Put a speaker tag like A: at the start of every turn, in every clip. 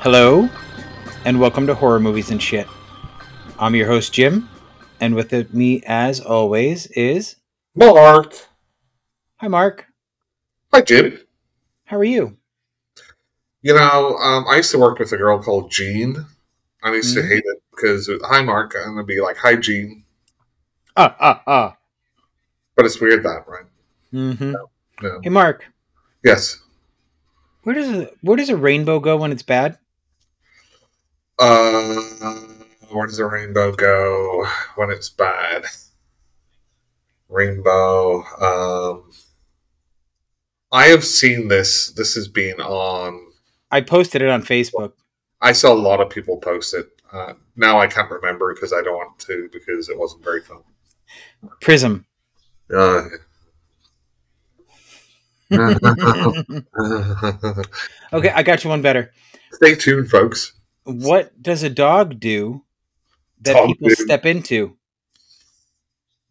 A: Hello, and welcome to Horror Movies and Shit. I'm your host, Jim, and with me, as always, is.
B: Mark.
A: Hi, Mark.
B: Hi, Jim.
A: How are you?
B: You know, um, I used to work with a girl called Jean. I used
A: Mhm.
B: to hate it because, hi, Mark. I'm going to be like, hi, Jean.
A: Ah, ah, ah.
B: But it's weird that, right?
A: Mm-hmm.
B: No.
A: Hey, Mark.
B: Yes.
A: Where does a where does a rainbow go when it's bad?
B: Uh, where does the rainbow go when it's bad? Rainbow. Um, I have seen this. This has been on.
A: I posted it on Facebook.
B: I saw a lot of people post it. Uh, now I can't remember because I don't want to because it wasn't very fun.
A: Prism.
B: Uh,
A: okay, I got you one better.
B: Stay tuned, folks.
A: What does a dog do that
B: Dog
A: people
B: do.
A: step into?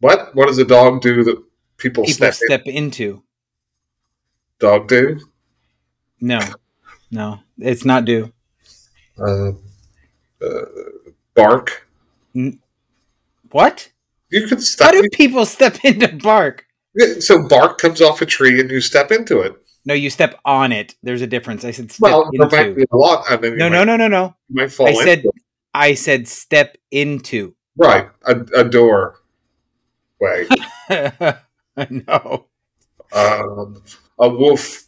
B: What? What does a dog do that people,
A: People
B: step,
A: step into.
B: Dog do?
A: No, no, it's not do.
B: Um, uh, bark.
A: What?
B: You could
A: How
B: step.
A: do people step into bark?
B: so bark comes off a tree and you step into it.
A: No, you step on it. There's a difference. I said step
B: Well,
A: into.
B: a lot, and then you
A: No, no, no, no, no.
B: fall
A: I said. I said step into.
B: right a, a door way.
A: no.
B: Um, a wolf.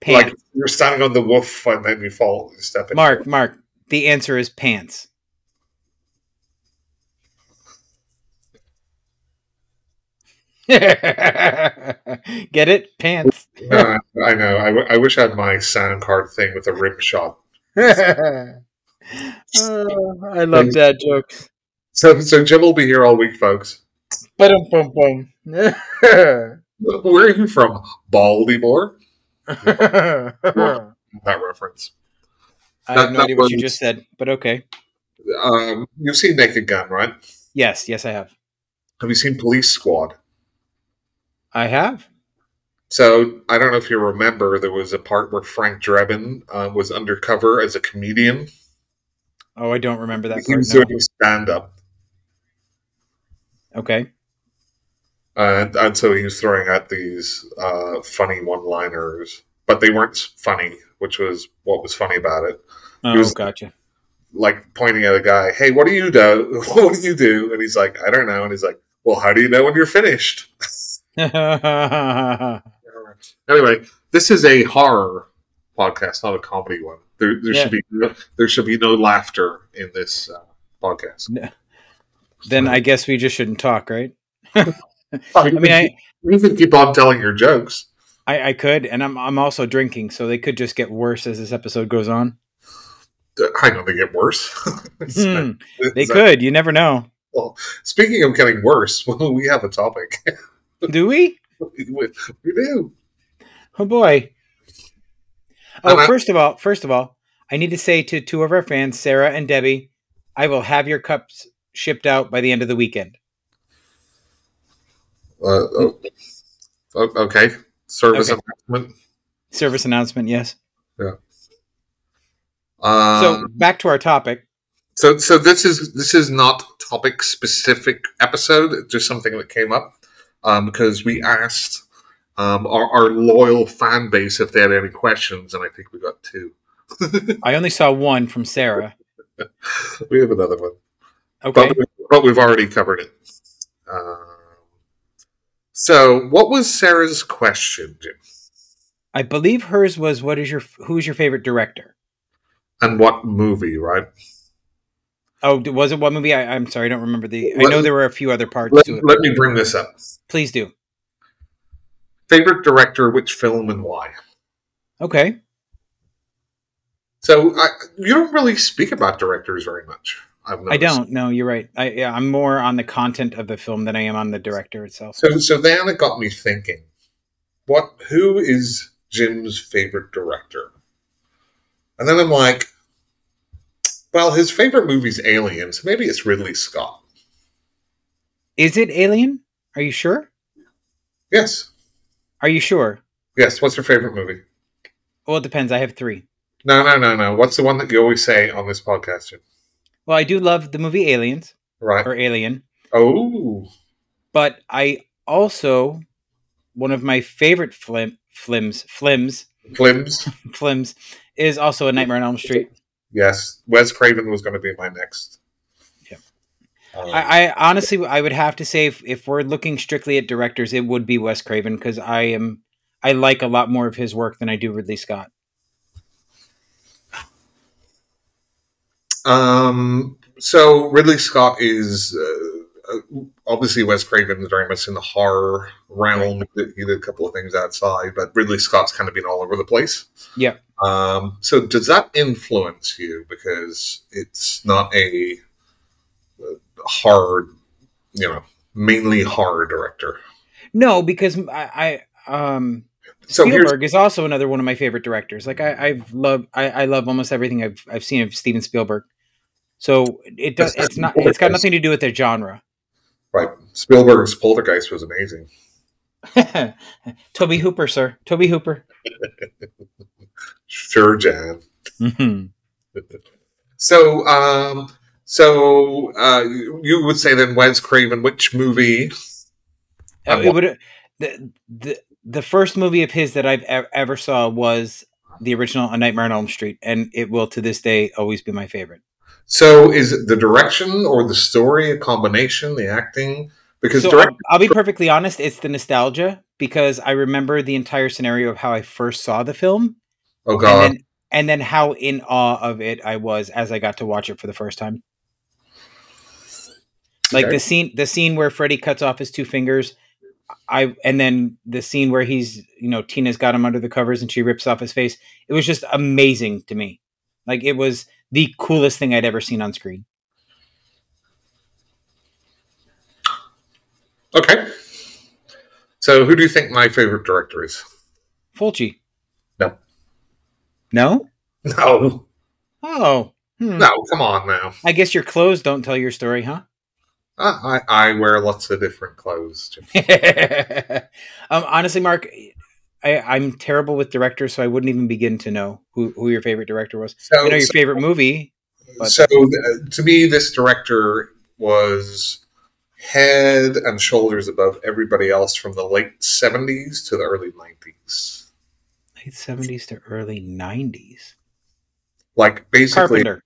A: Pants.
B: Like you're standing on the wolf and then you fall. You step in.
A: Mark, Mark. The answer is pants. Get it? Pants.
B: Uh, I know. I, w- I wish I had my sound card thing with a rim shot.
A: Oh, I love dad jokes.
B: So, so Jim will be here all week, folks.
A: Ba-dum-bum-bum.
B: Where are you from? Baltimore? That reference.
A: I have
B: That-
A: no idea what you just said, but okay.
B: Um, you've seen Naked Gun, right?
A: Yes, yes, I have.
B: Have you seen Police Squad?
A: I have.
B: So I don't know if you remember, there was a part where Frank Drebin uh, was undercover as a comedian.
A: Oh, I don't remember that
B: he
A: part.
B: was
A: no.
B: doing stand up,
A: Okay.
B: and, and so he was throwing out these uh, funny one liners, but they weren't funny, which was what was funny about it.
A: Oh,
B: was-
A: gotcha.
B: Like pointing at a guy, hey, what do you do? What do you do? And he's like, I don't know. And he's like, well, how do you know when you're finished? Anyway, this is a horror podcast, not a comedy one. There, there
A: Yeah.
B: should be no, there should be no laughter in this uh, podcast.
A: then I guess we just shouldn't talk, right?
B: I
A: I mean, I,
B: you can keep on telling your jokes.
A: I, I could, and I'm, I'm also drinking, so they could just get worse as this episode goes on.
B: Uh, Hang on, they get worse. Is
A: they
B: that-
A: could. You never know.
B: Well, speaking of getting worse, well, we have a topic.
A: Do we?
B: we, do.
A: Oh boy. Oh, first of all, first of all, I need to say to two of our fans, Sarah and Debbie, I will have your cups shipped out by the end of the weekend.
B: Uh, oh, oh, okay. Service
A: Okay.
B: announcement.
A: Service announcement, yes.
B: Um,
A: So back to our topic.
B: So, so this is this is not topic specific episode. It's just something that came up um, because we asked um, our, our loyal fan base if they had any questions, and I think we got two.
A: I only saw one from Sarah.
B: we have another one,
A: Okay.
B: but, but we've already covered it. Um, so, what was Sarah's question, Jim?
A: I believe hers was what is your who's your favorite director?
B: And what movie? Right?
A: Oh, was it what movie? I, I'm sorry, I don't remember the. I know there were a few other parts
B: Let,
A: to it.
B: let me bring this up.
A: Please do.
B: Favorite director, which film, and why?
A: Okay.
B: So, I, you don't really speak about directors very much. I've
A: I don't. No, you're right. I, yeah, I'm more on the content of the film than I am on the director itself.
B: So, so then it got me thinking. What? Who is Jim's favorite director? And then I'm like, well, his favorite movie's Aliens. Maybe it's Ridley Scott.
A: Is it Alien? Are you sure?
B: Yes,
A: Are you sure?
B: yes. What's your favorite movie?
A: Well, it depends. I have three.
B: No, no, no, no. What's the one that you always say on this podcast? Jim?
A: Well, I do love the movie Aliens
B: Right.
A: or Alien,
B: Oh,
A: but I also one of my favorite flim flims flims
B: Flims.
A: flims is also a Nightmare on Elm Street.
B: Yes, Wes Craven was going to be my next.
A: Yeah.
B: Um,
A: I, I honestly I would have to say if, if we're looking strictly at directors, it would be Wes Craven because I am I like a lot more of his work than I do Ridley Scott.
B: Um, so Ridley Scott is uh, uh, obviously Wes Craven is very much in the horror realm. He did a couple of things outside, but Ridley Scott's kind of been all over the place.
A: Yeah.
B: Um, so does that influence you because it's not a hard, you know, mainly horror director?
A: No, because I, I um
B: So
A: Spielberg is also another one of my favorite directors. Like I, I've loved, I, I love almost everything I've I've seen of Steven Spielberg. So it does. It's not. It's got nothing to do with their genre.
B: right. Spielberg's Poltergeist was amazing.
A: Tobe Hooper, sir. Tobe Hooper.
B: Sure, Jan.
A: Mhm.
B: So, um, so uh, you would say then Wes Craven, which movie?
A: Uh, it would the, the the first movie of his that I've ever, ever saw was the original A Nightmare on Elm Street, and it will to this day always be my favorite.
B: So, is it the direction or the story a combination? The acting? Because
A: So
B: direct,
A: I'll, I'll be perfectly honest, it's the nostalgia because I remember the entire scenario of how I first saw the film,
B: oh
A: and
B: god,
A: then and then how in awe of it I was as I got to watch it for the first time. Like
B: Okay.
A: the scene, the scene where Freddy cuts off his two fingers, I and then the scene where he's you know Tina's got him under the covers and she rips off his face. It was just amazing to me. Like it was the coolest thing I'd ever seen on screen.
B: Okay. So, who do you think my favorite director is?
A: Fulci.
B: No.
A: No.
B: No,
A: Oh. Hmm.
B: no, come on now.
A: I guess your clothes don't tell your story, huh?
B: Uh, I, I wear lots of different clothes.
A: Um, honestly, Mark, I, I'm terrible with directors, so I wouldn't even begin to know who, who your favorite director was.
B: So,
A: I know your
B: so-
A: favorite movie. but-
B: so uh, to me, this director was head and shoulders above everybody else from the late 70s to the early 90s.
A: Late seventies to early nineties.
B: Like, basically,
A: Carpenter.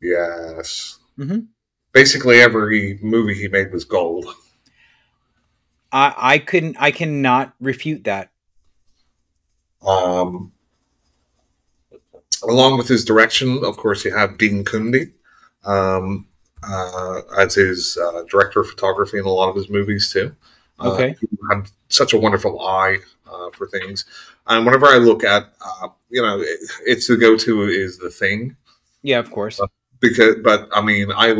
B: yes.
A: Mhm.
B: Basically, every movie he made was gold.
A: I, I couldn't. I cannot refute that.
B: Um, along with his direction, of course, you have Dean Cundey um, uh, as his uh, director of photography in a lot of his movies too. Uh,
A: Okay.
B: he had such a wonderful eye uh, for things, and whenever I look at, uh, you know, it, it's the go-to is the thing
A: Yeah, of course.
B: because, but I mean, I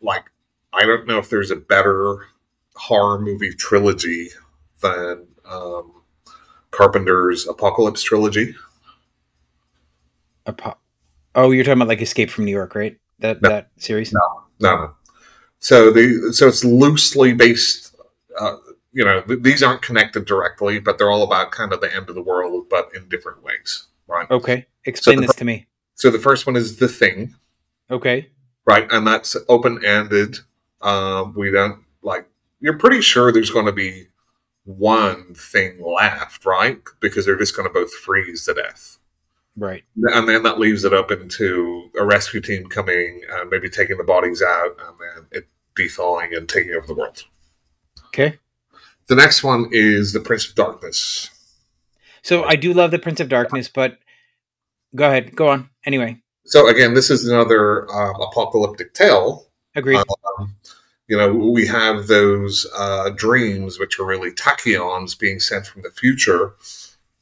B: like, I don't know if there's a better horror movie trilogy than um, Carpenter's Apocalypse trilogy.
A: Apo- oh, you're talking about like Escape from New York, right? That
B: No.
A: that series.
B: No, no. So the so it's loosely based. Uh, you know, th- these aren't connected directly, but they're all about kind of the end of the world, but in different ways, right?
A: Okay, explain
B: the-
A: this to me.
B: So the first one is the thing,
A: Okay.
B: right, and that's open ended. Um, we don't like. You're pretty sure there's going to be one thing left, right? Because they're just going to both freeze to death.
A: Right.
B: and then that leaves it open to a rescue team coming and maybe taking the bodies out and then it thawing and taking over the world.
A: Okay.
B: The next one is the Prince of Darkness.
A: So I do love the Prince of Darkness, but go ahead. Go on. Anyway,
B: So again, this is another um, apocalyptic tale.
A: agreed.
B: Um, you know, we have those uh, dreams, which are really tachyons being sent from the future,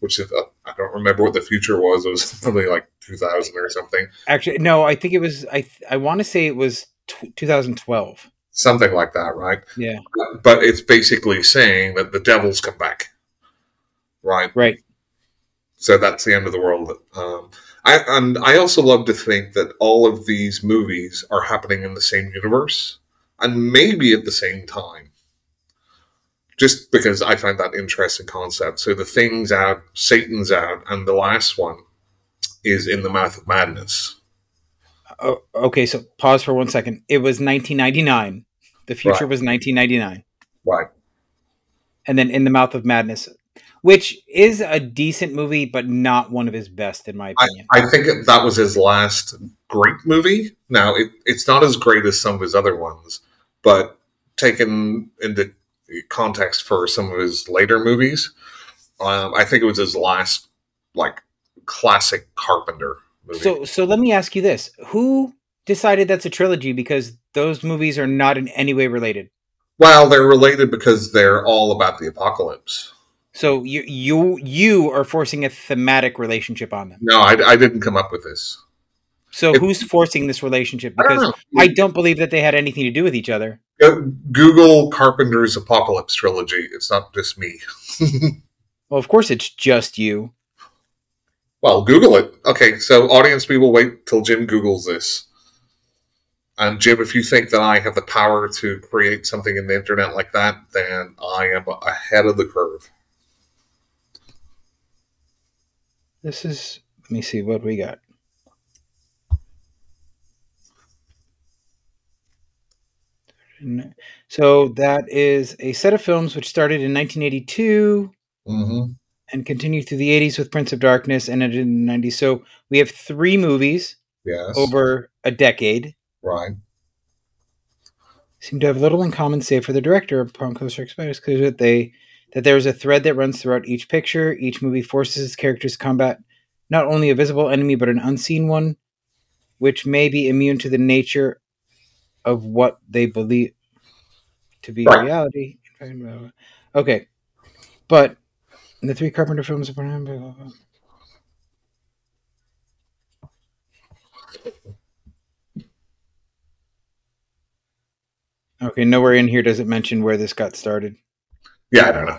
B: which is, uh, I don't remember what the future was. It was probably like 2000 or something,
A: Actually, no. I think it was. I I want to say it was t- 2012.
B: something like that, right?
A: Yeah.
B: but it's basically saying that the devils come back, right?
A: Right.
B: So that's the end of the world. Um, I, and I also love to think that all of these movies are happening in the same universe and maybe at the same time. Just because I find that interesting concept. So the thing's out, Satan's out, and the last one, is In the Mouth of Madness.
A: Oh, okay, so pause for one second. It was 1999. The future
B: Right.
A: was 1999,
B: Right.
A: and then In the Mouth of Madness, which is a decent movie, but not one of his best, in my
B: I,
A: opinion.
B: I think that was his last great movie. Now, it, it's not as great as some of his other ones, but taken into context for some of his later movies, um, I think it was his last, like, classic Carpenter movie.
A: so, so let me ask you this: Who decided that's a trilogy? Because those movies are not in any way related.
B: well, they're related because they're all about the apocalypse.
A: So you you you are forcing a thematic relationship on them.
B: No, I, I didn't come up with this.
A: So
B: It-
A: who's forcing this relationship?
B: I don't
A: Because. I don't believe that they had anything to do with each other.
B: Go- Google Carpenter's Apocalypse trilogy. It's not just me.
A: Well, of course, it's just you.
B: Well, Google it. Okay, so audience people, wait till Jim Googles this. And Jim, if you think that I have the power to create something in the internet like that, then I am ahead of the curve.
A: This is. Let me see what we got. So that is a set of films which started in 1982
B: Mm-hmm.
A: and continued through the 80s with Prince of Darkness and ended in the 90s. So we have three movies
B: Yes.
A: over a decade.
B: Right.
A: Seem to have little in common, save for the director. Upon closer it's that they that there is a thread that runs throughout each picture. Each movie forces its characters to combat not only a visible enemy but an unseen one, which may be immune to the nature of what they believe to be
B: Right.
A: reality. Okay, but in the three Carpenter films, okay, nowhere in here does it mention where this got started.
B: Yeah, I don't know.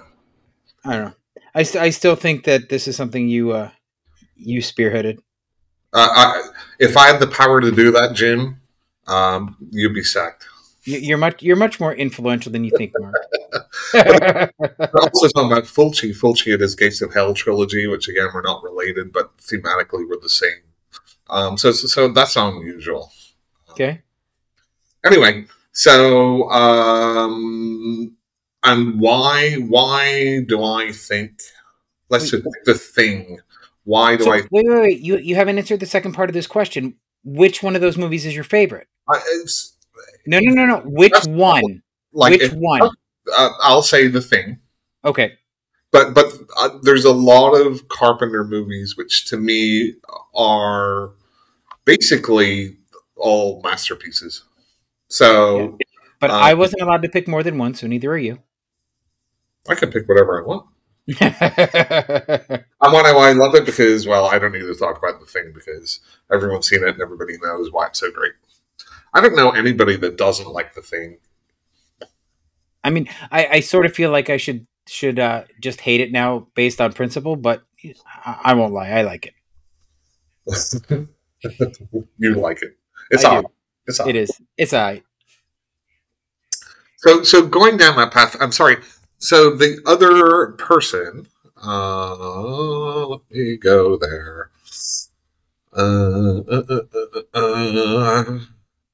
A: I don't know. I, st- I still think that this is something you uh you spearheaded.
B: Uh, I, if I had the power to do that, Jim, um, you'd be sacked.
A: You- You're much you're much more influential than you think, Mark.
B: We're also talking about Fulci. Fulci and his Gates of Hell trilogy, which again were not related, but thematically were the same. Um, so, so, so that's not unusual.
A: okay.
B: Anyway, so um, and why why do I think? Let's just the thing. Why do
A: So,
B: I?
A: wait, wait, wait. You you haven't answered the second part of this question. Which one of those movies is your favorite?
B: I
A: No, no, no, no. Which one?
B: like
A: Which
B: if-
A: one?
B: uh, I'll say the thing.
A: Okay.
B: but but uh, there's a lot of Carpenter movies which to me are basically all masterpieces. So
A: But
B: Uh,
A: I wasn't allowed to pick more than one, so neither are you.
B: I can pick whatever I want. I want to. I love it because well, I don't need to talk about the thing because everyone's seen it and everybody knows why it's so great. I don't know anybody that doesn't like the thing.
A: I mean, I, I sort of feel like I should should uh, just hate it now based on principle, but I, I won't lie, I like it.
B: you like it. It's
A: I do.
B: It's odd.
A: It is. It's I.
B: So, so going down that path, I'm sorry. So the other person, uh, let me go there. Uh, uh, uh, uh, uh,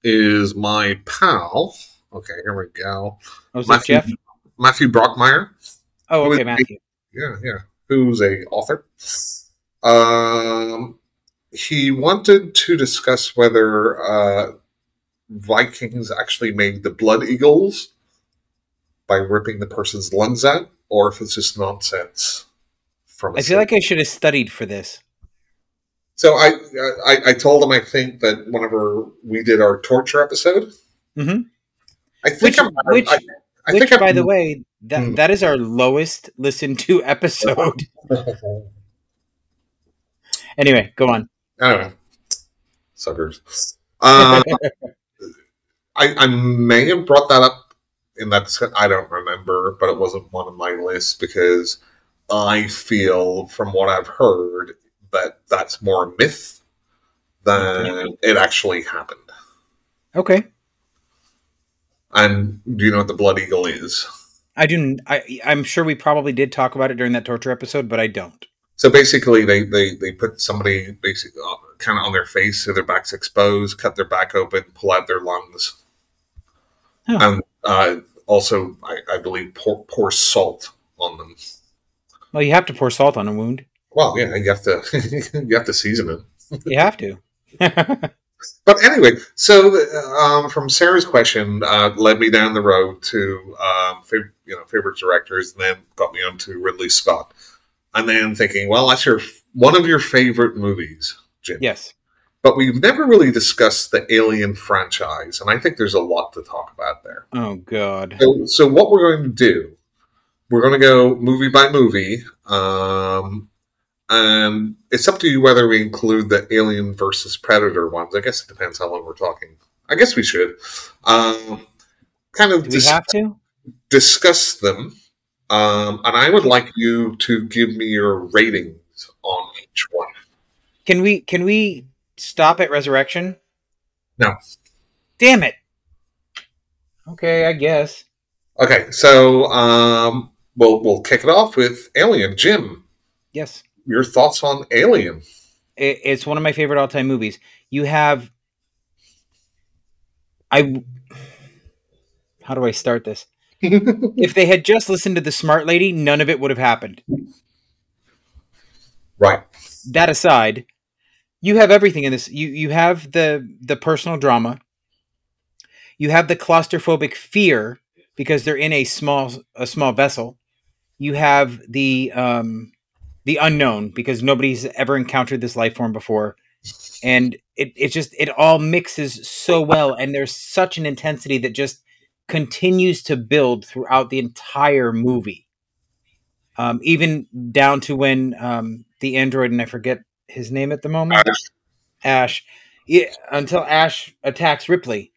B: is my pal. Okay, here we go.
A: Oh,
B: Matthew,
A: Jeff?
B: Matthew Brockmeyer.
A: Oh, okay, Matthew.
B: Yeah, yeah. Who's a author. Um, he wanted to discuss whether uh, Vikings actually made the blood eagles by ripping the person's lungs out, or if it's just nonsense. From
A: I feel like I should have studied for this.
B: so I, I I told him I think that whenever we did our torture episode,
A: Mhm.
B: I think
A: Which-
B: I'm,
A: which-
B: I, I
A: Which,
B: think I'm,
A: by the way, that
B: Hmm.
A: that is our lowest listened to episode. anyway, go on.
B: I don't know. Suckers. Uh, I, I may have brought that up in that discussion. I don't remember, but it wasn't one of my lists because I feel, from what I've heard, that that's more myth than it actually happened.
A: Okay,
B: And do you know what the Blood Eagle is?
A: I do. I I'm sure we probably did talk about it during that torture episode, but I don't.
B: So basically, they they, they put somebody basically uh, kind of on their face, so their back's exposed, cut their back open, pull out their lungs,
A: Huh.
B: and uh, also I, I believe pour, pour salt on them.
A: Well, you have to pour salt on a wound.
B: Well, yeah, you have to you have to season it.
A: You have to.
B: But anyway, so um, from Sarah's question uh, led me down the road to um, fav- you know favorite directors, and then got me onto Ridley Scott, and then thinking, well, that's your one of your favorite movies, Jim.
A: yes.
B: But we've never really discussed the Alien franchise, and I think there's a lot to talk about there.
A: Oh God.
B: So, so what we're going to do, we're going to go movie by movie, um, and it's up to you whether we include the Alien versus Predator ones. I guess it depends how long we're talking. I guess we should. Um, kind of
A: Do we have to?
B: discuss them, um, and I would like you to give me your ratings on each one.
A: Can we? Can we stop at Resurrection?
B: No.
A: Damn it. Okay, I guess.
B: Okay, so um, we'll we'll kick it off with Alien. Jim,
A: Yes.
B: your thoughts on Alien?
A: it, it's one of my favorite all-time movies. You have I how do I start this? If they had just listened to the smart lady, none of it would have happened.
B: right.
A: That aside, you have everything in this. You you have the the personal drama. You have the claustrophobic fear because they're in a small a small vessel. You have the um the unknown because nobody's ever encountered this life form before. And it, it just it all mixes so well and there's such an intensity that just continues to build throughout the entire movie. Um, even down to when um, the android and I forget his name at the moment.
B: Ash.
A: Ash. Yeah, until Ash attacks Ripley.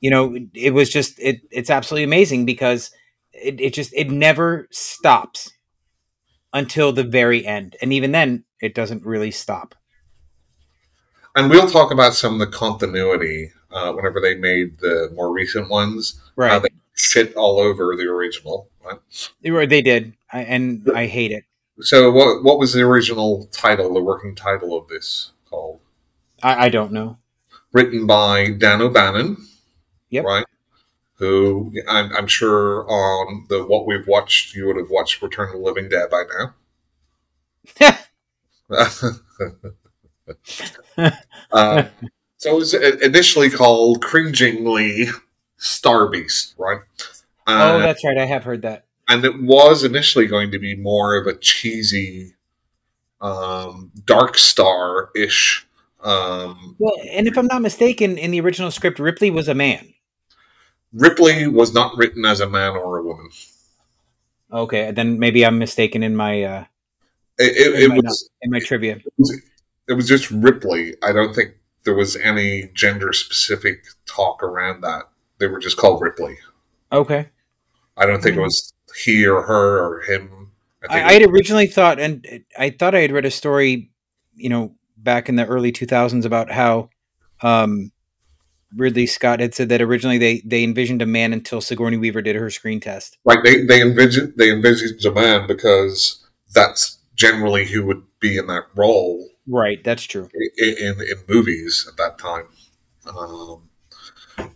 A: You know, it was just it it's absolutely amazing because it, it just it never stops until the very end. And even then it doesn't really stop.
B: And we'll talk about some of the continuity uh, whenever they made the more recent ones.
A: Right.
B: How they shit all over the original. Right?
A: They did. I, and I hate it.
B: So, what what was the original title, the working title of this called?
A: I, I don't know.
B: Written by Dan O'Bannon.
A: Yep.
B: Right. Who I'm, I'm sure on the what we've watched, you would have watched Return of the Living Dead by now. uh, so it was initially called cringingly Star Beast, right?
A: oh,
B: Uh,
A: that's right. I have heard that.
B: And it was initially going to be more of a cheesy, um, Dark Star ish. Um,
A: Well, and if I'm not mistaken, in the original script, Ripley was a man.
B: Ripley was not written as a man or a woman.
A: Okay, then maybe I'm mistaken in my uh,
B: It, it,
A: in,
B: it
A: my,
B: was
A: in my trivia.
B: it was just Ripley. I don't think there was any gender specific talk around that. They were just called Ripley.
A: Okay.
B: I don't think it
A: Mhm.
B: was he or her or him.
A: I, I had originally thought, and I thought I had read a story, you know, back in the early 2000s about how um, Ridley Scott had said that originally they they envisioned a man until Sigourney Weaver did her screen test.
B: Like they they envisioned they envisioned a man because that's generally who would be in that role
A: Right, that's true.
B: in in, in movies at that time. Um,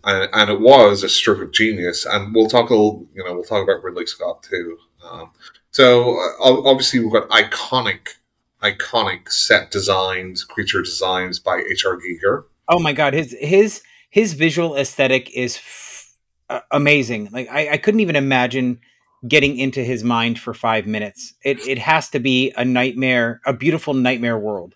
B: and, and it was a stroke of genius. And we'll talk a little, you know, we'll talk about Ridley Scott too. Um, so uh, obviously we've got iconic, iconic set designs, creature designs by H.R. Giger.
A: Oh my god, his his his visual aesthetic is f- uh, amazing. Like I, I couldn't even imagine getting into his mind for five minutes. It it has to be a nightmare, a beautiful nightmare world.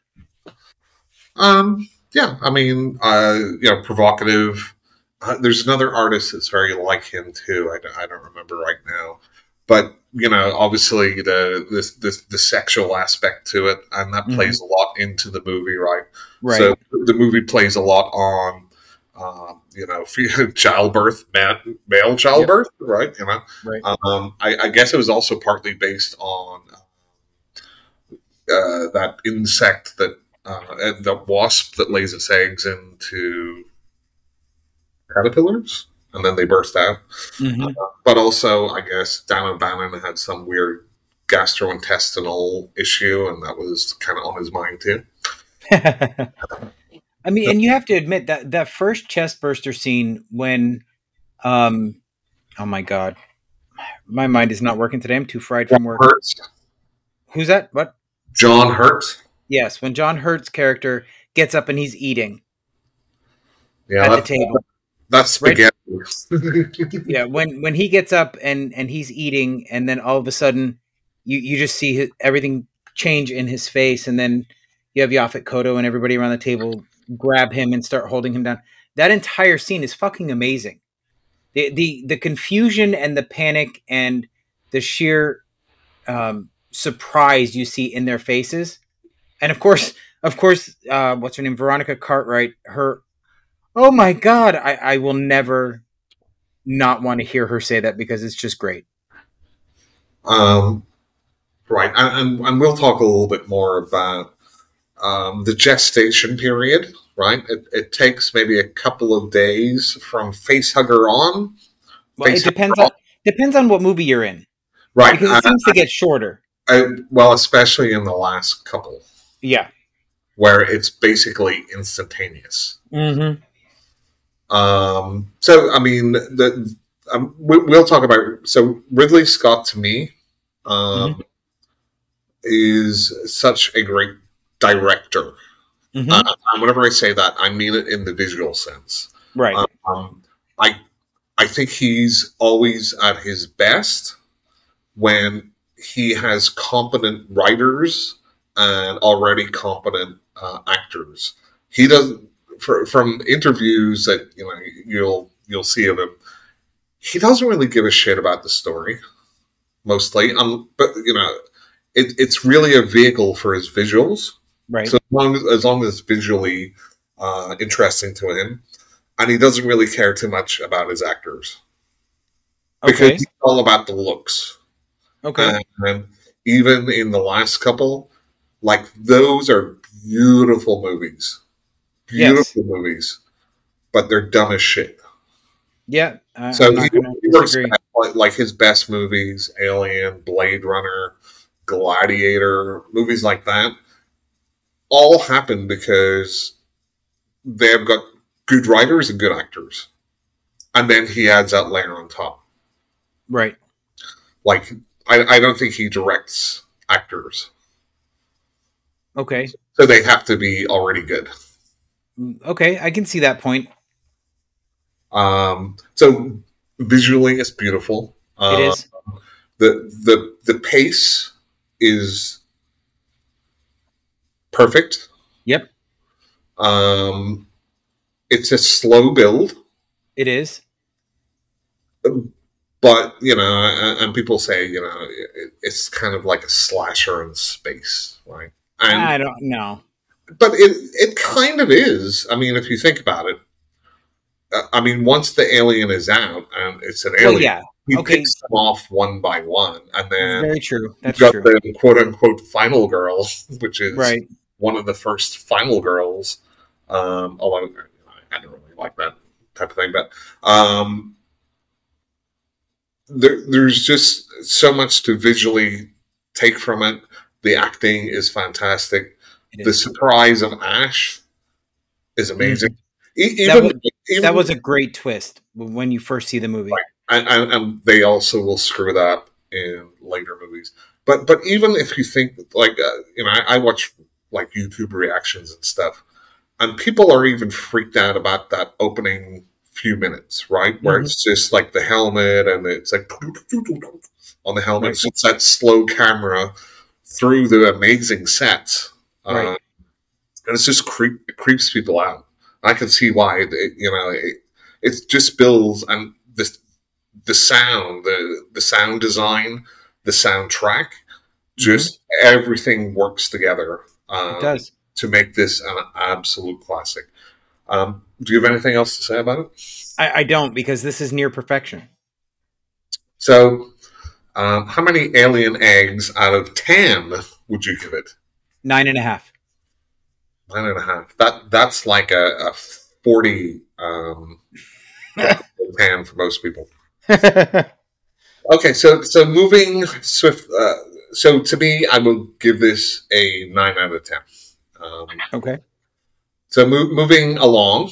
B: Um, yeah, I mean, uh, you know, provocative. Uh, there's another artist that's very like him too. I don't, I don't remember right now, but you know, obviously the the the, the sexual aspect to it, and that
A: Mhm.
B: plays a lot into the movie, right?
A: Right.
B: So the movie plays a lot on, um, you know, childbirth, man, male childbirth, right? You know,
A: right.
B: um, I, I guess it was also partly based on uh, that insect that uh, the wasp that lays its eggs into caterpillars, and then they burst out.
A: Mhm.
B: But also, I guess Dan O'Bannon had some weird gastrointestinal issue, and that was kind of on his mind too.
A: I mean, and you have to admit that that first chest burster scene when, um, oh my god, my mind is not working today. I'm too fried from work. Who's that? What?
B: John Hurt.
A: Yes, when John Hurt's character gets up and he's eating
B: Yeah,
A: at the table.
B: That's
A: Right. yeah when when he gets up and and he's eating and then all of a sudden you you just see his, everything change in his face and then you have Yaphet Kotto and everybody around the table grab him and start holding him down. That entire scene is fucking amazing. The the the confusion and the panic and the sheer um, surprise you see in their faces. And of course of course uh, what's her name? Veronica Cartwright her oh my god I, I will never not want to hear her say that because it's just great.
B: Um, right, and, and, and we'll talk a little bit more about um, the gestation period. Right, it, it takes maybe a couple of days from facehugger on.
A: Well, it depends on depends on what movie you're in
B: Right,
A: because
B: uh,
A: it seems to get shorter.
B: uh, well, especially in the last couple,
A: Yeah.
B: where it's basically instantaneous.
A: Mm-hmm.
B: Um, so, I mean, the um, we, we'll talk about. So, Ridley Scott to me um, is such a great director.
A: hmm
B: Uh, and whenever I say that, I mean it in the visual sense.
A: right.
B: Um, I I think he's always at his best when he has competent writers and already competent uh, actors. He doesn't for, from interviews that you know you'll you'll see of him. He doesn't really give a shit about the story, mostly. Um, but you know, it, it's really a vehicle for his visuals.
A: right.
B: So as long as, as long as it's visually uh, interesting to him, and he doesn't really care too much about his actors because
A: okay.
B: he's all about the looks.
A: Okay.
B: And even in the last couple, like those are beautiful movies,
A: Yes.
B: beautiful movies, but they're dumb as shit.
A: yeah. I,
B: So he, he works at, like, like his best movies, Alien, Blade Runner, Gladiator, movies like that, all happen because they've got good writers and good actors, and then he adds that layer on top.
A: Right.
B: Like I, I don't think he directs actors,
A: Okay.
B: so they have to be already good.
A: Mm, Okay. I can see that point.
B: Um, so visually, it's beautiful. Uh,
A: It is.
B: the the the pace is perfect.
A: Yep.
B: Um, it's a slow build,
A: It is.
B: but you know, and, and people say you know it's kind of like a slasher in space, right? And
A: I don't know.
B: But it it kind of is. I mean, if you think about it. uh, I mean, once the alien is out and it's an alien,
A: Well, yeah.
B: he
A: okay.
B: picks them off one by one, and then
A: Very true. That's
B: got
A: true.
B: the quote unquote final girl, which is
A: Right.
B: one of the first final girls. Um, although I don't really like that type of thing, but um, there, there's just so much to visually take from it. The acting is fantastic. The surprise of Ash is amazing.
A: That
B: even,
A: was-
B: even
A: That was a great twist when you first see the movie.
B: and, and, and they also will screw that up in later movies. But but even if you think like uh, you know, I, I watch like YouTube reactions and stuff, and people are even freaked out about that opening few minutes, right? Where
A: Mhm.
B: it's just like the helmet and it's like on the helmet.
A: Right.
B: So it's that slow camera through the amazing sets,
A: Right.
B: and it's just creep it creeps people out. I can see why. It, you know, it, it just builds and the the sound, the the sound design, the soundtrack, just everything works together
A: Mm-hmm. It
B: um,
A: does.
B: to make this an absolute classic. Um, do you have anything else to say about it?
A: I, I don't because this is near perfection.
B: So, um, how many alien eggs out of ten would you give it?
A: Nine and a half.
B: Nine and a half. That that's like a, a forty um, pan for most people. Okay, so so moving swift, uh, so to me, I will give this a nine out of ten. Um,
A: Okay.
B: so mo- moving along,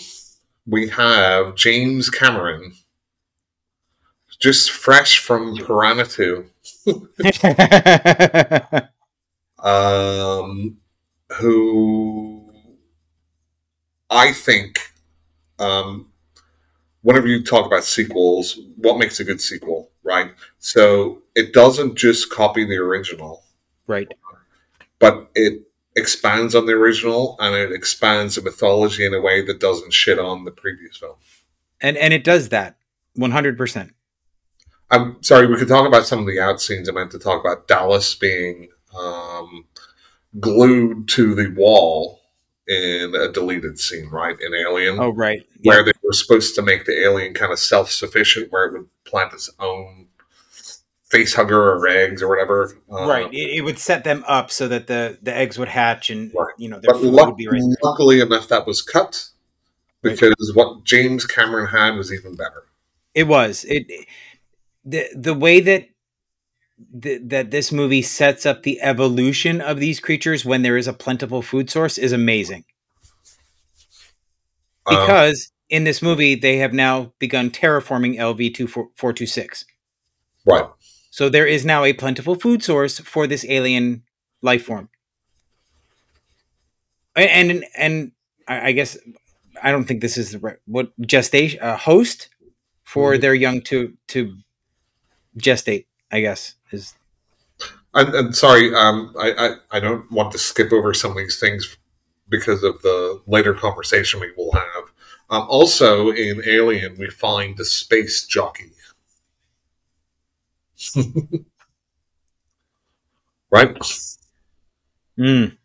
B: we have James Cameron, just fresh from Piranha Two, um, who I think, um, whenever you talk about sequels, what makes a good sequel, right? So it doesn't just copy the original,
A: right.
B: but it expands on the original and it expands the mythology in a way that doesn't shit on the previous film.
A: And and it does that 100%.
B: I'm sorry, we could talk about some of the out scenes. I meant to talk about Dallas being um, glued to the wall in a deleted scene, right? In Alien,
A: Oh, right.
B: where they were supposed to make the alien kind of self sufficient, where it would plant its own face hugger or eggs or whatever. Um,
A: right. It, it would set them up so that the the eggs would hatch and
B: Right.
A: you know their
B: But
A: food
B: luck-
A: would be right.
B: luckily enough, that was cut because what James Cameron had was even better.
A: It was it the the way that the, that this movie sets up the evolution of these creatures when there is a plentiful food source is amazing.
B: Um,
A: Because in this movie they have now begun terraforming LV two four two six.
B: right.
A: So there is now a plentiful food source for this alien life form. A- And and, I guess I don't think this is the right what gestation uh, host for
B: Mhm.
A: their young to to gestate. I guess is
B: and sorry, um, I, I, I don't want to skip over some of these things because of the later conversation we will have. Um, also, in Alien, we find the space jockey. right?
A: Mm.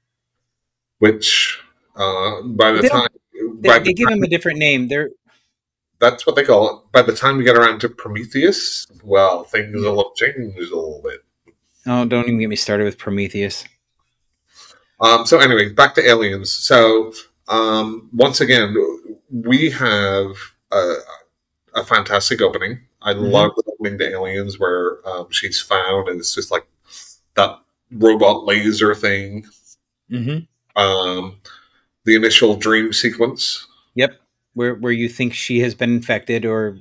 B: Which, uh, by the
A: They
B: time.
A: They,
B: by
A: they
B: the
A: give
B: time
A: him a different name. They're
B: that's what they call it. By the time we get around to Prometheus, well, things will have changed a little bit.
A: oh, don't even get me started with Prometheus.
B: Um, so anyway, back to aliens. So um, once again, we have a, a fantastic opening. I
A: Mhm.
B: love the opening to aliens where um, she's found, and it's just like that robot laser thing.
A: Mm-hmm.
B: Um, the initial dream sequence.
A: Yep, where where you think she has been infected or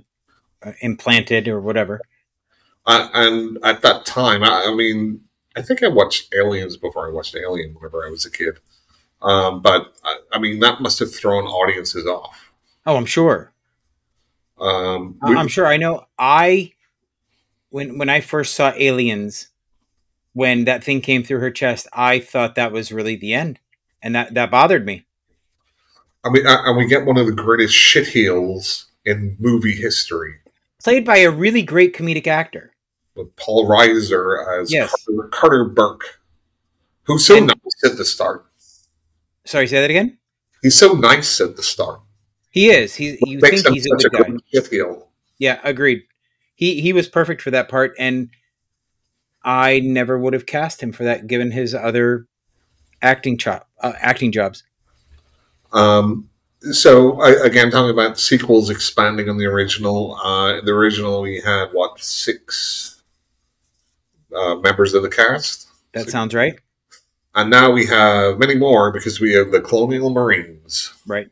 A: uh, implanted or whatever.
B: Uh, and at that time, I, I mean, I think I watched Aliens before I watched Alien whenever I was a kid. Um, but I, I mean, that must have thrown audiences off.
A: Oh, I'm sure.
B: Um, we-
A: I'm sure. I know. I when when I first saw Aliens, when that thing came through her chest, I thought that was really the end, and that that bothered me.
B: I mean, and we get one of the greatest shitheels in movie history
A: Played by a really great comedic actor.
B: with Paul Reiser as
A: Yes.
B: Carter, Carter Burke, who's so
A: And-
B: nice at the start.
A: Sorry, say that again.
B: He's so nice at the start.
A: He is. He you think he's a good
B: a
A: guy.
B: good shitheel.
A: Yeah, agreed. He he was perfect for that part, and I never would have cast him for that, given his other acting chop uh, acting jobs.
B: Um, so I, again, talking about sequels expanding on the original. Uh, the original we had what six uh, members of the cast,
A: That
B: Six.
A: sounds right.
B: and now we have many more because we have the Colonial Marines.
A: Right.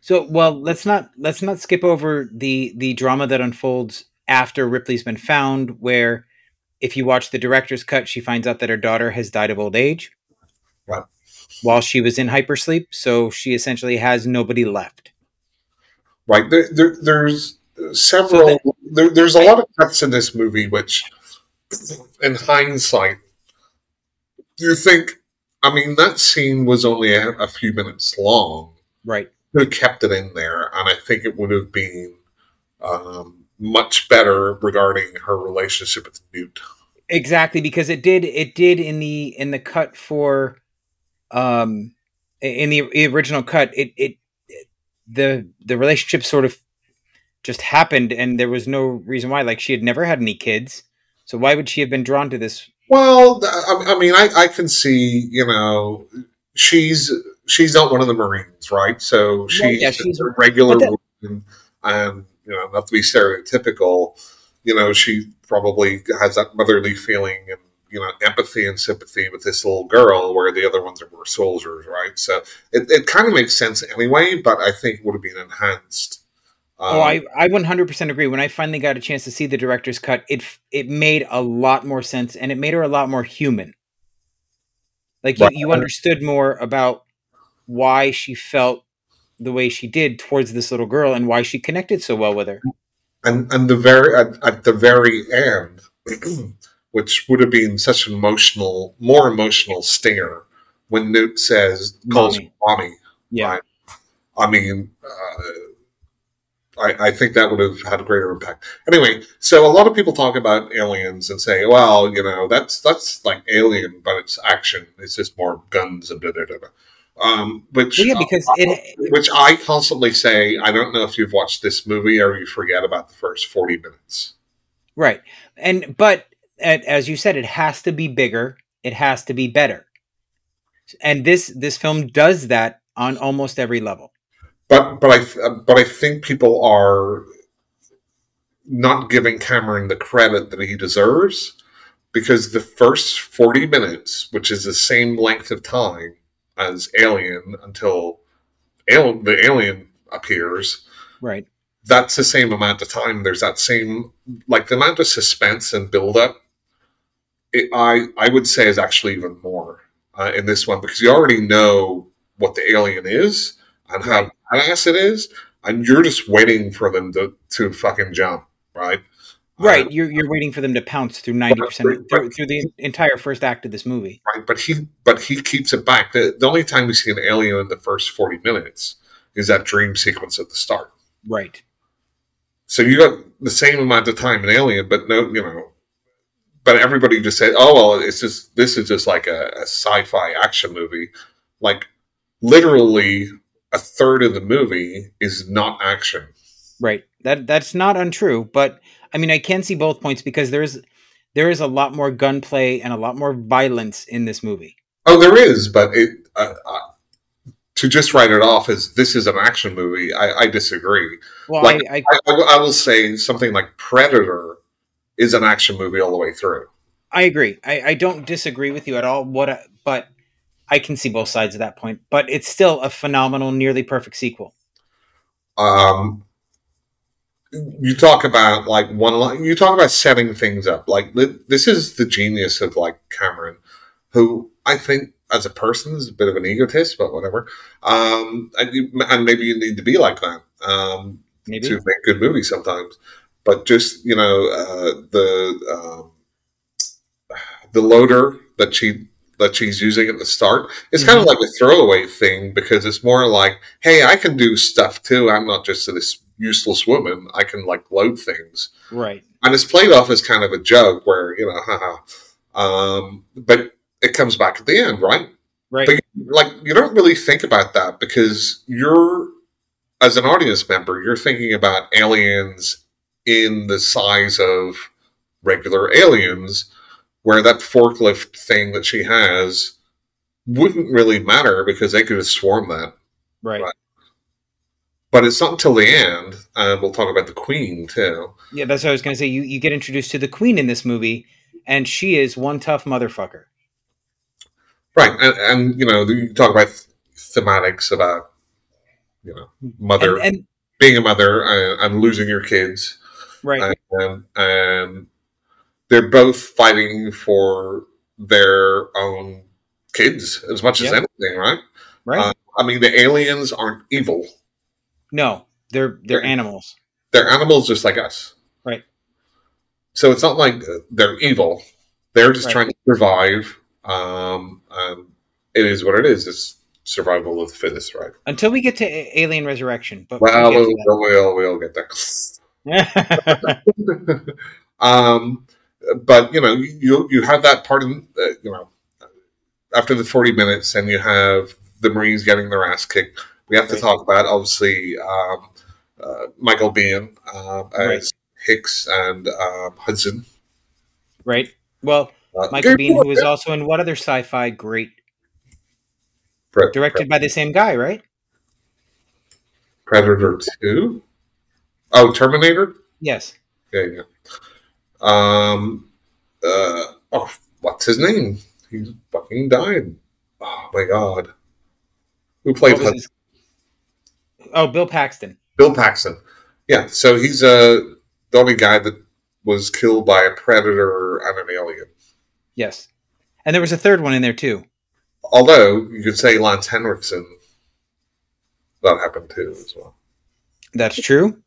A: So, well, let's not let's not skip over the the drama that unfolds after Ripley's been found, where if you watch the director's cut, she finds out that her daughter has died of old age.
B: Right.
A: While she was in hypersleep, so she essentially has nobody left.
B: Right there, there there's several.
A: So
B: there, there's a lot of cuts in this movie which, in hindsight, you think. I mean, that scene was only a, a few minutes long.
A: Right.
B: could have kept it in there, and I think it would have been um, much better regarding her relationship with Newt.
A: Exactly, because it did it did in the in the cut for um in the original cut, it it, it the the relationship sort of just happened and there was no reason why. Like she had never had any kids. So why would she have been drawn to this?
B: Well, I, I mean, I, I can see, you know, she's she's not one of the Marines, right? So she's,
A: yeah, she's-
B: a regular
A: but
B: woman, and you know, not to be stereotypical, you know, she probably has that motherly feeling, and you know empathy and sympathy with this little girl, where the other ones were soldiers, right? So it, it kind of makes sense anyway, but I think it would have been enhanced.
A: Um, oh, I I 100% agree. When I finally got a chance to see the director's cut, it it made a lot more sense, and it made her a lot more human. Like you, right. you understood more about why she felt the way she did towards this little girl and why she connected so well with her.
B: And and the very at, at the very end, which would have been such an emotional, more emotional stinger when Newt says calls mommy. mommy yeah. Right? I mean, uh, I, I think that would have had a greater impact. Anyway, so a lot of people talk about aliens and say, well, you know, that's that's like Alien, but it's action. It's just more guns and da da da. Um, which
A: well, yeah, because uh, it,
B: which I constantly say, I don't know if you've watched this movie or you forget about the first forty minutes.
A: Right, and but as you said, it has to be bigger. It has to be better, and this this film does that on almost every level.
B: But but I but I think people are not giving Cameron the credit that he deserves because the first 40 minutes, which is the same length of time, as Alien until al- the alien appears.
A: Right.
B: That's the same amount of time. There's that same like the amount of suspense and buildup. It, I I would say is actually even more uh, in this one because you already know what the alien is and how badass it is, and you're just waiting for them to to fucking jump, right?
A: Right, you're you're waiting for them to pounce through ninety percent through, through the entire first act of this movie.
B: Right, but he but he keeps it back. The, the only time we see an alien in the first forty minutes is that dream sequence at the start.
A: Right.
B: So you got the same amount of time in Alien, but no, you know, but everybody just said, "Oh well, it's just this is just like a, a sci-fi action movie." Like literally a third of the movie is not action.
A: Right. That that's not untrue, but I mean, I can see both points because there's there is a lot more gunplay and a lot more violence in this movie.
B: Oh, there is, but it uh, uh, to just write it off as this is an action movie, I, I disagree. Well, like, I, I, I, will say something like Predator is an action movie all the way through.
A: I agree. I, I don't disagree with you at all. What, but I can see both sides of that point. But it's still a phenomenal, nearly perfect sequel.
B: Um, you talk about like one you talk about setting things up like this is the genius of like cameron who i think as a person is a bit of an egotist but whatever um and, you, and maybe you need to be like that um maybe. to make good movies sometimes but just you know uh the um the loader that she that she's using at the start. It's mm-hmm. kind of like a throwaway thing because it's more like, hey, I can do stuff too. I'm not just this useless woman. I can like load things.
A: Right.
B: And it's played off as kind of a joke where, you know, haha. Um, but it comes back at the end, right?
A: Right.
B: But like you don't really think about that because you're as an audience member, you're thinking about aliens in the size of regular aliens, where that forklift thing that she has wouldn't really matter because they could have swarmed that.
A: Right. right?
B: but it's not until the end. and we'll talk about the Queen too.
A: Yeah, that's what I was going to say. You you get introduced to the Queen in this movie, and she is one tough motherfucker.
B: Right, and, and you know you talk about thematics about you know mother and, and being a mother and, and, losing your kids,
A: right,
B: and, and they're both fighting for their own kids as much as anything, right?
A: Right. Uh,
B: I mean, the aliens aren't evil
A: no, they're they're animals.
B: They're animals just like us.
A: Right.
B: So it's not like they're evil. They're just right. trying to survive. Um, it is what it is. It's survival of the fittest, right?
A: Until we get to Alien Resurrection.
B: But well, we'll, we'll, we'll, get there. um, but you know, you you have that part of uh, you know after the forty minutes, and you have the Marines getting their ass kicked we have to talk about obviously um, uh, Michael Biehn uh, as right. Hicks and um, Hudson.
A: Right. Well, uh, Michael Biehn, who was also in what other sci-fi great? Pre- Directed Pre- by the same guy, right?
B: Predator Two. Oh, Terminator.
A: Yes.
B: Yeah, yeah. Um. Uh. Oh, what's his name? He's fucking died. Oh my god. Who played
A: his- Oh, Bill Paxton.
B: Bill Paxton. Yeah, so he's uh, the only guy that was killed by a predator and an alien.
A: Yes. And there was a third one in there too.
B: Although you could say Lance Henriksen, that happened too as well.
A: That's true.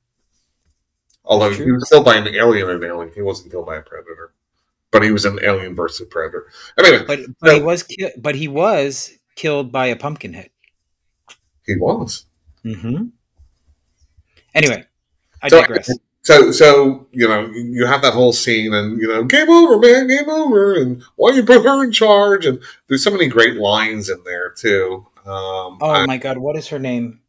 B: Although he was killed by an alien and alien, he wasn't killed by a predator, but he was an alien versus predator. Anyway,
A: But but he was ki- but he was killed by a Pumpkinhead.
B: he was.
A: Mm-hmm. Anyway, I
B: So-
A: digress.
B: So, so you know, you have that whole scene, and you know, game over, man, game over, and why you put her in charge? And there's so many great lines in there too. Um,
A: Oh
B: and
A: my god, what is her name?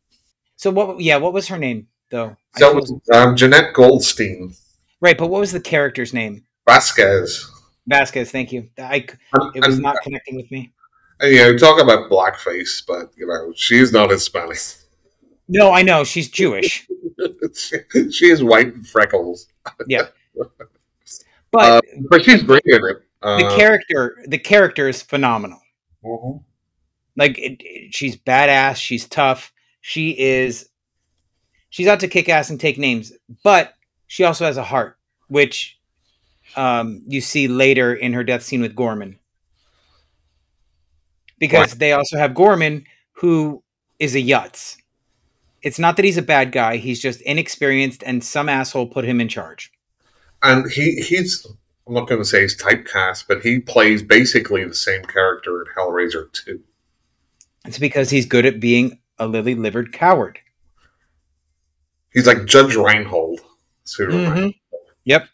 A: So what? Yeah, what was her name though?
B: So
A: totally-
B: um, Jenette Goldstein,
A: right, but what was the character's name?
B: Vasquez,
A: Vasquez. Thank you. I it was not connecting with me.
B: and, you know, talk about blackface, but you know, she's not Hispanic.
A: No, I know she's Jewish,
B: she, she is white and freckles, Yeah,
A: but
B: Uh, but she's great in it. Uh,
A: the character the character is phenomenal.
B: mhm.
A: Like it, it- she's badass. She's tough. She is. She's out to kick ass and take names, but she also has a heart, which um, you see later in her death scene with Gorman. Because they also have Gorman, who is a yutz. It's not that he's a bad guy; he's just inexperienced, and some asshole put him in charge.
B: and he he's I'm not going to say he's typecast, but he plays basically the same character in Hellraiser 2.
A: It's because he's good at being a lily-livered coward.
B: He's like Judge Reinhold.
A: Mhm. Yep.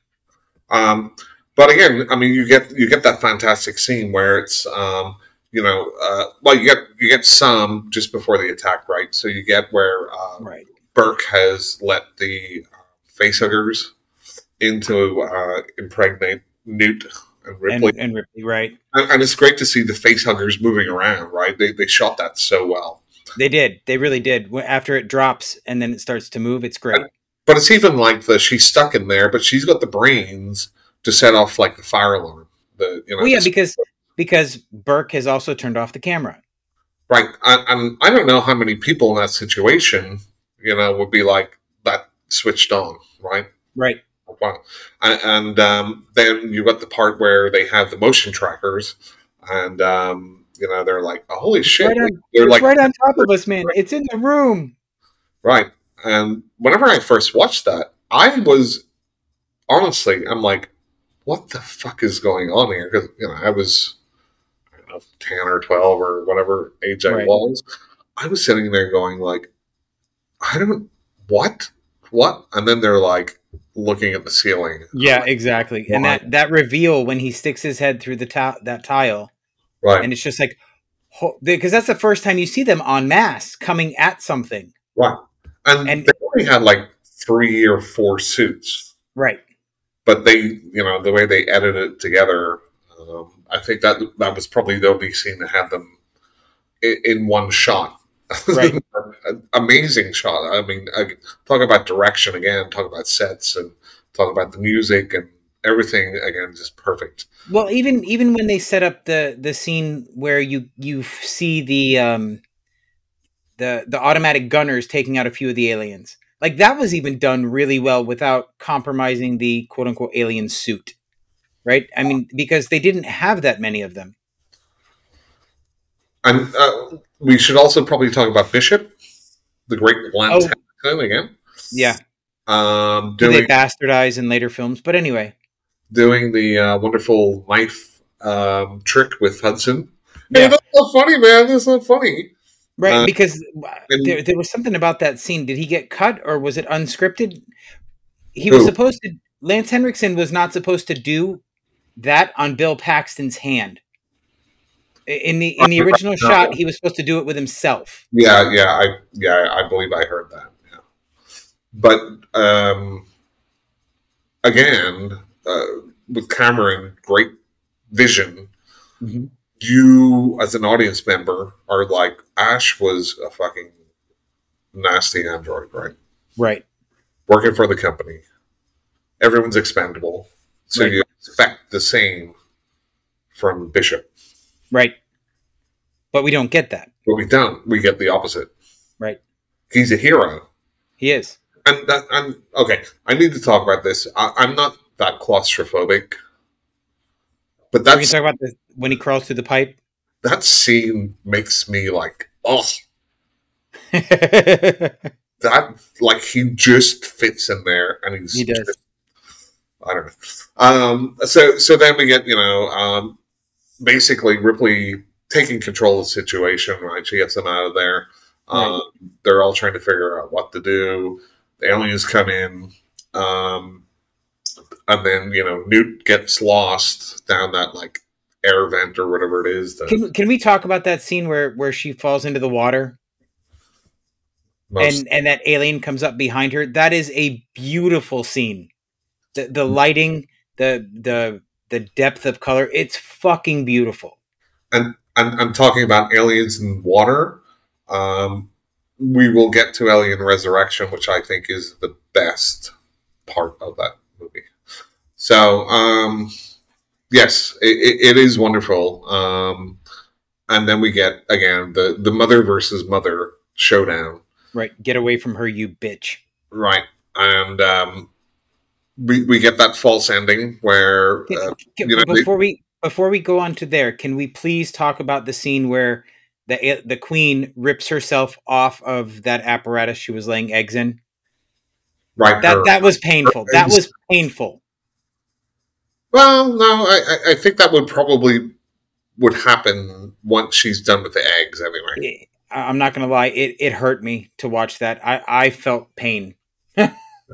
B: Um, but again, I mean, you get you get that fantastic scene where it's um, you know, uh, well, you get you get some just before the attack, right? So you get where uh,
A: Right.
B: Burke has let the uh, facehuggers into uh, impregnate Newt and
A: And,
B: Ripley,
A: and Ripley, right?
B: and, and it's great to see the facehuggers moving around, right? They they shot that so well.
A: They did. They really did. After it drops and then it starts to move, it's great.
B: But it's even like the she's stuck in there, but she's got the brains to set off like the fire alarm. The you know,
A: Well, yeah, because because Burke has also turned off the camera.
B: right. And, and I don't know how many people in that situation, you know, would be like that switched on, right?
A: Right.
B: Wow. And, and um, then you got the part where they have the motion trackers, and um, you know they're like, oh, "Holy shit!"
A: Right on,
B: they're
A: it's
B: like,
A: right on top of us, man. It's in the room.
B: Right. And whenever I first watched that, I was honestly, I'm like, what the fuck is going on here? Because, you know, I was, I don't know, 10 or 12 or whatever age I was. I was sitting there going, like, I don't, what? What? And then they're like looking at the ceiling.
A: Yeah, exactly. And that that reveal when he sticks his head through the ti- that tile,
B: Right.
A: and it's just like, because that's the first time you see them en masse coming at something.
B: right. And,
A: and-
B: they only had like three or four suits.
A: Right.
B: but they you know the way they edited it together um, i think that that was probably the only scene that had them in, in one shot
A: Right.
B: amazing shot i mean I, talk about direction again talk about sets and talk about the music and everything again just perfect
A: Well, even even when they set up the the scene where you you see the um the the automatic gunners taking out a few of the aliens, like that was even done really well without compromising the quote unquote alien suit, right? I mean, because they didn't have that many of them.
B: and uh, we should also probably talk about bishop the great Lance
A: Oh.
B: Again
A: Yeah,
B: um,
A: who they
B: doing
A: bastardize in later films. But anyway,
B: doing the uh, wonderful knife um, trick with hudson
A: Yeah.
B: hey, that's not funny man that's so funny
A: right?
B: Uh,
A: because
B: and-
A: there there was something about that scene. Did he get cut or was it unscripted? He was supposed to. Lance Henriksen was not supposed to do that on Bill Paxton's hand. In the in the original
B: right.
A: shot, he was supposed to do it with himself.
B: Yeah, yeah, I yeah, I believe I heard that. Yeah, but um, again, uh, with Cameron, great vision.
A: Mhm.
B: You, as an audience member, are like Ash was a fucking nasty android, right?
A: Right.
B: Working for the company, everyone's expendable, so
A: Right.
B: you expect the same from Bishop.
A: Right. But we don't get that.
B: But we don't. We get the opposite.
A: Right.
B: He's a hero.
A: He is.
B: And that, I'm okay. I need to talk about this. I, I'm not that claustrophobic, but
A: We can
B: that's
A: talk about the, when he crawls through the pipe.
B: that scene makes me like, oh, that like he just fits in there, and he's He
A: does.
B: just- I don't know. Um, so so then we get you know um, basically Ripley taking control of the situation. Right, she gets them out of there. Um, They're all trying to figure out what to do. The aliens come in, um, and then you know Newt gets lost down that like air vent or whatever it is. The
A: Can, can we talk about that scene where, where she falls into the water
B: most,
A: and, and that alien comes up behind her? That is a beautiful scene. The, the lighting, the the the depth of color, it's fucking beautiful.
B: and I'm, I'm talking about aliens in water. Um, we will get to Alien Resurrection, which I think is the best part of that movie. So, um, yes, it, it, is wonderful. Um, and then we get again the the mother versus mother showdown,
A: Right. Get away from her, you bitch.
B: right? And um, we we get that false ending where uh, you know,
A: before we before we go on to there, can we please talk about the scene where the the queen rips herself off of that apparatus she was laying eggs in?
B: right
A: That
B: her-
A: that was painful. That was painful.
B: Well, no, I, I- I think that would probably would happen once she's done with the eggs anyway.
A: I- I'm not gonna lie, it, it hurt me to watch that. I, I felt pain.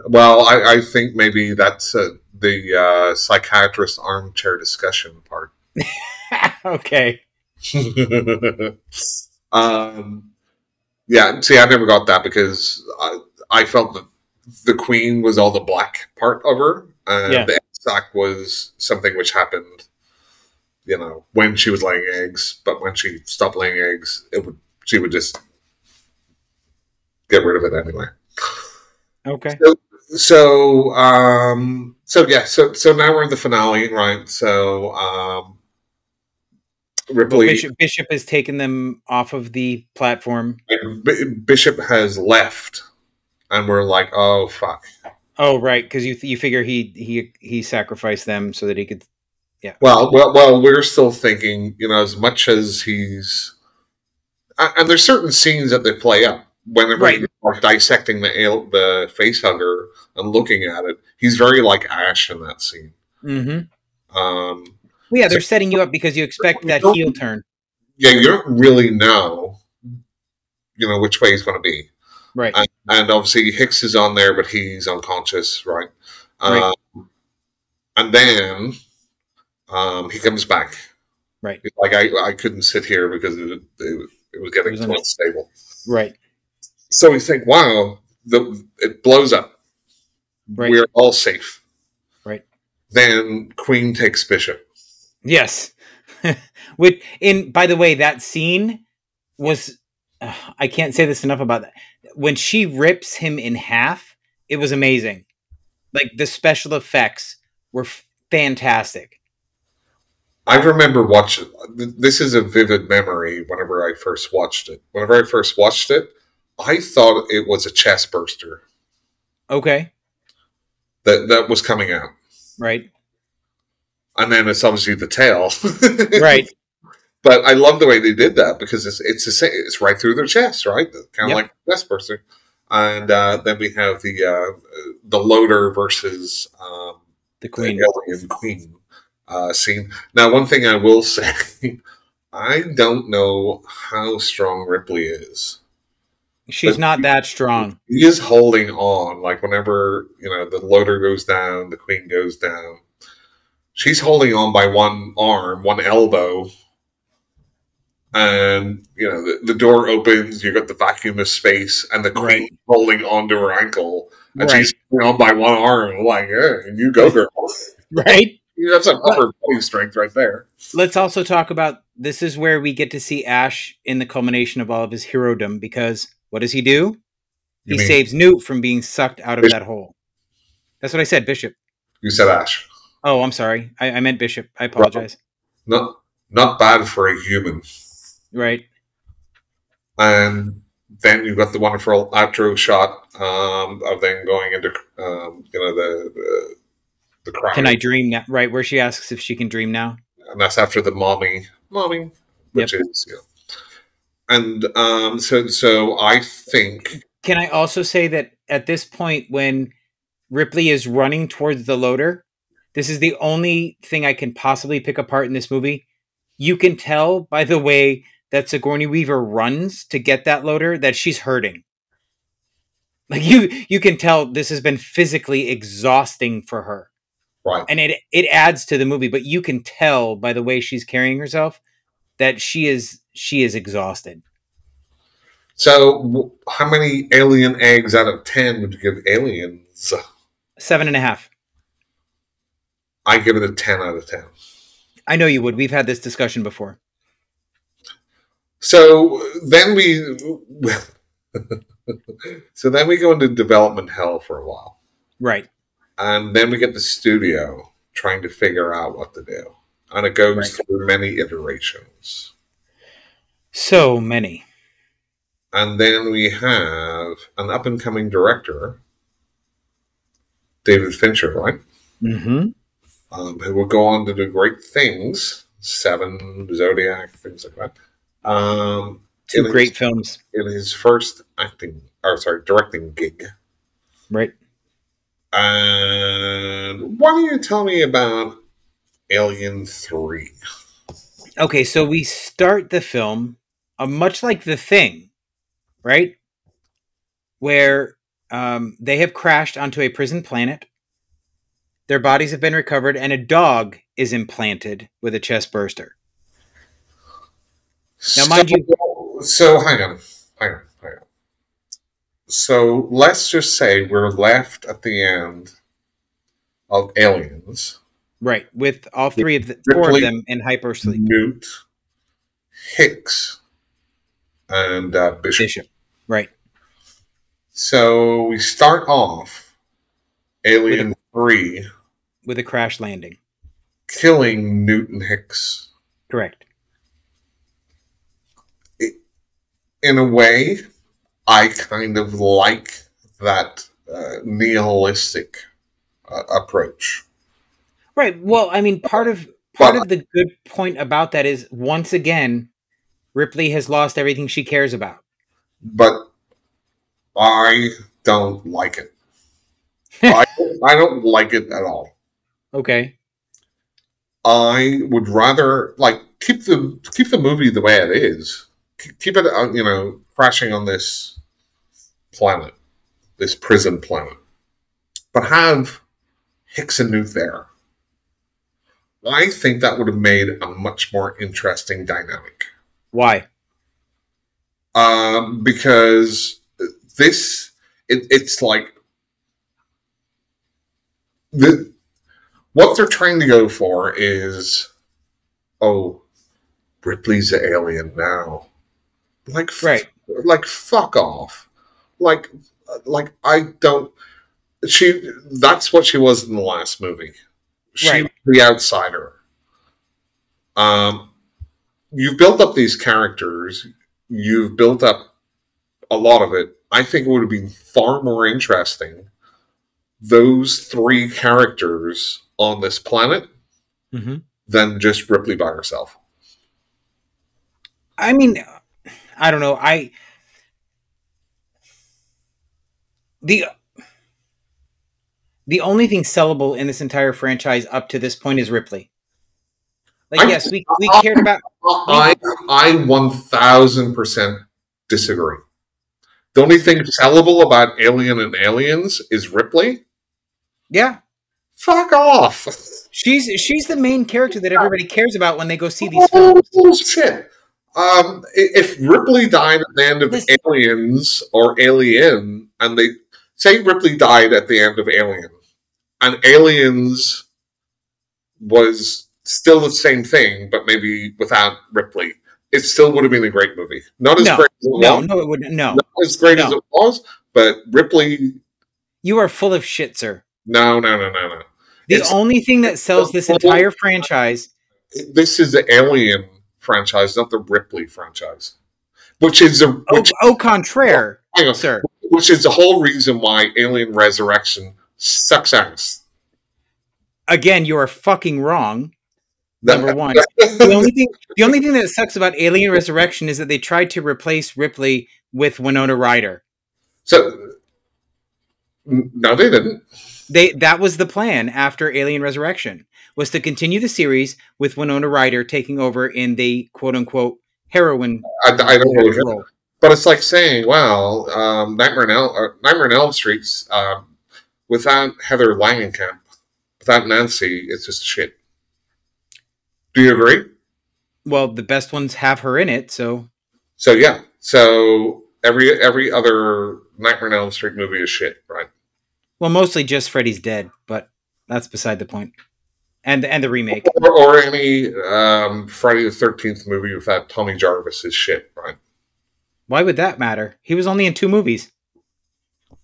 B: Well, I, I think maybe that's uh, the uh, psychiatrist armchair discussion part.
A: okay.
B: um, yeah, see, I never got that because I, I felt that the queen was all the black part of her, and
A: Yeah.
B: the egg sac was something which happened, you know, when she was laying eggs. But when she stopped laying eggs, it would she would just get rid of it anyway.
A: Okay.
B: so um so yeah so so now we're in the finale right so um
A: Well, Bishop Bishop has taken them off of the platform.
B: B- bishop has left and we're like oh fuck
A: Oh, right, because you you figure he he he sacrificed them so that he could. Yeah.
B: well well well we're still thinking you know as much as he's and and there's certain scenes that they play up whenever
A: Right.
B: he's dissecting the the face hugger and looking at it he's very like ash in that scene
A: Mm-hmm.
B: um
A: Well, yeah, they're setting you up because you expect that heel turn.
B: yeah, you don't really know, you know, which way he's going to be.
A: Right.
B: And, and obviously Hicks is on there, but he's unconscious, right?
A: Right.
B: Um, and then um, he comes back.
A: Right.
B: Like I, I couldn't sit here because it, it, it was getting
A: It was
B: too unstable.
A: Right.
B: So we think, wow, the, it blows up.
A: Right.
B: We're all safe.
A: Right.
B: Then Queen takes Bishop.
A: Yes. Which in by the way, that scene was uh, I can't say this enough about that. When she rips him in half, it was amazing. Like the special effects were fantastic.
B: I remember watching. This is a vivid memory. Whenever I first watched it, whenever I first watched it, I thought it was a chest burster
A: Okay.
B: that that was coming out,
A: Right.
B: and then it's obviously the tail.
A: Right.
B: But I love the way they did that because it's it's the same. It's right through their chest, right? Kind of
A: Yep.
B: like a chest burster. And uh, then we have the uh, the loader versus um,
A: The
B: the
A: queen.
B: alien queen uh, scene. Now, one thing I will say, I don't know how strong Ripley is.
A: She's not that strong.
B: He is holding on. Like whenever you know the loader goes down, the queen goes down. She's holding on by one arm, one elbow, and you know the, the door opens. You've got the vacuum of space, and the queen
A: Right.
B: holding onto her ankle, and
A: Right.
B: she's on by one arm. Like, yeah, and you go, girl.
A: Right.
B: That's some upper body strength right there.
A: Let's also talk about this is where we get to see Ash in the culmination of all of his herodom because what does he do?
B: You
A: he
B: mean-
A: saves Newt from being sucked out of
B: Bishop.
A: that hole. That's what I said, Bishop.
B: You said Ash.
A: Oh, I'm sorry. I, I meant Bishop. I apologize.
B: No, not bad for a human.
A: Right.
B: And then you've got the wonderful outro shot um, of them going into, um, you know, the the, the crowd.
A: Can I dream now? Right, where she asks if she can dream now.
B: and that's after the mommy, mommy, which is you know. And um, so, so I think
A: Can I also say that at this point, when Ripley is running towards the loader, this is the only thing I can possibly pick apart in this movie. You can tell by the way that Sigourney Weaver runs to get that loader that she's hurting. Like you, you can tell this has been physically exhausting for her,
B: right.
A: and it it adds to the movie. But you can tell by the way she's carrying herself that she is she is exhausted.
B: So, how many alien eggs out of ten would you give aliens?
A: Seven and a half.
B: I give it a ten out of ten.
A: I know you would. We've had this discussion before.
B: So then we, so then we go into development hell for a while,
A: Right.
B: and then we get the studio trying to figure out what to do, and it goes
A: Right.
B: through many iterations,
A: So many.
B: and then we have an up and coming director, David Fincher, right?
A: Mm-hmm.
B: um, who will go on to do great things. Seven, Zodiac, things like that. Um,
A: Two
B: in
A: great films.
B: in his first acting, or sorry, directing gig.
A: Right.
B: And why don't you tell me about Alien Three?
A: Okay, so we start the film uh, much like The Thing, right? Where um, they have crashed onto a prison planet. Their bodies have been recovered, and a dog is implanted with a chest burster. Now, mind
B: so, so hang on, hang on, hang on. So let's just say we're left at the end of Aliens.
A: Right, with all three of the four of them in hypersleep.
B: Newt, Hicks, and uh, Bishop.
A: Bishop. Right.
B: So we start off Alien 3
A: With a crash landing.
B: killing Newt and Hicks.
A: Correct.
B: In a way, I kind of like that uh, nihilistic uh, approach.
A: Right. Well, I mean, part of part
B: But-
A: of the good point about that is once again, Ripley has lost everything she cares about.
B: But I don't like it. I, I don't like it at all.
A: Okay.
B: I would rather like keep the keep the movie the way it is. Keep- it, uh, you know, crashing on this planet, this prison planet, but have Hicks and Newt there. I think that would have made a much more interesting dynamic.
A: Why?
B: Um, because this, it, it's like the what they're trying to go for is, oh, Ripley's an alien now. Like, f- like fuck off. Like, like I don't. She. That's what she was in the last movie. She
A: Right.
B: the outsider. Um, you've built up these characters. You've built up a lot of it. I think it would have been far more interesting. Those three characters on this planet
A: Mm-hmm.
B: than just Ripley by herself.
A: I mean, I don't know. I the the only thing sellable in this entire franchise up to this point is Ripley. Like,
B: I'm-
A: yes, we we cared about
B: I I one thousand percent disagree. The only thing sellable about Alien and Aliens is Ripley.
A: yeah.
B: Fuck off.
A: She's she's the main character that everybody cares about when they go see these oh, films.
B: Bullshit. Um, if Ripley died at the end of
A: Listen.
B: Aliens or Alien, and they say Ripley died at the end of Alien, and Aliens was still the same thing, but maybe without Ripley, it still would have been a great movie. Not as
A: No,
B: great as it
A: No,
B: was,
A: no, it wouldn't. No,
B: not as great as it was, but Ripley.
A: you are full of shit, sir.
B: No, no, no, no, no.
A: The
B: It's-
A: only thing that sells this entire franchise
B: this is the Alien franchise, not the Ripley franchise, which is a
A: Au,
B: which,
A: au contraire,
B: hang on,
A: sir.
B: which is the whole reason why Alien Resurrection sucks ass.
A: Again, you are fucking wrong. Number one. The only thing, the only thing that sucks about Alien Resurrection is that they tried to replace Ripley with Winona Ryder.
B: so no, they didn't.
A: They that was the plan after Alien Resurrection was to continue the series with Winona Ryder taking over in the quote unquote heroine
B: I, I don't really
A: role.
B: But it's like saying, well, um, Nightmare on Elm, uh, Nightmare on Elm Street's um, without Heather Langenkamp, without Nancy, it's just shit. Do you agree?
A: Well, the best ones have her in it, so
B: So yeah, so every every other Nightmare on Elm Street movie is shit, right?
A: well, mostly just Freddy's dead, but that's beside the point. And and the remake.
B: Or, or any um, Friday the Thirteenth movie without Tommy Jarvis is shit, right?
A: Why would that matter? He was only in two movies.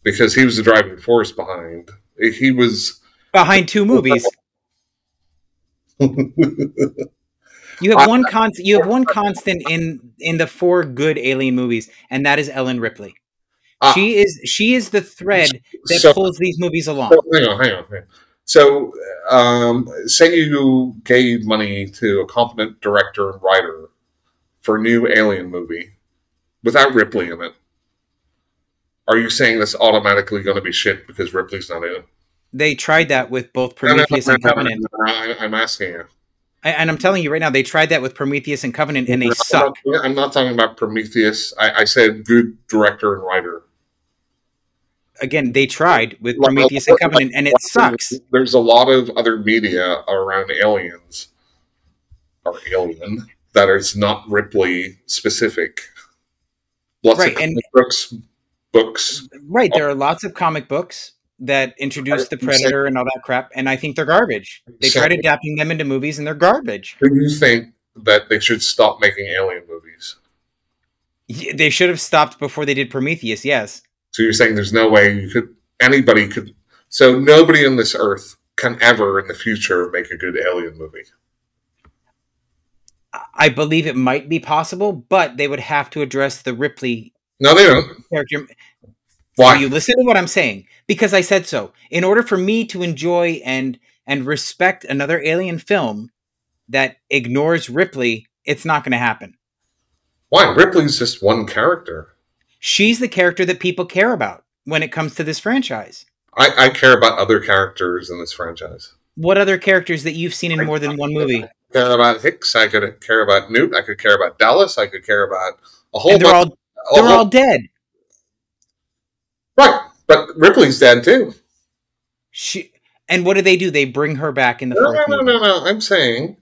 B: Because he was the driving force behind. He was.
A: Behind two movies. You have one constant. You have one constant in in the four good Alien movies, and that is Ellen Ripley.
B: Ah.
A: she is she is the thread that
B: So-
A: pulls these movies along.
B: So, hang on, hang on, hang on. So, um, say you gave money to a competent director and writer for a new Alien movie without Ripley in it. Are you saying that's automatically going to be shit because Ripley's not in it?
A: They tried that with both
B: No, no, no,
A: Prometheus
B: no,
A: and Covenant,
B: I, I'm asking you.
A: I- and I'm telling you right now, they tried that with Prometheus and Covenant, and they suck.
B: not, I'm not talking about Prometheus. I, I said good director and writer.
A: Again, they tried with
B: Like-
A: Prometheus and Covenant, and it sucks.
B: There's a lot of other media around aliens or alien that is not Ripley specific. Lots
A: Right,
B: of
A: and-
B: comic books, books.
A: Right, there are lots of comic books that introduce the Predator and all that crap, and I think they're garbage. They
B: So-
A: tried adapting them into movies, and they're garbage.
B: Do you think that they should stop making alien movies?
A: They should have stopped before they did Prometheus. Yes.
B: So you're saying there's no way you could anybody could so nobody on this earth can ever in the future make a good alien movie.
A: I believe it might be possible, but they would have to address the Ripley
B: No, they don't.
A: character.
B: Why?
A: You listen to what I'm saying because I said so. In order for me to enjoy and and respect another alien film that ignores Ripley, it's not going to happen.
B: Why? Ripley's just one character.
A: She's the character that people care about when it comes to this franchise.
B: I, I care about other characters in this franchise.
A: What other characters that you've seen in more than one movie?
B: I care about Hicks. I could care about Newt. I could care about Dallas. I could care about a whole
A: And they're
B: bunch.
A: all they're
B: whole-
A: all dead.
B: right, but Ripley's dead too.
A: She and what do they do? They bring her back in the
B: No, no, no, no, no. I'm saying,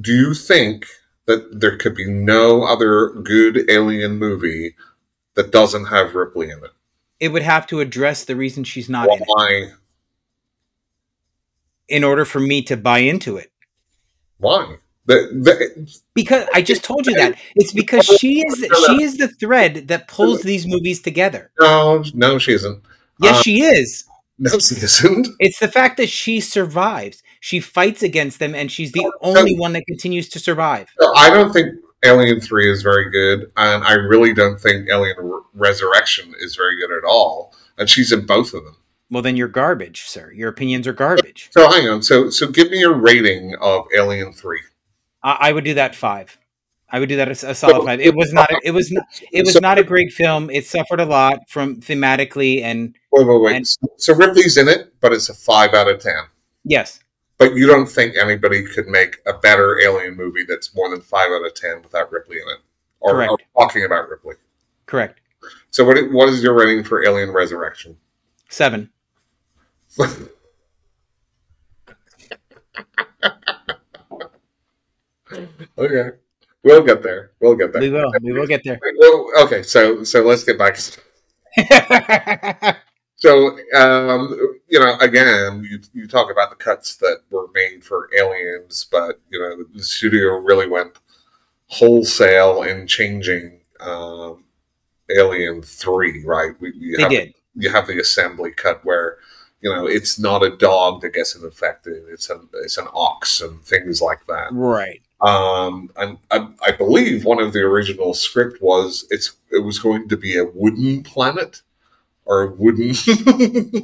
B: do you think that there could be no other good alien movie that doesn't have Ripley in it?
A: It would have to address the reason she's not in it
B: Why?
A: in order for me to buy into it.
B: Why? The, the,
A: Because I just told you that it's because she is she is the thread that pulls these movies together.
B: no, no, she isn't.
A: Yes,
B: Uh,
A: she is.
B: No, she isn't.
A: It's the fact that she survives. She fights against them, and she's the only one that continues to survive.
B: I don't think Alien Three is very good, and I really don't think Alien Re- Resurrection is very good at all. And she's in both of them.
A: Well, then you're garbage, sir. Your opinions are garbage.
B: So hang on. So so give me a rating of Alien Three.
A: I, I would do that five. I would do that as a solid five. It was not. It was not. It was
B: So-
A: not a great film. It suffered a lot from thematically and
B: Wait, wait, wait.
A: And-
B: so Ripley's in it, but it's a five out of ten.
A: yes,
B: But you don't think anybody could make a better Alien movie that's more than five out of ten without Ripley in it, or, or talking about Ripley.
A: correct.
B: So what what is your rating for Alien Resurrection?
A: Seven.
B: okay, we'll get there. We'll get there.
A: We will. We will get there.
B: Well, okay, so so let's get back. So um, you know, again, you you talk about the cuts that were made for Aliens, but you know, the studio really went wholesale in changing um, Alien Three, right? We, you
A: they
B: have,
A: did.
B: You have the assembly cut where you know, it's not a dog that gets infected; it's a it's an ox and things like that.
A: Right.
B: Um, and I, I believe one of the original script was it's it was going to be a wooden planet or wooden.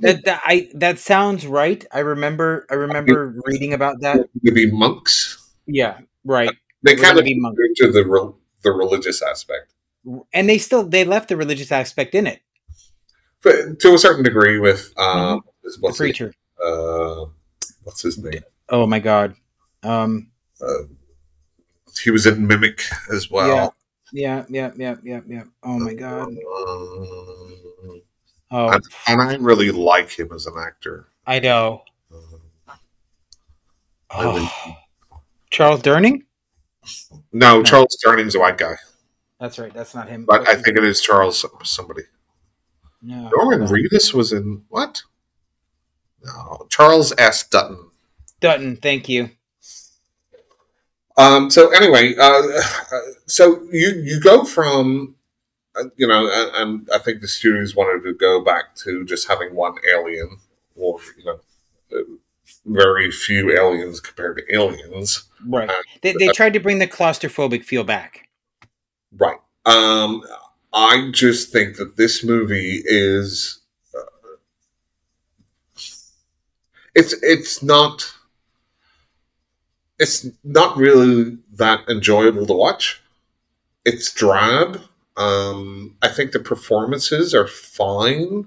A: That, that I that sounds right. I remember I remember reading about that.
B: to be monks.
A: Yeah. Right.
B: They
A: We're
B: kind of
A: be monks.
B: to the re- the religious aspect,
A: And they still they left the religious aspect in it.
B: but to a certain degree with um,
A: Mm-hmm. The
B: what's his,
A: preacher.
B: uh, what's his name?
A: Oh my god. Um.
B: Uh, he was in Mimic as well.
A: Yeah. Yeah. Yeah. Yeah. Yeah. Oh my god.
B: Uh,
A: Oh,
B: and, and I really like him as an actor.
A: I know.
B: Uh, I really-
A: Oh. Charles Durning.
B: no, Charles Durning's a white guy,
A: That's right. That's not him.
B: but I think it is Charles somebody.
A: No.
B: Norman Reedus was in what? No, Charles S. Dutton.
A: Dutton. Thank you.
B: Um, so anyway, uh, so you you go from uh, you know, and, and I think the studios wanted to go back to just having one alien, or you know, uh, very few aliens compared to aliens,
A: Right. They, they tried to bring the claustrophobic feel back.
B: right? Um, I just think that this movie is. Uh, it's it's not. It's not really that enjoyable to watch. It's drab. Um, I think the performances are fine.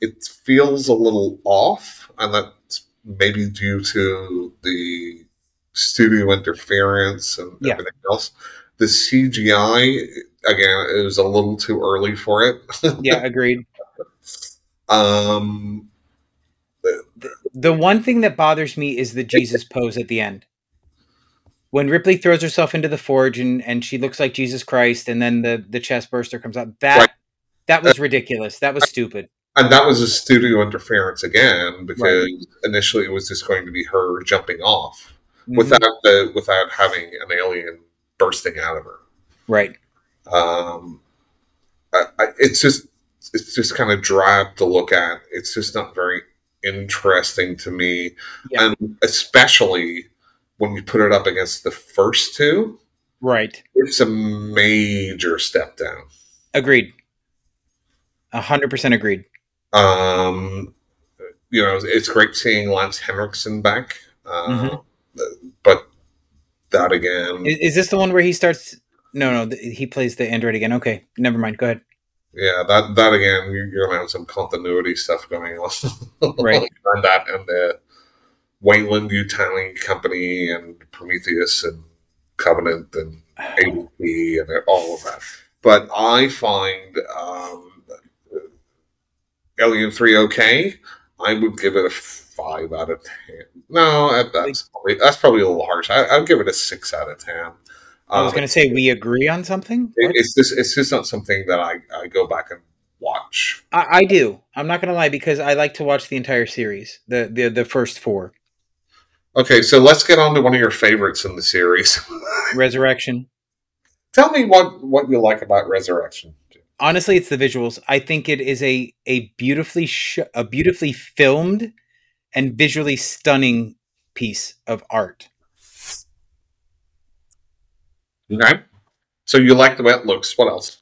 B: It feels a little off, and that's maybe due to the studio interference and
A: Yeah.
B: everything else. The CGI again it was a little too early for it.
A: Yeah, agreed.
B: um,
A: The one thing that bothers me is the Jesus pose at the end. When Ripley throws herself into the forge and, and she looks like Jesus Christ, and then the, the chest burster comes out. That
B: Right.
A: that was ridiculous. That was stupid.
B: and that was a studio interference again because initially it was just going to be her jumping off
A: Mhm.
B: without the without having an alien bursting out of her.
A: right.
B: Um, I, I, it's just it's just kind of drab to look at. It's just not very interesting to me,
A: Yeah.
B: and especially when you put it up against the first two,
A: Right.
B: it's a major step down.
A: Agreed. A hundred percent agreed.
B: Um, you know, it's great seeing Lance Henriksen back, uh,
A: Mhm.
B: but that again,
A: Is, is this the one where he starts? No, no, he plays the android again. Okay, never mind. Go ahead.
B: yeah, that that again, you're, you're gonna have some continuity stuff going on,
A: Right.
B: and that and the Weyland Yutani Company and Prometheus and Covenant and AVP and all of that. But I find um, Alien Three okay. I would give it a five out of ten. No, that's probably, that's probably a little harsh. I, I'd give it a six out of ten.
A: I was
B: Um,
A: going to say we agree on something.
B: it- it's just it's just not something that I, I go back and watch.
A: I, I do. I'm not going to lie because I like to watch the entire series, the the the first four.
B: Okay, so let's get on to one of your favorites in the series.
A: Resurrection.
B: Tell me what what you like about Resurrection.
A: Honestly, it's the visuals. I think it is a a beautifully sh- a beautifully filmed and visually stunning piece of art.
B: Okay, so you like the way it looks. What else?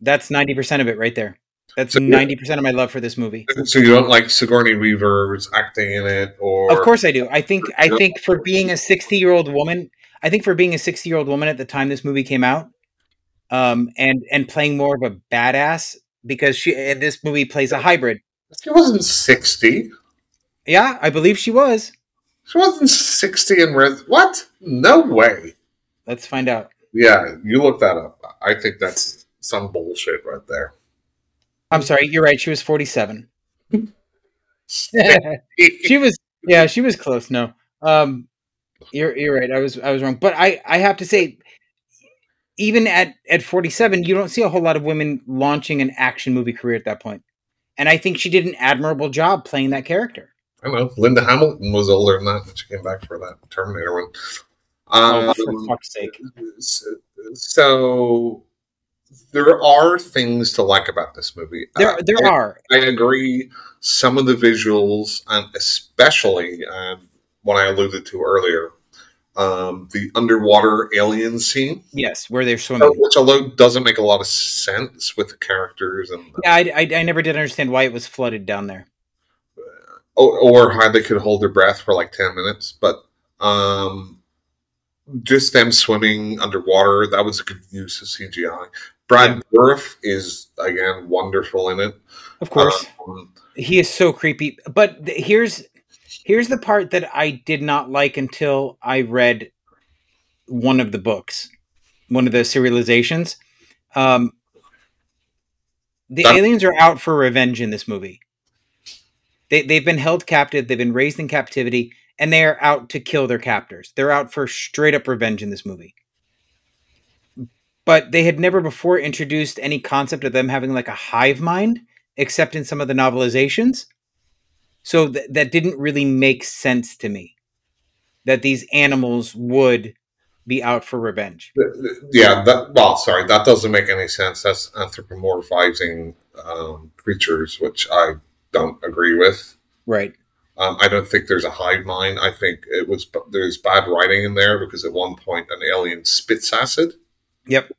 A: That's 90% of it right there. That's
B: So-
A: 90% of my love for this movie.
B: So you don't like Sigourney Weaver's acting in it, or
A: Of course I do. I think I think for being a 60-year-old woman, I think for being a 60-year-old woman at the time this movie came out, um and and playing more of a badass because she and this movie plays a hybrid.
B: she wasn't sixty.
A: Yeah, I believe she was.
B: She wasn't sixty and Res. What? No way.
A: Let's find out.
B: Yeah, you look that up. I think that's some bullshit right there.
A: I'm sorry, you're right. She was 47. she was yeah, she was close. No. Um you're you're right. I was I was wrong. But I I have to say even at at 47, you don't see a whole lot of women launching an action movie career at that point. And I think she did an admirable job playing that character.
B: I know. Linda Hamilton was older than that when she came back for that Terminator one.
A: Oh,
B: Um,
A: for fuck's sake.
B: so there are things to like about this movie.
A: There,
B: Uh,
A: there
B: I,
A: are.
B: I agree. Some of the visuals, and especially um, what I alluded to earlier, um, the underwater alien scene,
A: Yes, where they're swimming.
B: which although doesn't make a lot of sense with the characters and
A: Yeah, I, I, I never did understand why it was flooded down there.
B: or, or how they could hold their breath for like 10 minutes but um just them swimming underwater that was a good use of cgi brad Dourif is again wonderful in it
A: Of course,
B: Um,
A: he is so creepy. But th- here's here's the part that I did not like until I read one of the books, one of the serializations. Um, the
B: That-
A: aliens are out for revenge in this movie. They they've been held captive. They've been raised in captivity, and they are out to kill their captors. They're out for straight up revenge in this movie. But they had never before introduced any concept of them having like a hive mind, except in some of the novelizations. So th- that didn't really make sense to me. That these animals would be out for revenge.
B: yeah that well sorry that doesn't make any sense that's anthropomorphizing um, creatures which i don't agree with
A: Right.
B: Um, I don't think there's a hive mind. I think it was there's bad writing in there because at one point an alien spits acid.
A: Yep.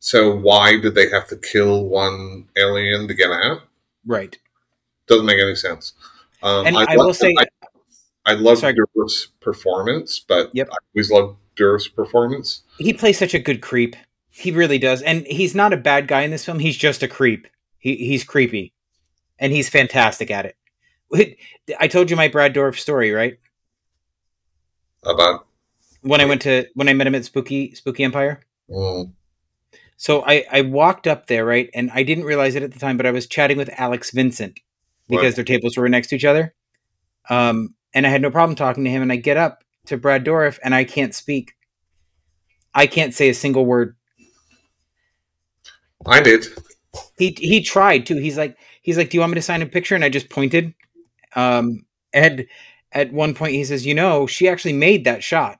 B: So why did they have to kill one alien to get out?
A: Right.
B: Doesn't make any sense. Um,
A: And I,
B: love-
A: will say,
B: I, I love
A: Sorry.
B: Dourif's performance, but
A: Yep.
B: I always love Dourif's performance.
A: he plays such a good creep. He really does, and he's not a bad guy in this film. He's just a creep. He he's creepy, and he's fantastic at it. I told you my Brad Dourif story, right?
B: About
A: When I went to when I met him at Spooky Spooky Empire.
B: Mm,
A: So I I walked up there, right, and I didn't realize it at the time, but I was chatting with Alex Vincent because
B: Right.
A: their tables were next to each other. Um, and I had no problem talking to him. And I get up to Brad Dourif, and I can't speak. I can't say a single word.
B: I did.
A: He he tried to. He's like he's like, "Do you want me to sign a picture?" And I just pointed. Um, and at one point he says, "You know, she actually made that shot.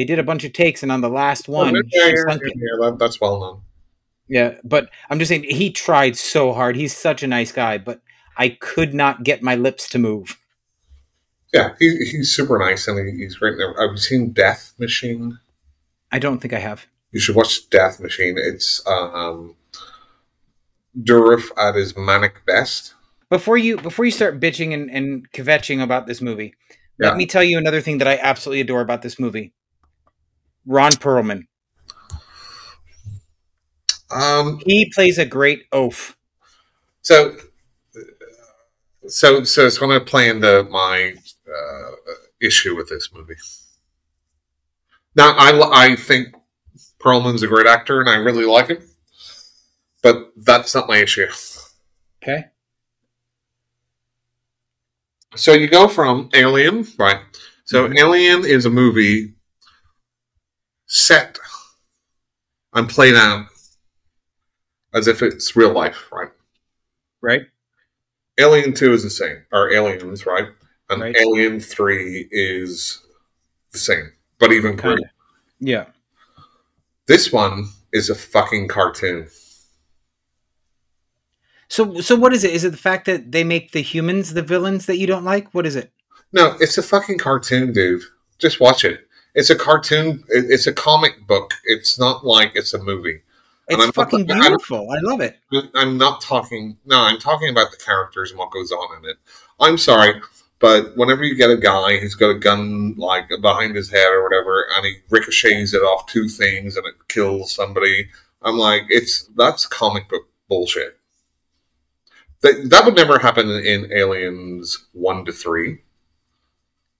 A: They did a bunch of takes, and on the last one,
B: yeah, yeah, yeah,
A: sunk it."
B: yeah, that, that's well known.
A: Yeah, but I'm just saying he tried so hard. He's such a nice guy, but I could not get my lips to move.
B: Yeah, he, he's super nice and he, he's great. Have you seen Death Machine?
A: I don't think I have.
B: You should watch Death Machine. It's um, Dourif at his manic best.
A: Before you before you start bitching and, and kvetching about this movie,
B: Yeah.
A: let me tell you another thing that I absolutely adore about this movie. Ron Perlman.
B: Um,
A: He plays a great oaf.
B: so, so, so it's going to play into my uh, issue with this movie. Now, I I think Perlman's a great actor and I really like him, but that's not my issue.
A: Okay.
B: So you go from Alien, right? So
A: Mhm.
B: Alien is a movie set and played out as if it's real life, right?
A: Right?
B: Alien 2 is the same, or Aliens, right? And
A: Right.
B: Alien 3 is the same, but even
A: Kinda. Yeah.
B: This one is a fucking cartoon.
A: So so what is it? Is it the fact that they make the humans the villains that you don't like? What is it?
B: No, it's a fucking cartoon, dude. Just watch it. It's a cartoon. It's a comic book. It's not like it's a movie.
A: It's
B: I'm not-
A: fucking
B: don't-
A: beautiful. I love it.
B: I'm not talking. No, I'm talking about the characters and what goes on in it. I'm sorry, but whenever you get a guy who's got a gun like behind his head or whatever, and he ricochets it off two things and it kills somebody, I'm like, it's that's comic book bullshit. That that would never happen in Aliens one to three,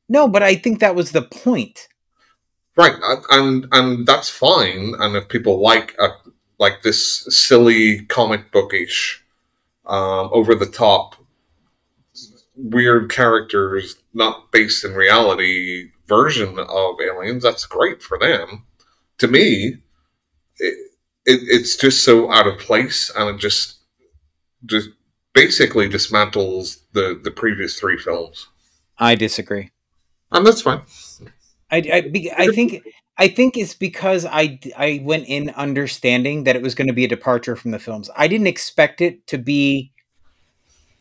A: No, but I think that was the point.
B: Right? And and that's fine. And if people like a like this silly comic bookish, um, over the top weird characters not based in reality version of aliens that's great for them to me it, it, it's just so out of place and it just just basically dismantles the the previous three films
A: I disagree.
B: and that's fine
A: I, I, be- I think I think it's because I I went in understanding that it was going to be a departure from the films. I didn't expect it to be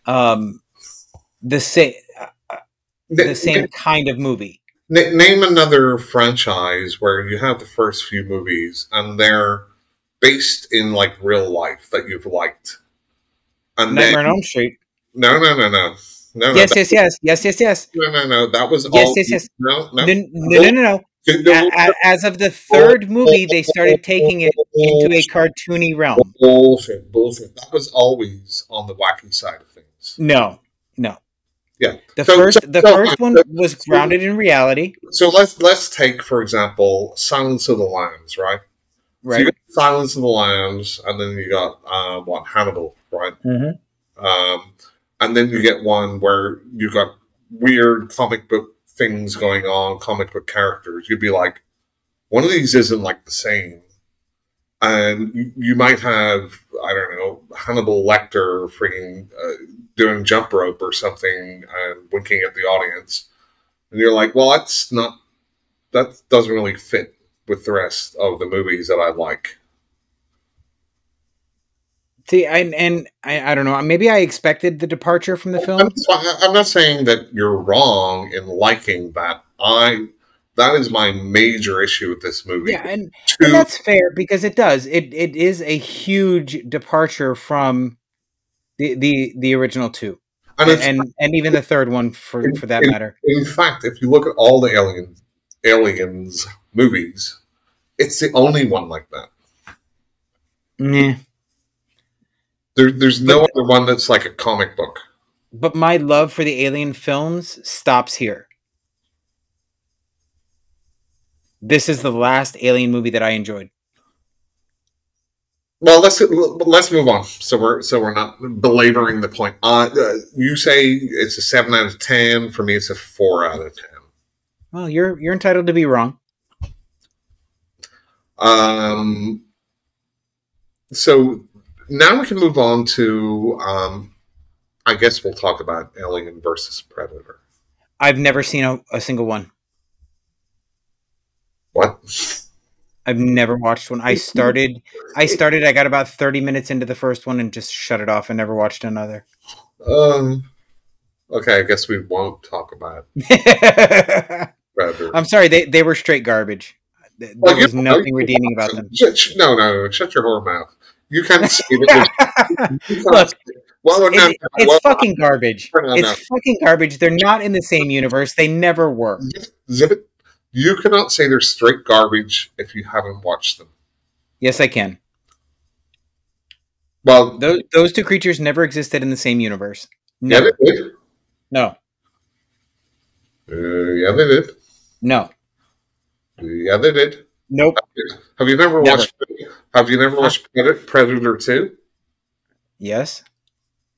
A: um the same the same kind of movie.
B: Name another franchise where you have the first few movies and they're based in like real life that you've liked.
A: And Nightmare on Elm Street.
B: No, no, no, no. No,
A: yes, no, yes, yes, yes, yes, yes.
B: No, no, no. That was
A: yes, all. Yes, yes, No, no, no, no, no. no. As of the third movie, they started taking it into a cartoony realm.
B: Bullshit, bullshit. That was always on the wacky side of things.
A: No, no.
B: Yeah.
A: The so, first, so, the so, first one was grounded in reality.
B: So let's let's take for example, Silence of the Lambs, right?
A: Right. So
B: Silence of the Lambs, and then you got uh, what Hannibal, right?
A: Mm-hmm.
B: Um, and then you get one where you've got weird comic book things going on, comic book characters. You'd be like, one of these isn't like the same. And you, you might have, I don't know, Hannibal Lecter freaking uh, doing jump rope or something and winking at the audience. And you're like, well, that's not, that doesn't really fit with the rest of the movies that I like.
A: See, and and I, I don't know. Maybe I expected the departure from the film.
B: I'm not saying that you're wrong in liking that. I that is my major issue with this movie.
A: Yeah, and, to, and that's fair because it does. It it is a huge departure from the the the original two, and and, and, and even the third one for in, for that
B: in,
A: matter.
B: In fact, if you look at all the alien aliens movies, it's the only one like that.
A: Yeah.
B: There, there's no but, other one that's like a comic book.
A: But my love for the Alien films stops here. This is the last Alien movie that I enjoyed.
B: Well, let's let's move on. So we're so we're not belaboring the point. Uh, uh, you say it's a seven out of ten. For me, it's a four out of ten.
A: Well, you're you're entitled to be wrong.
B: Um. So now we can move on to. Um, I guess we'll talk about Alien versus Predator.
A: I've never seen a, a single one.
B: What?
A: I've never watched one. I started. I started. I got about thirty minutes into the first one and just shut it off and never watched another.
B: Um. Okay, I guess we won't talk about.
A: Predator. I'm sorry. They they were straight garbage. There well, was nothing redeeming about them.
B: No, no, no. Shut your whore mouth. You can't see it.
A: Look, well, it, no, it's well, fucking garbage. No, it's fucking garbage. They're not in the same universe. They never were.
B: You cannot say they're straight garbage if you haven't watched them.
A: Yes, I can.
B: Well,
A: those, those two creatures never existed in the same universe.
B: Never. Yeah, they did.
A: No.
B: Uh, yeah, they did.
A: No.
B: Yeah, they did.
A: Nope.
B: Have you never, never. watched? Have you never watched Predator Two?
A: Yes.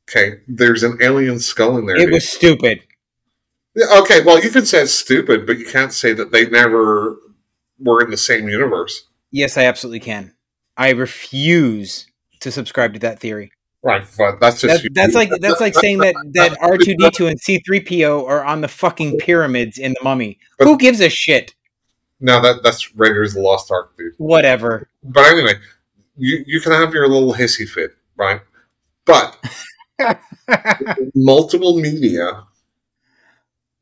B: Okay, there's an alien skull in there.
A: It dude. was stupid.
B: Yeah, okay, well, you can say it's stupid, but you can't say that they never were in the same universe.
A: Yes, I absolutely can. I refuse to subscribe to that theory.
B: Right, but that's just
A: that's, that's like that's like saying that that R two D two and C three PO are on the fucking pyramids in the Mummy. But, Who gives a shit?
B: No, that that's Raiders of the Lost Ark, dude.
A: Whatever.
B: But anyway, you you can have your little hissy fit, right? But multiple media,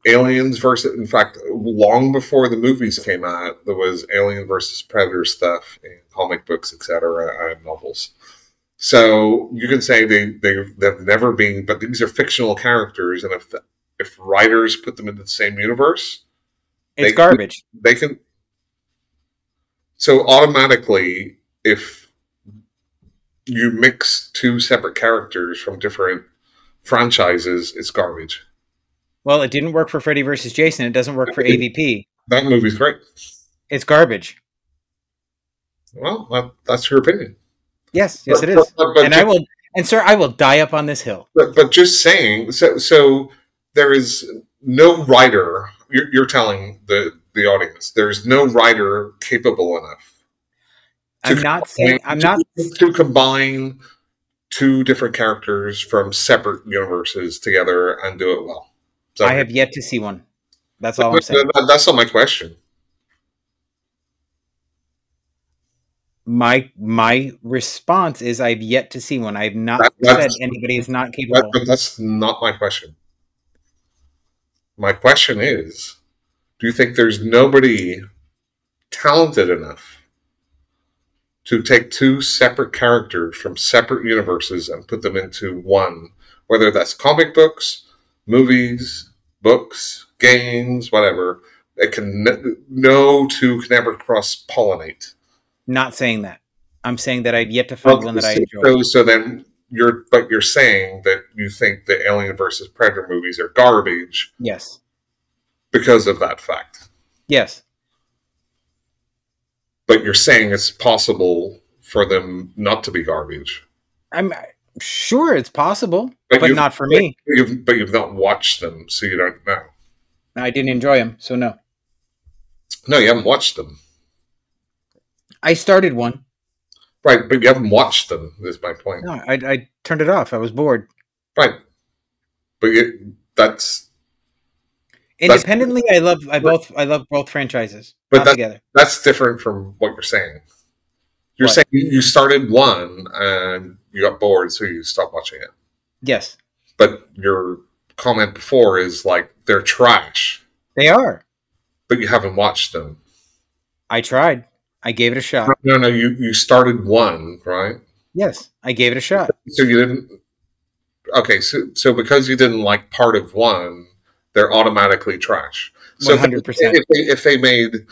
B: aliens versus. In fact, long before the movies came out, there was Alien versus Predator stuff in comic books, etc., and novels. So you can say they they they've never been, but these are fictional characters, and if the, if writers put them into the same universe,
A: it's they, garbage.
B: They can so automatically, if you mix two separate characters from different franchises, it's garbage.
A: Well, it didn't work for Freddy versus Jason. It doesn't work for AVP.
B: That movie's great.
A: It's garbage.
B: Well, that, that's your opinion.
A: Yes, yes, but, it is. But, but, and I will, and sir, I will die up on this hill.
B: But, but just saying, so so there is no writer. You're, you're telling the the audience. There's no writer capable enough.
A: I'm not saying I'm not
B: to combine two different characters from separate universes together and do it well.
A: So, I have yet to see one. That's all I'm saying.
B: That's not my question.
A: My my response is I've yet to see one. I've not
B: That-
A: said anybody is not capable.
B: but that's not my question. My question is do you think there's nobody talented enough to take two separate characters from separate universes and put them into one, whether that's comic books, movies, books, games, whatever? It can no two can ever cross pollinate.
A: Not saying that. I'm saying that I've yet to find one that I enjoy.
B: So, so then you're, but you're saying that you think the Alien versus Predator movies are garbage
A: Yes.
B: Because of that fact.
A: Yes.
B: But you're saying it's possible for them not to be garbage.
A: I'm sure it's possible,
B: But
A: but, not for me.
B: You've, but you've not watched them, so you don't know.
A: I didn't enjoy them, so no.
B: No, you haven't watched them.
A: I started one.
B: Right, but you haven't watched them, is my point.
A: No, I, I turned it off. I was bored.
B: Right. But you, That's-
A: Independently, I love I both I love both franchises.
B: But
A: together.
B: that's different from what you're saying. You're
A: What?
B: saying you you started one and you got bored, so you stopped watching it.
A: Yes,
B: But your comment before is like they're trash,
A: they are.
B: but you haven't watched them.
A: I tried. I gave it a shot.
B: No, no, you you started one, right?
A: Yes, I gave it a shot.
B: So you didn't. Okay, so so because you didn't like part of one, they're automatically trash. So if they-
A: 100%.
B: If they, if they made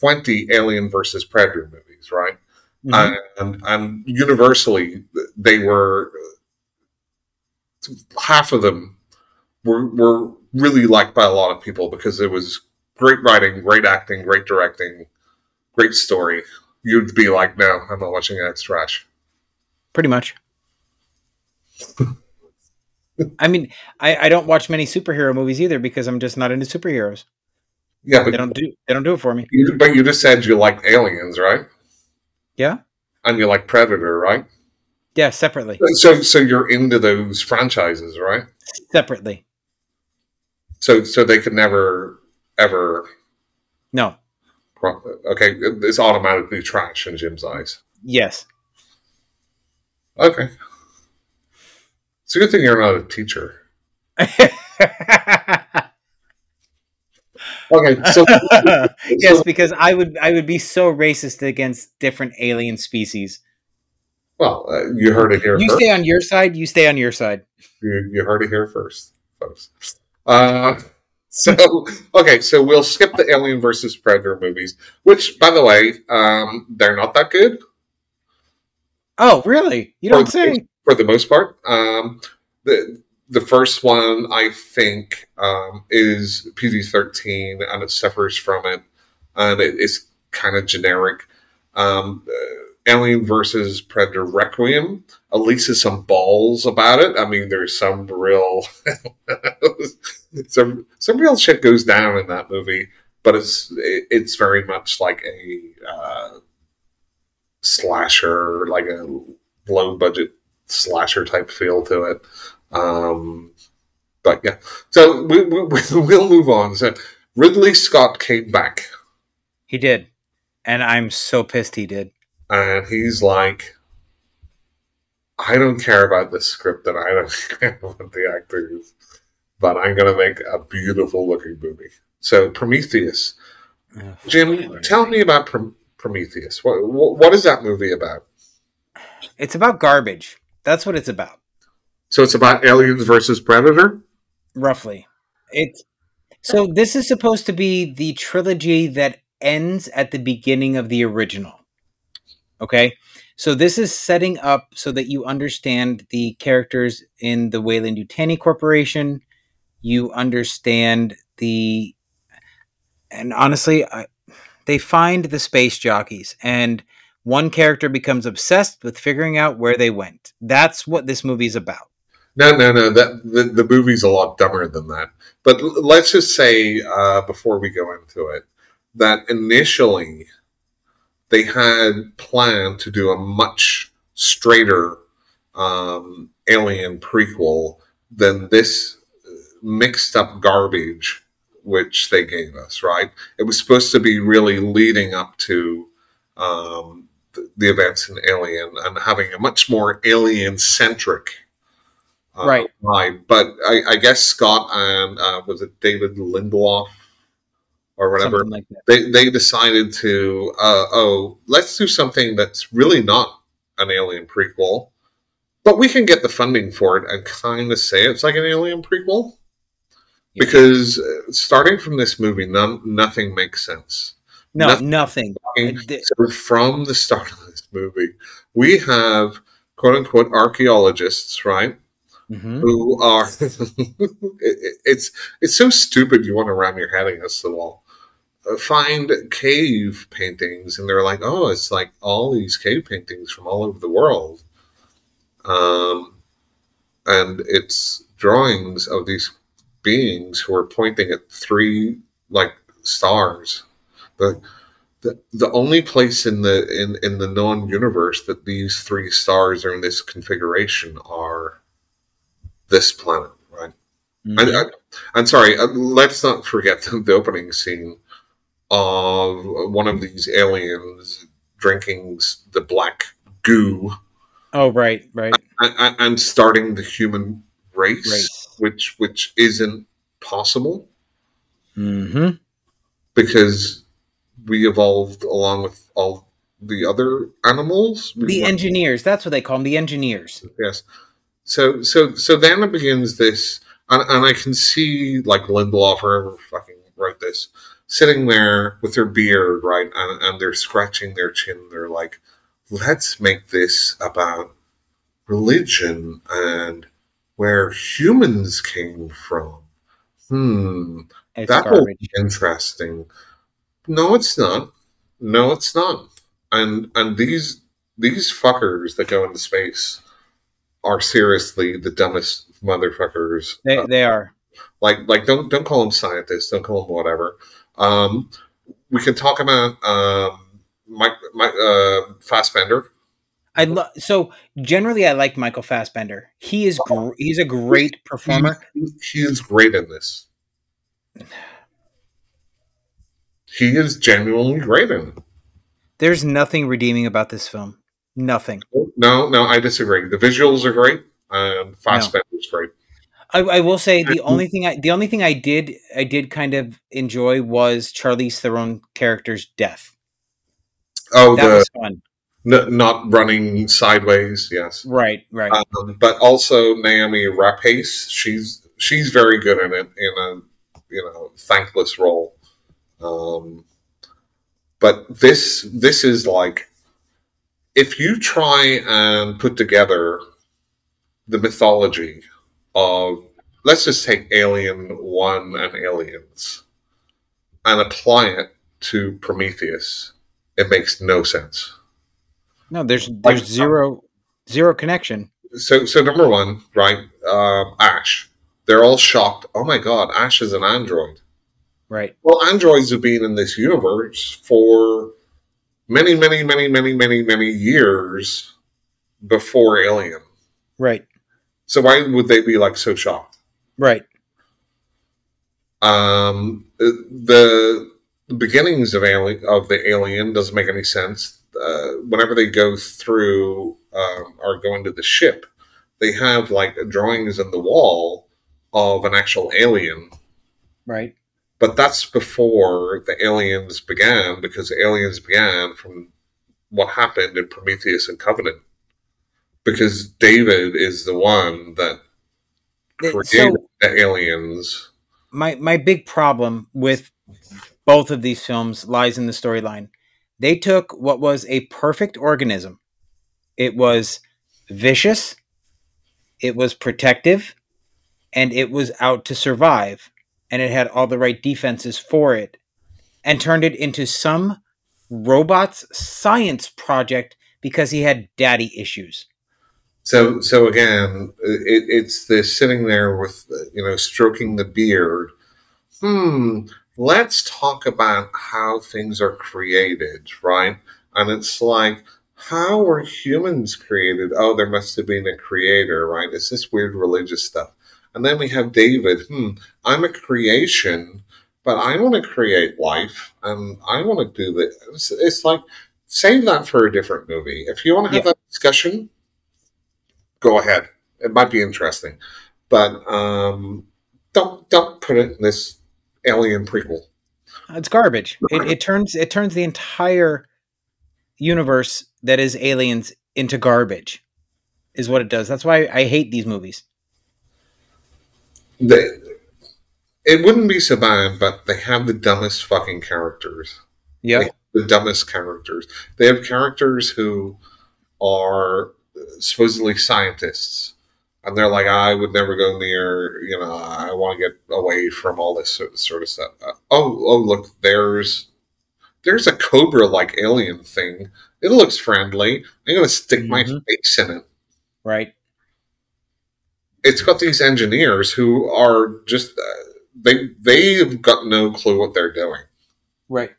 B: twenty Alien versus Predator movies, right,
A: Mhm.
B: and and universally they were half of them were were really liked by a lot of people because it was great writing, great acting, great directing, great story. You'd be like, no, I'm not watching that. It's trash.
A: Pretty much. I mean, I, I don't watch many superhero movies either because I'm just not into superheroes.
B: Yeah,
A: They
B: but
A: don't do they don't do it for me.
B: you, but you just said you liked aliens, right?
A: Yeah,
B: And you like Predator, right?
A: yeah, separately,
B: So so you're into those franchises, right?
A: separately.
B: So so they could never ever
A: No,
B: okay, it's automatically trash in Jim's eyes.
A: yes,
B: Okay. It's a good thing you're not a teacher. Okay, so
A: yes, because I would I would be so racist against different alien species.
B: well, uh, you heard it here
A: You
B: first.
A: stay on your side. You stay on your side.
B: You, you heard it here first, folks. Uh, so okay, so we'll skip the Alien versus Predator movies, which, by the way, um, they're not that good
A: Oh, really? You don't say.
B: For the most part. Um, the the first one, I think, um, is PG thirteen, and it suffers from it, and it, it's kind of generic. Um, uh, Alien versus Predator Requiem. At least there's some balls about it. I mean, there's some real, some some real shit goes down in that movie, but it's it, it's very much like a uh, slasher, like a low budget slasher type feel to it. Um, but yeah, so we, we, we'll move on. So Ridley Scott came back,
A: He did, and I'm so pissed he did.
B: and he's like, "I don't care about the script, and I don't care about the actors, but I'm going to make a beautiful looking movie." So Prometheus,
A: Ugh.
B: Jim, tell me about Prom- Prometheus. What, what what is that movie about?
A: It's about garbage. That's what it's about,
B: So it's about aliens versus predator.
A: roughly. It's so this is supposed to be the trilogy that ends at the beginning of the original. Okay? So this is setting up so that you understand the characters in the Weyland Yutani Corporation. You understand the and honestly, I, they find the space jockeys and one character becomes obsessed with figuring out where they went. That's what this movie's about.
B: No, no, no. That the, the movie's a lot dumber than that. But l- let's just say uh, before we go into it that initially they had planned to do a much straighter um, Alien prequel than this mixed up garbage which they gave us. Right? It was supposed to be really leading up to um, the, events in Alien and having a much more alien centric uh,
A: Right.
B: vibe. But I, I guess Scott and uh, was it David Lindelof or whatever
A: like
B: they they decided to uh, oh let's do something that's really not an alien prequel but we can get the funding for it and kind of say it's like an alien prequel
A: Yeah.
B: because uh, starting from this movie none, nothing makes sense
A: No,
B: Nothing.
A: nothing.
B: So from the start of this movie we have quote unquote archaeologists right
A: Mhm.
B: who are it- it's it's so stupid you want to ram your head against the wall Uh, find cave paintings and they're like oh it's like all these cave paintings from all over the world um and it's drawings of these beings who are pointing at three like stars the the, the only place in the in, in the known universe that these three stars are in this configuration are this planet, right?
A: Mhm.
B: And I, I'm sorry, uh, let's not forget the, the opening scene of one of these aliens drinking the black goo
A: oh, right, right.
B: and, and- starting the human race,
A: Race.
B: which which isn't possible
A: hmm
B: because we evolved along with all the other animals. We
A: The engineers. That's what they call them. The engineers.
B: Yes. So so so then it begins this, and, and I can see like Lindelof or whoever fucking wrote this, sitting there with their beard, right, and, and they're scratching their chin. They're like, let's make this about religion and where humans came from. Hmm,
A: It's
B: that will
A: garbage.
B: be interesting. No, it's not. No, it's not. And and these these fuckers that go into space are seriously the dumbest motherfuckers.
A: They,
B: Uh,
A: they are.
B: like like don't don't call them scientists. Don't call them whatever. Um, we can talk about um, Mike, Mike uh, Fassbender.
A: I love. So generally, I like Michael Fassbender. He is. Gr- he's a great performer.
B: He, he is great in this. He is genuinely great in it.
A: There's nothing redeeming about this film. Nothing.
B: No, no, I disagree. The visuals are great. Um, Fassbender's great.
A: I, I will say the only thing I the only thing I did I did kind of enjoy was Charlize Theron character's death.
B: Oh,
A: That
B: the
A: was fun.
B: n- not running sideways. Yes,
A: Right, right.
B: um, but also Naomi Rapace. She's she's very good in it in a you know thankless role. Um, but this this is like if you try and put together the mythology of let's just take Alien One and Aliens and apply it to Prometheus, it makes no sense.
A: no, there's there's zero zero connection.
B: so so number one, right? Um, Ash. They're all shocked. Oh my god, Ash is an android.
A: Right.
B: Well, androids have been in this universe for many, many, many, many, many, many years before Alien.
A: Right.
B: So why would they be like so shocked?
A: Right.
B: Um, the, the beginnings of alien of the alien doesn't make any sense. Uh, whenever they go through um, or go into the ship, they have like drawings on the wall of an actual alien.
A: Right.
B: But that's before the aliens began, because the aliens began from what happened in Prometheus and Covenant. Because David is the one that created
A: so
B: the aliens.
A: my my big problem with both of these films lies in the storyline. They took what was a perfect organism. It was vicious, it was protective, and it was out to survive, and it had all the right defenses for it, and turned it into some robot's science project because he had daddy issues.
B: So, so again, it, it's this sitting there with you know stroking the beard. Hmm. Let's talk about how things are created, right? And it's like, how were humans created? Oh, there must have been a creator, right? It's this weird religious stuff. And then we have David. Hmm. I'm a creation, but I want to create life, and I want to do this. It's, it's like save that for a different movie. If you want to have
A: Yeah.
B: that discussion, go ahead. It might be interesting, but um, don't don't put it in this Alien prequel.
A: It's garbage. It, it turns it turns the entire universe that is aliens into garbage. Is what it does. That's why I hate these movies.
B: They, it wouldn't be so bad, but they have the dumbest fucking characters.
A: Yeah.
B: the dumbest characters. They have characters who are supposedly scientists, and they're like, "I would never go near. You know, I want to get away from all this sort of stuff." Uh, oh, oh, look, there's there's a cobra-like alien thing. It looks friendly. I'm gonna stick my
A: Mhm.
B: face in it.
A: Right.
B: It's got these engineers who are just uh, they they've got no clue what they're doing.
A: Right.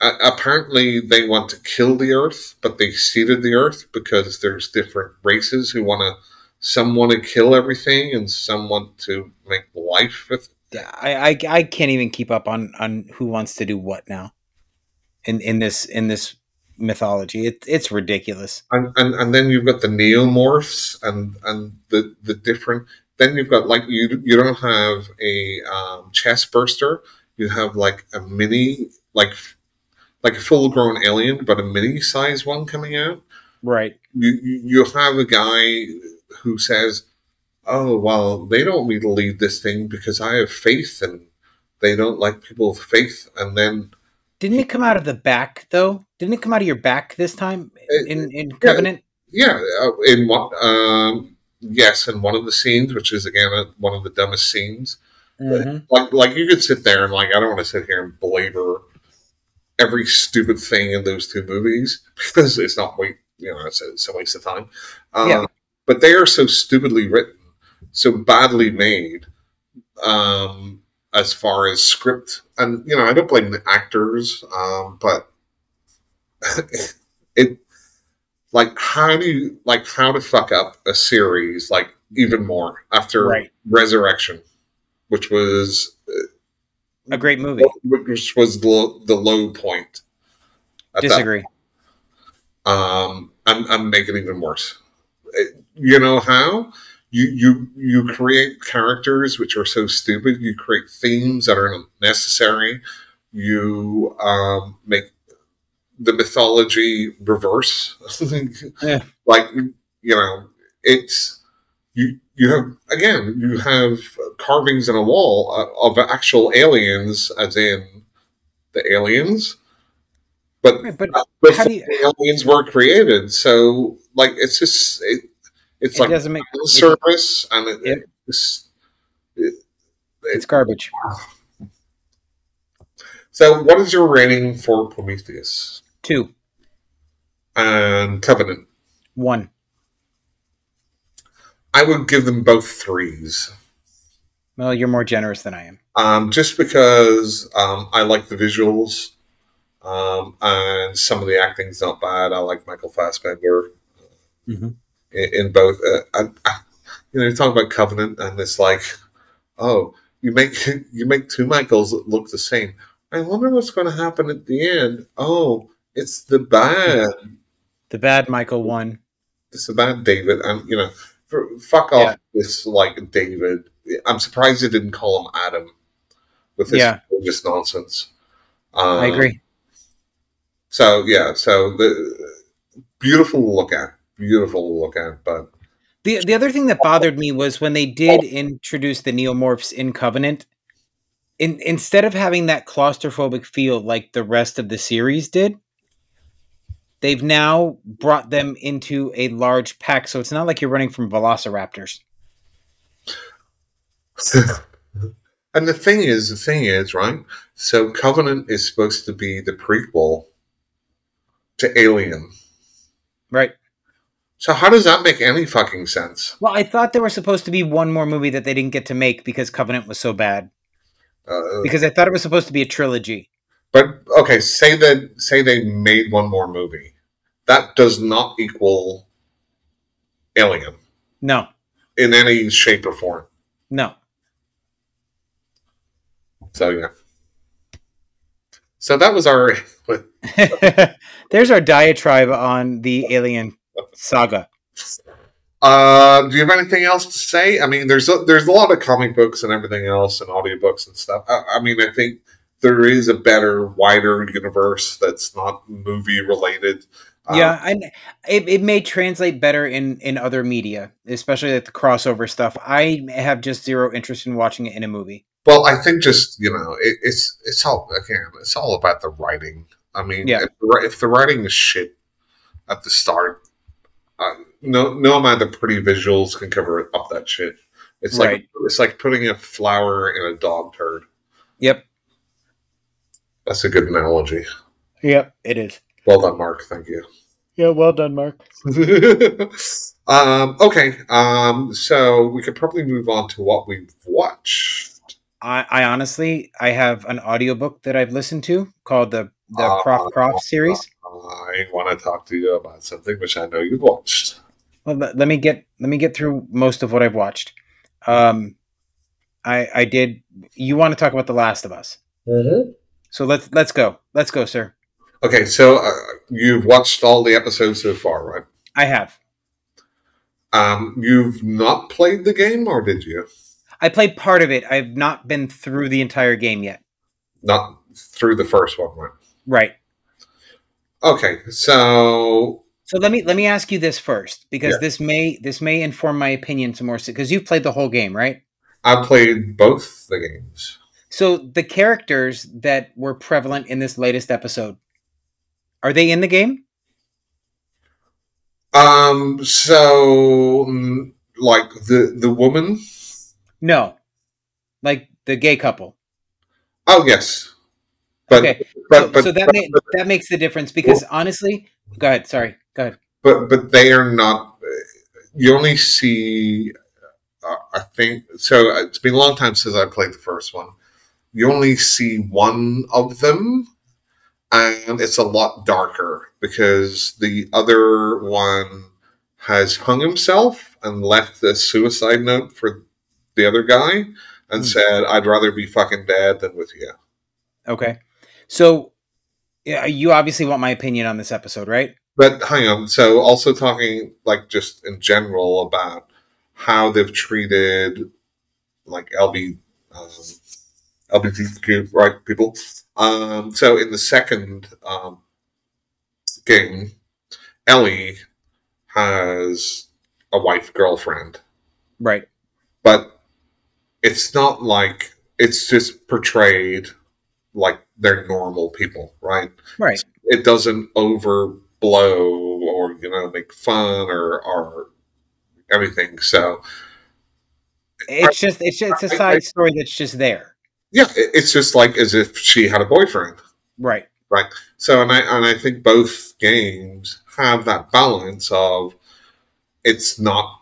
B: uh, apparently they want to kill the earth but they seeded the earth because there's different races who want to some want to kill everything and some want to make life with
A: I, I I can't even keep up on on who wants to do what now. In in this in this mythology, it, it's ridiculous.
B: and, and and then you've got the neomorphs and and the the different then you've got like you you don't have a um, chest burster you have like a mini like like a full grown alien but a mini size one coming out
A: Right.
B: you you have a guy who says, "Oh well, they don't need to lead this thing because I have faith, and they don't like people with faith." And then
A: Didn't it come out of the back though? Didn't it come out of your back this time
B: It-
A: in in Covenant?
B: yeah, uh, in one um, yes, in one of the scenes, which is again uh, one of the dumbest scenes,
A: Mhm.
B: like like you could sit there and like I don't want to sit here and belabor every stupid thing in those two movies because it's not wait you know it's a, it's a waste of time. Um,
A: Yeah.
B: But they are so stupidly written, so badly made, um, as far as script, and you know I don't blame the actors, um, but it like how do you like how to fuck up a series like even more after
A: Right.
B: Resurrection, which was
A: A great movie.
B: which was the, the low point. at that
A: Disagree.
B: um, and, and make it even worse. You know how you you you create characters which are so stupid. You create themes that are unnecessary. You um, make the mythology reverse.
A: Yeah.
B: Like you know, it's you. You have again. You have carvings in a wall of actual aliens, as in the aliens, but
A: Right, but
B: but
A: How do you-
B: aliens were created. So like it's just it, it's
A: it
B: like
A: doesn't make
B: service and it,
A: Yep.
B: it's, it,
A: it's garbage.
B: so what is your rating for Prometheus
A: Two.
B: and Covenant?
A: One.
B: I would give them both threes.
A: Well, you're more generous than I am.
B: Um, just because um, I like the visuals um, and some of the acting's not bad. I like Michael Fassbender
A: Mhm.
B: In, in both. Uh, I, I, you know, you talk about Covenant, and it's like, oh, you make you make two Michaels that look the same. I wonder what's going to happen at the end. Oh, it's the bad,
A: The bad Michael won.
B: it's the bad David, and you know, for, fuck off
A: Yeah.
B: this like David. I'm surprised they didn't call him Adam with this
A: Yeah.
B: nonsense. Um,
A: I agree.
B: So yeah, so the beautiful to look at, beautiful to look at, but
A: The the other thing that bothered me was when they did introduce the neomorphs in Covenant. In, instead of having that claustrophobic feel like the rest of the series did, they've now brought them into a large pack. So it's not like you're running from velociraptors.
B: and the thing is, the thing is, right? So Covenant is supposed to be the prequel to Alien.
A: Right.
B: So how does that make any fucking sense?
A: Well, I thought there was supposed to be one more movie that they didn't get to make because Covenant was so bad.
B: Uh,
A: Because I thought it was supposed to be a trilogy.
B: but okay, say that say they made one more movie. That does not equal Alien
A: No,
B: in any shape or form.
A: no.
B: So yeah. So that was our
A: There's our diatribe on the Alien saga.
B: Uh, do you have anything else to say? I mean, there's a, there's a lot of comic books and everything else, and audiobooks and stuff. I, I mean, I think there is a better, wider universe that's not movie related. Um,
A: yeah, and it, it may translate better in in other media, especially like the crossover stuff. I have just zero interest in watching it in a movie.
B: Well, I think just you know, it, it's it's all again, it's all about the writing. I mean,
A: Yeah.
B: if, the, if the writing is shit at the start, uh, no no amount of pretty visuals can cover up that shit. It's like
A: Right.
B: it's like putting a flower in a dog turd.
A: Yep.
B: That's a good analogy.
A: Yep, it is.
B: Well done, Mark. Thank you.
A: Yeah, well done, Mark.
B: um, okay, um, so we could probably move on to what we've watched.
A: I, I honestly, I have an audiobook that I've listened to called the the
B: Uh,
A: Prof Croft series.
B: I want to talk to you about something which I know you've watched.
A: Well, let, let me get let me get through most of what I've watched. Um, I I did. You want to talk about The Last of Us? So let's let's go. Let's go, sir.
B: Okay, so uh, you've watched all the episodes so far, right?
A: I have.
B: Um, you've not played the game, or did you?
A: I played part of it. I've not been through the entire game yet.
B: Not through the first one, right?
A: Right.
B: Okay, so
A: So let me let me ask you this first because
B: Yeah.
A: this may this may inform my opinion some more because you've played the whole game, right?
B: I played both the games.
A: So the characters that were prevalent in this latest episode are they in the game?
B: Um, so like the the woman.
A: No. Like the gay couple.
B: Oh yes, but
A: okay.
B: but
A: so,
B: but
A: so that
B: but,
A: ma- that makes the difference because honestly, go ahead. Sorry. Go ahead.
B: but but they are not. You only see. Uh, I think so. It's been a long time since I played the first one. You only see one of them, and it's a lot darker because the other one has hung himself and left a suicide note for the other guy and
A: Hmm.
B: said, "I'd rather be fucking dead than with you."
A: Okay. So yeah, you obviously want my opinion on this episode, right?
B: But hang on. So, also talking like just in general about how they've treated like LB, um, LGBTQ right people. Um, so, in the second um, game, Ellie has a wife girlfriend,
A: Right.
B: but it's not like it's just portrayed like they're normal people, right?
A: Right.
B: it doesn't overblow or you know make fun or or everything. So
A: It's just it's just, it's a
B: I- I-
A: side story that's just there.
B: yeah, it's just like as if she had a boyfriend.
A: Right. Right.
B: So and I and I think both games have that balance of it's not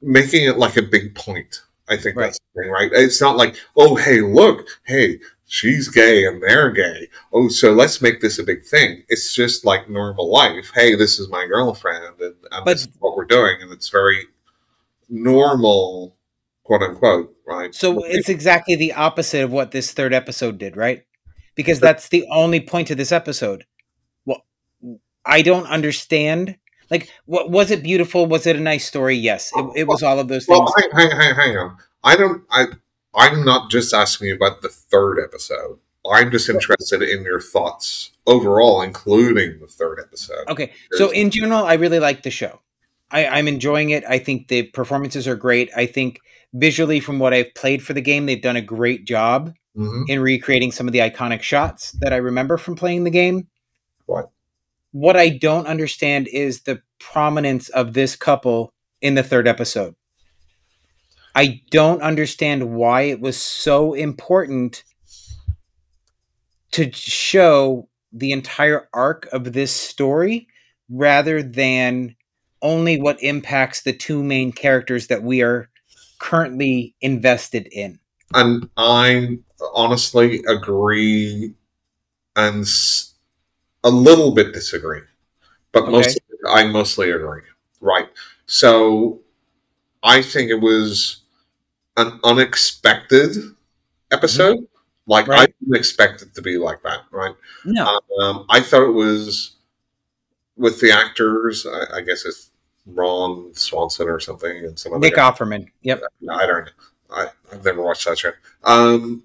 B: making it like a big point. I think
A: Right.
B: that's the thing, right? It's not like, oh hey, look, hey, she's gay and they're gay. Oh, so let's make this a big thing. It's just like normal life. Hey, this is my girlfriend and, and
A: But-
B: this is what we're doing, and it's very normal, quote unquote, right?
A: So it's exactly the opposite of what this third episode did, right? Because that's the only point of this episode. Well, I don't understand. Like, what was it beautiful? Was it a nice story? Yes, it, it was all of those things.
B: Well, hang, hang, hang, hang on. I don't. I. I'm not just asking you about the third episode. I'm just interested in your thoughts overall, including the third episode.
A: Okay, so in general, I really like the show. I, I'm enjoying it. I think the performances are great. I think visually, from what I've played for the game, they've done a great job
B: hmm
A: in recreating some of the iconic shots that I remember from playing the game.
B: What?
A: What I don't understand is the prominence of this couple in the third episode. I don't understand why it was so important to show the entire arc of this story rather than only what impacts the two main characters that we are currently invested in.
B: And I honestly agree, and a little bit disagree, but
A: Okay.
B: mostly I mostly agree. Right. So I think it was an unexpected episode Like I didn't expect it to be like that, right?
A: No.
B: Um, I thought it was with the actors. I, I guess it's Ron Swanson or something, and some other
A: Nick
B: guy.
A: Offerman. Yep.
B: I don't. I, I've never watched that show. Um,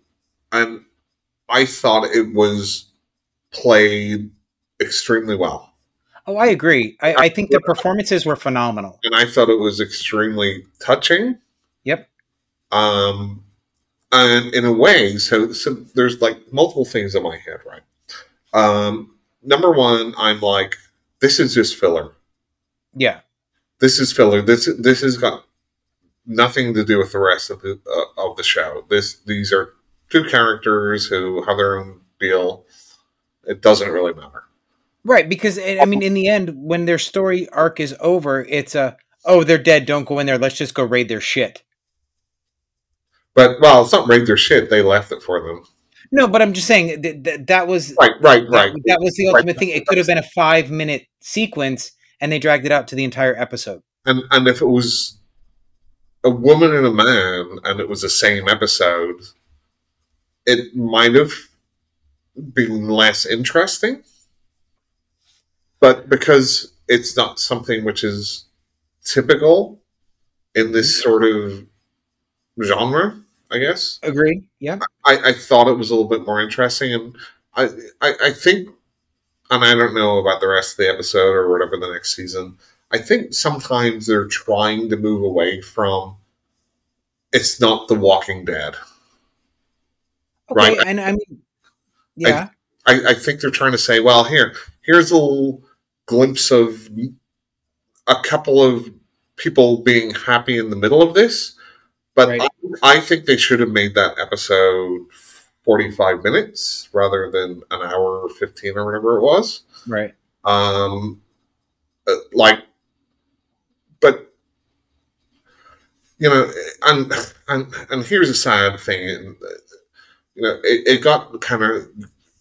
B: and I thought it was played extremely well.
A: Oh, I agree. I, I think the performances were phenomenal.
B: And I thought it was extremely touching.
A: Yep.
B: Um, and in a way, so, so there's like multiple things in my head, right? Um, number one, I'm like, this is just filler.
A: Yeah.
B: This is filler. This this has got nothing to do with the rest of the uh, of the show. This these are two characters who have their own deal. It doesn't really matter.
A: Right. Because, I I mean, in the end, when their story arc is over, it's a, oh, they're dead. Don't go in there. Let's just go raid their shit.
B: But well, it's not raid their shit. They left it for them.
A: No, but I'm just saying that that, that was
B: Right, right,
A: that,
B: right.
A: that was the
B: Right.
A: ultimate thing. It could have been a five minute sequence, and they dragged it out to the entire episode.
B: And and if it was a woman and a man, and it was the same episode, it might have been less interesting. But because it's not something which is typical in this mm-hmm. sort of genre, I guess.
A: Agreed. Yeah.
B: I, I thought it was a little bit more interesting, and I, I I think, and I don't know about the rest of the episode or whatever the next season. I think sometimes they're trying to move away from. It's not The Walking Dead.
A: Okay.
B: Right.
A: And I mean, yeah.
B: I, I think they're trying to say, well, here, here's a little glimpse of a couple of people being happy in the middle of this. But
A: Right.
B: I, think they should have made that episode 45 minutes rather than an hour or 15 or whatever it was.
A: right.
B: Um, uh, like, but you know, and and and here's a sad thing. uh, You know, it, it got kind of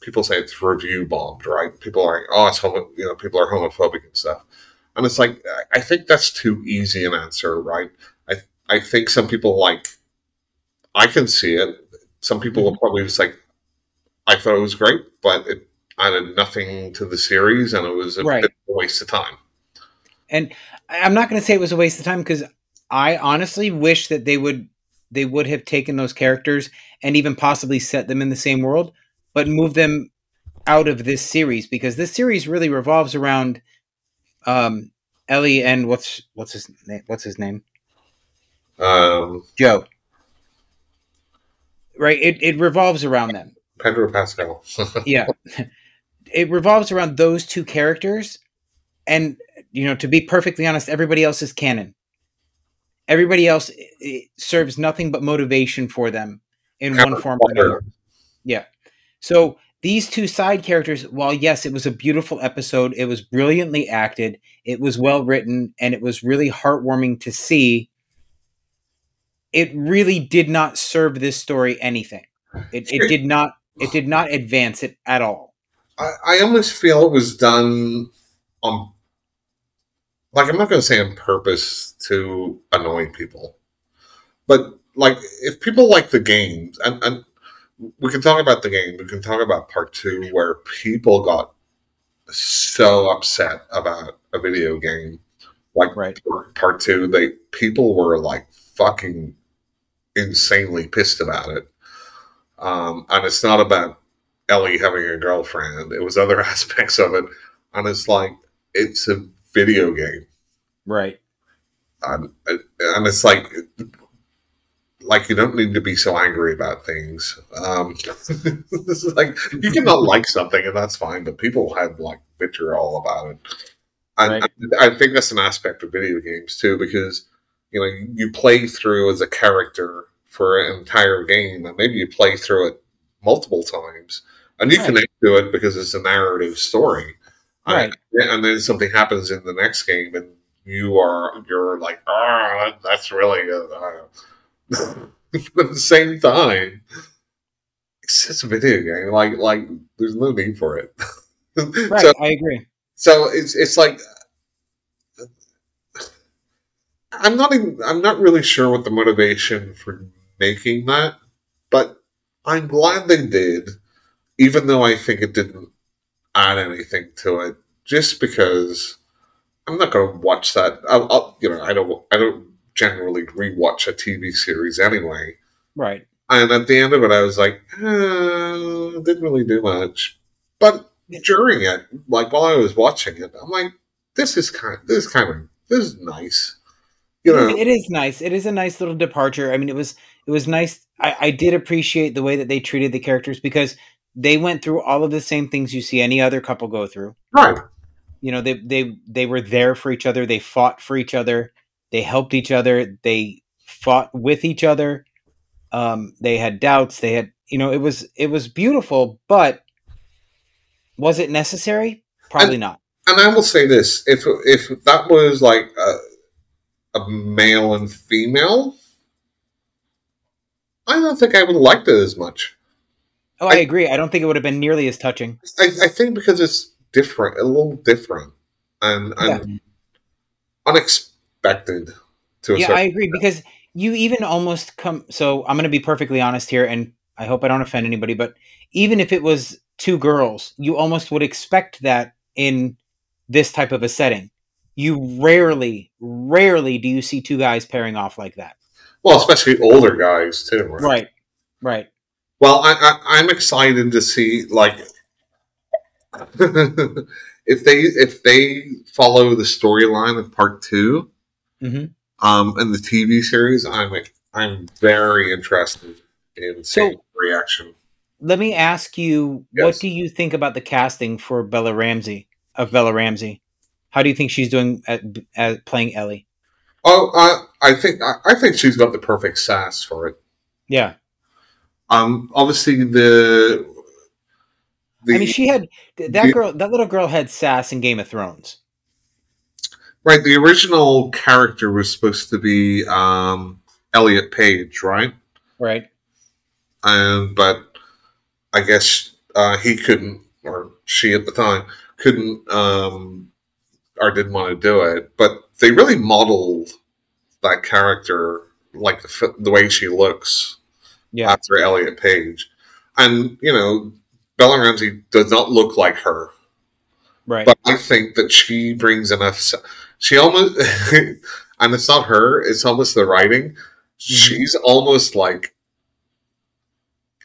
B: people say it's review bombed, right? People are like, oh, it's homo, you know, people are homophobic and stuff, and it's like I think that's too easy an answer, right? I I think some people like, I can see it. Some people will probably just like, I thought it was great, but it added nothing to the series, and it was a
A: Right.
B: bit of a waste of time.
A: And I'm not going to say it was a waste of time because I honestly wish that they would they would have taken those characters and even possibly set them in the same world, but move them out of this series because this series really revolves around um, Ellie and what's what's his name? What's his name?
B: Um,
A: Joe. Right. It it revolves around them.
B: Pedro Pascal.
A: yeah it revolves around those two characters and you know to be perfectly honest everybody else is canon everybody else serves nothing but motivation for them in one form or another yeah so these two side characters while yes it was a beautiful episode it was brilliantly acted it was well written and it was really heartwarming to see it really did not serve this story anything. It, it did not it did not advance it at all.
B: I, I almost feel it was done on, like, I'm not going to say on purpose to annoy people, but like, if people like the games, and, and we can talk about the game, we can talk about part two, where people got so upset about a video game, like
A: Right.
B: part two, they people were like fucking insanely pissed about it. Um, and it's not about Ellie having a girlfriend. It was other aspects of it, and it's like it's a video game,
A: right
B: and, and it's like like you don't need to be so angry about things. Um, this is like you can not like something, and that's fine, but people have like vitriol about it. And
A: Right.
B: I think that's an aspect of video games too, because you know you play through as a character for an entire game, and maybe you play through it multiple times, and you
A: Right.
B: connect to it because it's a narrative story.
A: Right.
B: And, and then something happens in the next game, and you are you're like, ah, that's really good. Uh, but at the same time, it's just a video game. Like like there's no need for it.
A: right
B: so
A: i agree
B: so it's it's like I'm not even, I'm not really sure what the motivation for making that, but I'm glad they did, even though I think it didn't add anything to it. Just because I'm not going to watch that. I'll, I'll, you know, I don't. I don't generally rewatch a TV series anyway.
A: Right.
B: And at the end of it, I was like, eh, didn't really do much. But during it, like while I was watching it, I'm like, this is kind. This is kind of. This is nice. You know,
A: it is nice. It is a nice little departure. I mean, it was it was nice. I, I did appreciate the way that they treated the characters because they went through all of the same things you see any other couple go through.
B: right?
A: You know, they they they were there for each other. They fought for each other. They helped each other. They fought with each other. Um, they had doubts. They had, you know, it was it was beautiful, but was it necessary? Probably not.
B: And I will say this: if if that was like a, male and female, I don't think I would have liked it as much.
A: Oh, I
B: I-
A: agree. I don't think it would have been nearly as touching.
B: I, I think because it's different, a little different, and and unexpected to a
A: Yeah. I agree because you even almost come. So I'm going to be perfectly honest here, and I hope I don't offend anybody, but even if it was two girls, you almost would expect that in this type of a setting. You rarely, rarely do you see two guys pairing off like that.
B: well, especially older guys too. Right.
A: Right. Right.
B: Well, I, I, I'm excited to see like if they if they follow the storyline of part two,
A: hmm
B: um, in the TV series. I'm I'm very interested in seeing
A: So-
B: the reaction.
A: Let me ask you,
B: Yes.
A: what do you think about the casting for Bella Ramsey of Bella Ramsey? How do you think she's doing at, at playing Ellie?
B: Oh, I I think I, I think she's got the perfect sass for it.
A: Yeah,
B: Um, obviously the the
A: I mean, she had that
B: the-
A: girl. That little girl had sass in Game of Thrones.
B: right the original character was supposed to be um, Elliot Page, right?
A: Right.
B: and but I guess uh, he couldn't, or she at the time couldn't, um, or didn't want to do it. But they really modeled that character like the the way she looks
A: Yeah.
B: after Elliot Page, and you know Bella Ramsey does not look like her,
A: Right.
B: but I think that she brings enough. She almost, and it's not her; it's almost the writing. Mm-hmm. She's almost like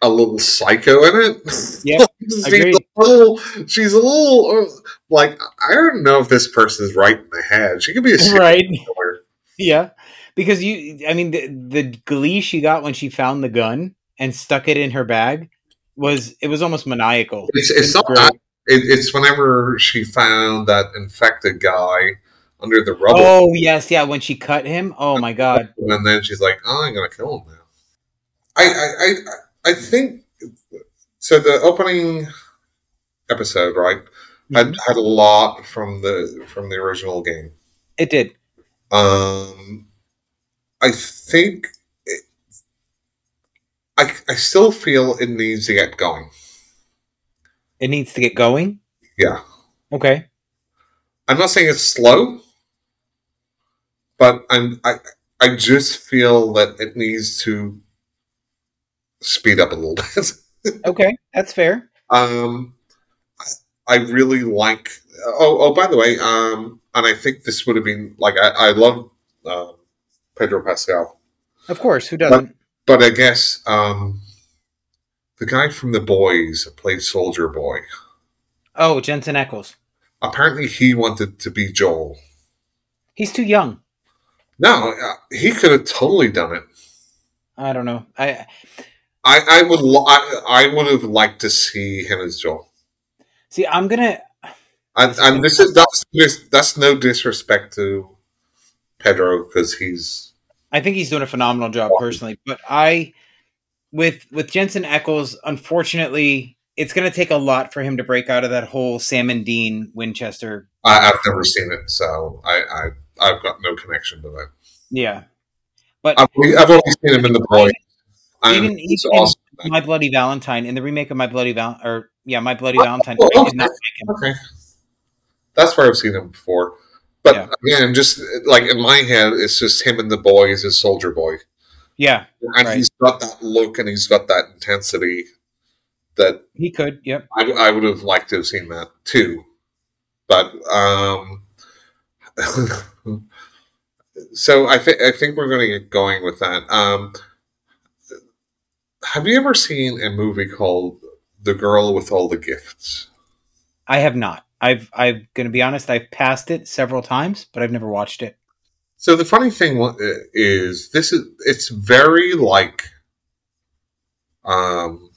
B: a little psycho in it.
A: Yep,
B: she's a little. She's a little uh, like I don't know if this person's right in the head. She could be a
A: right.
B: killer.
A: Yeah. Because you, I mean, the, the glee she got when she found the gun and stuck it in her bag was it was almost maniacal.
B: It's, it's not that. It, it's whenever she found that infected guy under the rubble,
A: Oh yes, yeah. When she cut him, oh my god.
B: and then she's like, "Oh, I'm gonna kill him now." I I I, I think so. The opening episode, right, had,
A: Mhm.
B: had a lot from the from the original game.
A: It did.
B: Um, I think it, I I still feel it needs to get going.
A: It needs to get going.
B: Yeah.
A: Okay.
B: I'm not saying it's slow, but I'm I I just feel that it needs to speed up a little bit.
A: Okay. That's fair.
B: um, I, I really like. Oh, oh, by the way, um, and I think this would have been like I, I love um, Pedro Pascal.
A: Of course. Who doesn't?
B: But I guess um, the guy from The Boys played Soldier Boy.
A: Oh, Jensen Ackles.
B: Apparently, he wanted to be Joel.
A: He's too young.
B: No, uh, he could have totally done it.
A: I don't know. I
B: I, I would I, I would have liked to see him as Joel.
A: see. I'm gonna.
B: And, and this is that's that's no disrespect to Pedro because he's
A: I think he's doing a phenomenal job personally, but I, with with Jensen Ackles, unfortunately, it's gonna take a lot for him to break out of that whole Sam and Dean Winchester.
B: I, I've never seen it, so I, I I've got no connection to that.
A: Yeah, but
B: I've, I've only seen him in the boy.
A: Even-
B: it's
A: even-
B: awesome.
A: My Bloody Valentine in the remake of My Bloody Val or yeah, My Bloody
B: Oh,
A: Valentine.
B: oh,
A: I did not like him.
B: Okay, that's where I've seen him before. But
A: Yeah.
B: again, just like in my head, it's just him and the boy boys as Soldier Boy.
A: Yeah,
B: and
A: Right.
B: he's got that look and he's got that intensity that
A: he could. Yep.
B: I, I would have liked to have seen that too. But um, so I think I think we're going to get going with that. Um, have you ever seen a movie called The Girl with All the Gifts?
A: I have not. I've I'm gonna be honest. I've passed it several times, but I've never watched it.
B: So the funny thing is, this is it's very like um,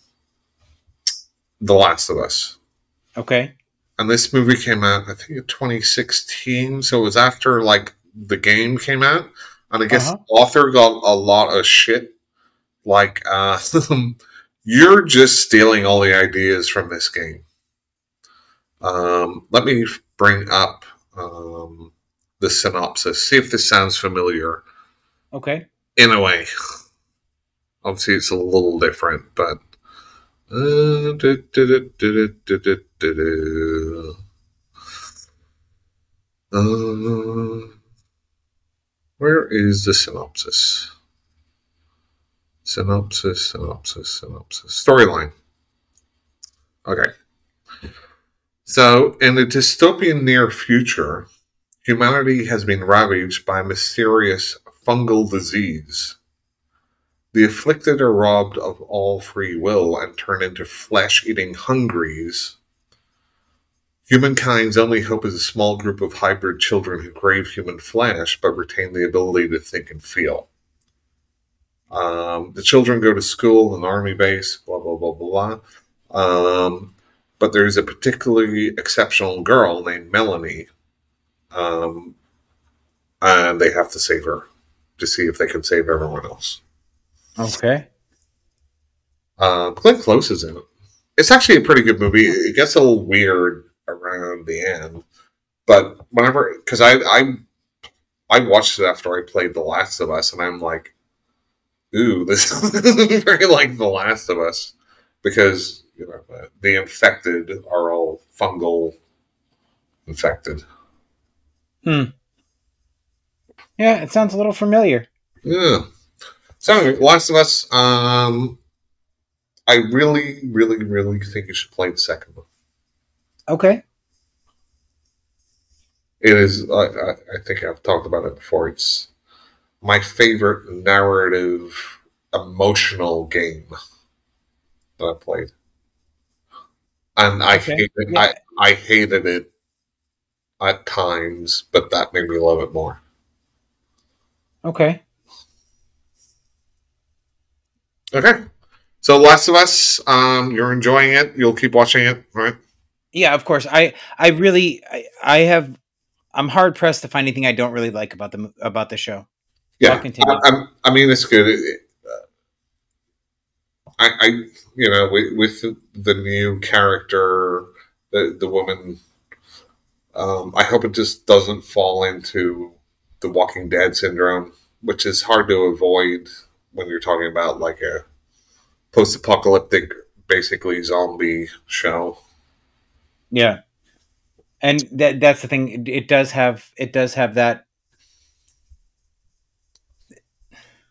B: The Last of Us.
A: Okay.
B: and this movie came out i think in 2016 so it was after like the game came out and i guess
A: Uh-huh.
B: the author got a lot of shit like uh you're just stealing all the ideas from this game um let me bring up um the synopsis see if this sounds familiar
A: Okay.
B: in a way obviously it's a little different but uh. Uh, where is the synopsis? Synopsis, synopsis, synopsis. Storyline. Okay. So, in a dystopian near future, humanity has been ravaged by mysterious fungal disease. The afflicted are robbed of all free will and turn into flesh eating hungries. Humankind's only hope is a small group of hybrid children who crave human flesh but retain the ability to think and feel. Um, the children go to school, an army base, blah, blah, blah, blah, blah. Um, but there's a particularly exceptional girl named Melanie, um, and they have to save her to see if they can save everyone else.
A: Okay.
B: Uh, Glenn Close is in it. It's actually a pretty good movie. It gets a little weird around the end, but whenever because I I I watched it after I played The Last of Us, and I'm like, ooh, this is very like The Last of Us because you know the infected are all fungal infected. Hmm.
A: Yeah, it sounds a little familiar.
B: Yeah. So, Last of Us. Um, I really, really, really think you should play the second one.
A: Okay.
B: It is. I, I, I think I've talked about it before. It's my favorite narrative, emotional game that I played, and I
A: Okay,
B: hated.
A: yeah.
B: I I hated it at times, but that made me love it more.
A: Okay.
B: Okay. So, Last of Us. Um, you're enjoying it. You'll keep watching it, right?
A: Yeah, of course. I I really I, I have I'm hard pressed to find anything I don't really like about the about the show.
B: Yeah,
A: I'll.
B: I, mean, it's good. It- it, I, I, you know, with, with the new character, the the woman, um, I hope it just doesn't fall into the Walking Dead syndrome, which is hard to avoid when you're talking about like a post-apocalyptic, basically zombie show.
A: Yeah. And that that's the thing. It does have it does have that.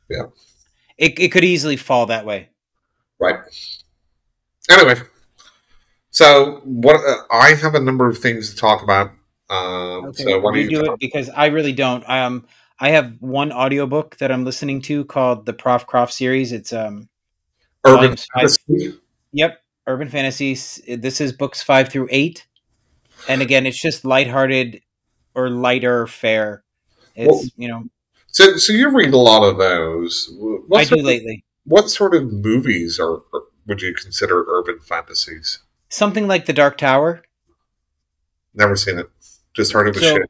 B: Yeah.
A: It it could easily fall that way.
B: Right. Anyway, so what uh, I have a number of things to talk about. Um,
A: Okay,
B: so why don't you
A: do it because I really don't. Um, I have one audiobook that I'm listening to called the Prof Croft series. It's um,
B: urban fantasy?
A: Yep, Urban Fantasies. This is books five through eight, and again, it's just lighthearted or lighter fare. It's
B: Well,
A: you know
B: So, so you read a lot of those. What
A: I do
B: of,
A: lately
B: What sort of movies are, are would you consider urban fantasies?
A: something like the Dark Tower.
B: Never seen it. Just heard it was
A: So-
B: shit.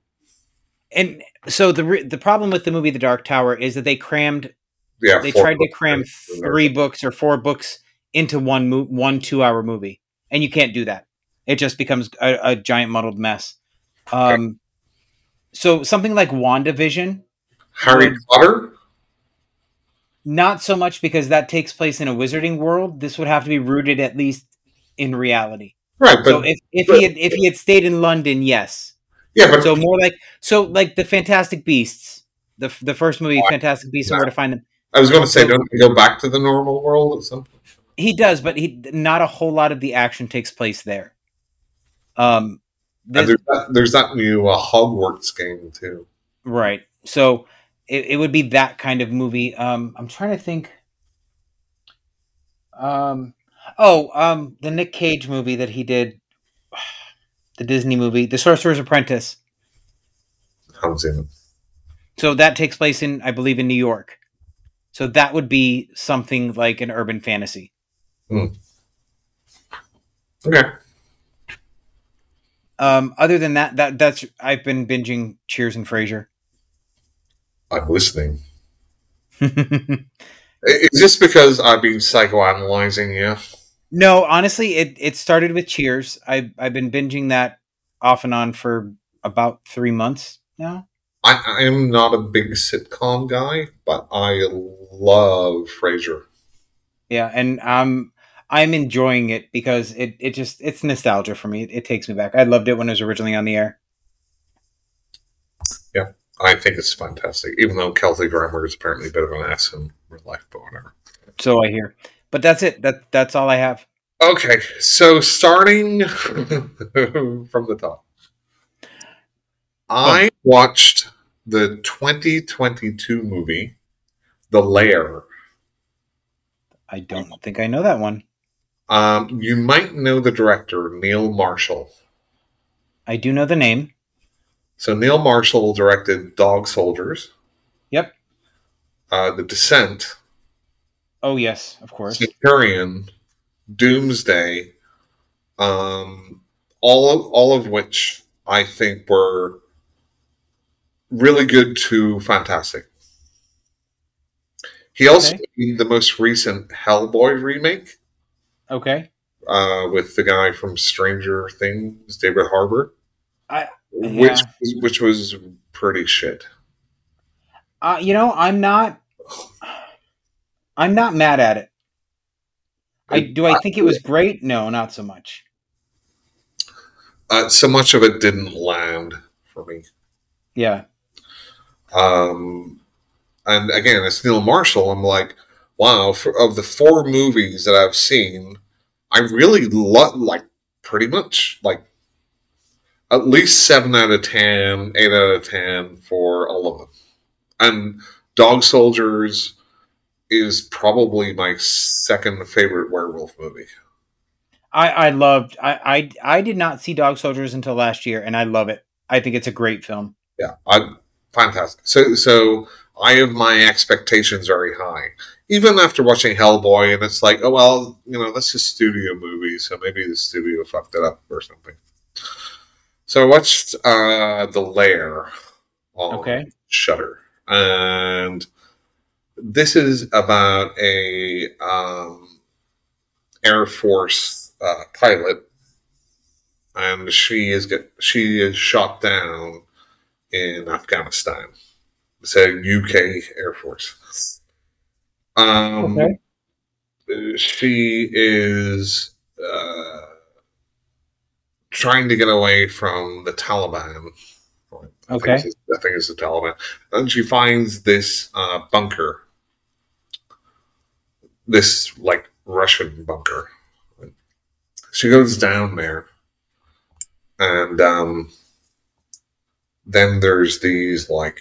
A: And so the re- the problem with the movie The Dark Tower is that they crammed
B: Yeah,
A: they tried to cram three books or four books into one mo- one two hour movie, and you can't do that. It just becomes a, a giant muddled mess. Um, so something like WandaVision,
B: Harry
A: would-
B: Potter.
A: not so much because that takes place in a wizarding world. This would have to be rooted at least in reality.
B: Right, but
A: so if, if
B: but-
A: he had if he had stayed in London, yes.
B: yeah, but
A: So more like so like the Fantastic Beasts, the the first movie,
B: Oh,
A: Fantastic Beasts and Where to Find Them.
B: I was going to say,
A: So-
B: don't go back to the normal world at some point?
A: He does, but he not a whole lot of the action takes place there. Um, this,
B: there's, that, there's that new uh, Hogwarts game too.
A: right. So it, it would be that kind of movie. Um, I'm trying to think. Um, oh, um, the Nick Cage movie that he did, the Disney movie, The Sorcerer's Apprentice.
B: I haven't seen it.
A: So that takes place in, I believe, in New York. So that would be something like an urban fantasy.
B: Okay.
A: Um, other than that, that that's I've been binging Cheers and Frasier.
B: I'm listening. Is this because I've been psychoanalyzing you?
A: no, honestly, it it started with Cheers. I I've been binging that off and on for about three months now.
B: I, I am not a big sitcom guy, but I love Frasier.
A: Yeah, and um, I'm enjoying it because it it just it's nostalgia for me. It, it takes me back. I loved it when it was originally on the air.
B: I think it's fantastic, even though Kelsey Grammer is apparently a bit of an ass in real life, but whatever.
A: So I hear. But that's it. That that's all I have.
B: Okay, so starting from the top, I watched the 2022 movie, The Lair.
A: I don't think I know that one.
B: Um, you might know the director, Neil Marshall.
A: I do know the name.
B: So Neil Marshall directed Dog Soldiers,
A: Yep.
B: uh, The Descent,
A: Oh yes, of course.
B: Centurion, Doomsday, um, all of, all of which I think were really good to fantastic. He also
A: Okay.
B: did the most recent Hellboy remake
A: Okay.
B: uh, with the guy from Stranger Things, David Harbour,
A: I-
B: which
A: yeah.
B: which was pretty shit.
A: Uh, you know, I'm not. I'm not mad at it. I do. I think it was great. No, not so much.
B: Uh, so much of it didn't land for me.
A: Yeah.
B: Um, and again, it's Neil Marshall. I'm like, wow, for, of the four movies that I've seen, I really love, like, pretty much, like, at least 7 out of ten, eight out of 10 for all of them. And Dog Soldiers is probably my second favorite werewolf movie.
A: I I loved. I I I did not see Dog Soldiers until last year, and I love it. I think it's a great film.
B: Yeah, I fantastic. So so I have my expectations very high. Even after watching Hellboy, and it's like, oh well, you know, that's a studio movie, so maybe the studio fucked it up or something. So I watched uh The Lair on
A: Okay.
B: Shudder, and this is about a um, Air Force uh, pilot, and she is get she is shot down in Afghanistan. It's a UK Air Force. Um,
A: Okay.
B: She is uh, trying to get away from the Taliban. I think
A: Okay.
B: it's- I think it's the Taliban. And she finds this uh, bunker, this like Russian bunker. She goes down there, and um, then there's these like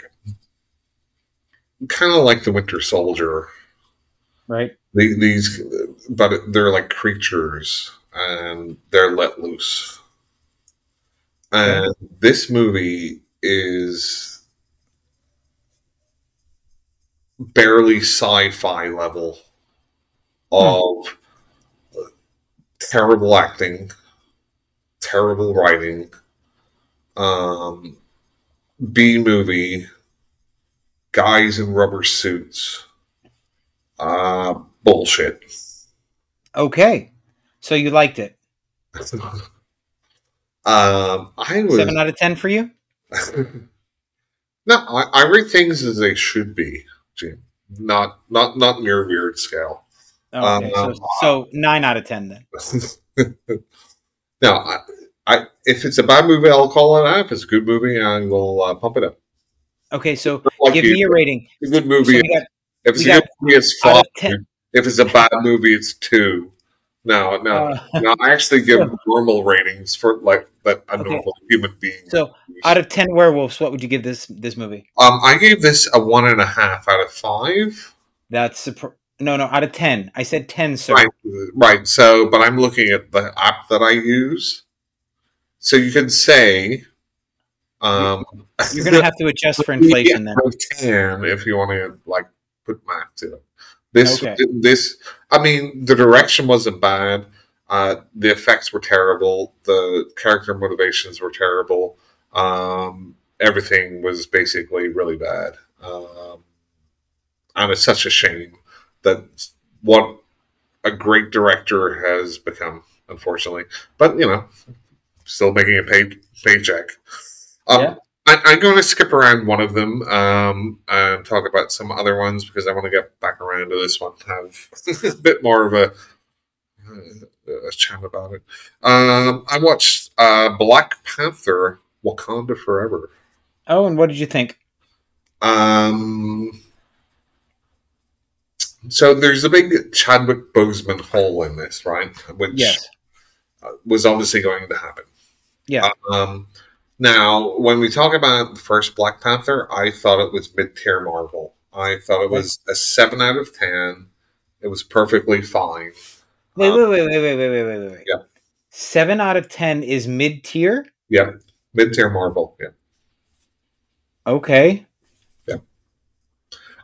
B: kind of like the Winter Soldier.
A: Right.
B: These, but they're like creatures, and they're let loose. And this movie is barely sci-fi level of terrible acting, terrible writing, um, B movie, guys in rubber suits, uh, bullshit.
A: Okay. So you liked it.
B: um, I was
A: Seven out of ten for you.
B: no, I, I rate things as they should be, Jim. Not not not near weird scale.
A: Okay.
B: Um,
A: so, so nine out of ten then.
B: no, I, I if it's a bad movie, I'll call it out. If it's a good movie, I will uh, pump it up.
A: Okay. So
B: Like
A: give
B: you,
A: me a rating.
B: a good movie.
A: we got
B: If it's a good movie, it's five. If it's a bad movie, it's two. No, no,
A: Uh,
B: no. I actually give
A: so-
B: normal ratings for like that a
A: Okay.
B: normal human being.
A: So, out of ten werewolves, what would you give this this movie?
B: um, I gave this a one and a half out of five.
A: That's no, no. Out of ten, I said ten, sir.
B: Right, right. So, but I'm looking at the app that I use. So you can say, um,
A: You're gonna have to adjust for inflation then.
B: I can if you want to like put math to it. This
A: Okay.
B: this I mean the direction wasn't bad. Uh, the effects were terrible. The character motivations were terrible. Um, everything was basically really bad. Um, and it's such a shame that what a great director has become, unfortunately. But you know, still making a pay paycheck. Um,
A: Yeah.
B: I, I'm going to skip around one of them um, and talk about some other ones because I want to get back around to this one, have a bit more of a, a chat about it. Um, I watched uh, Black Panther: Wakanda Forever.
A: Oh, and what did you think?
B: Um, so there's a big Chadwick Boseman hole in this, right? Which
A: Yes.
B: was obviously going to happen.
A: Yeah.
B: Um, now, when we talk about the first Black Panther, I thought it was mid tier Marvel. I thought it was a seven out of ten. It was perfectly fine.
A: Wait,
B: Um,
A: wait, wait, wait, wait, wait, wait, wait, wait.
B: Yeah.
A: Seven out of ten is mid tier.
B: Yep, mid tier Marvel. Yeah,
A: Okay. Yeah.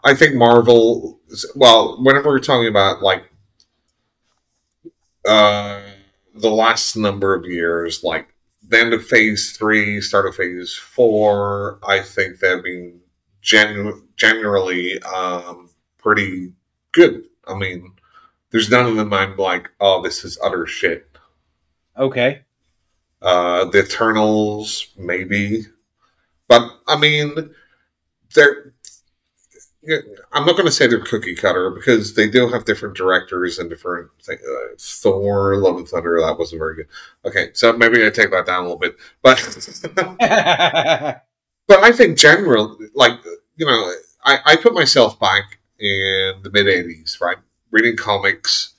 B: I think Marvel. Well, whenever we're talking about like uh, the last number of years, like the end of Phase Three, start of Phase Four, I think they've been genu- generally um, pretty good. I mean, there's none of them I'm like, oh, this is utter shit.
A: Okay.
B: Uh, the Eternals, maybe, but I mean, they're. I'm not going to say they're cookie cutter because they do have different directors and different things. Uh, Thor, Love and Thunder, that wasn't very good. Okay, so maybe I take that down a little bit, but but I think general, like you know, I, I put myself back in the mid '80s, right, reading comics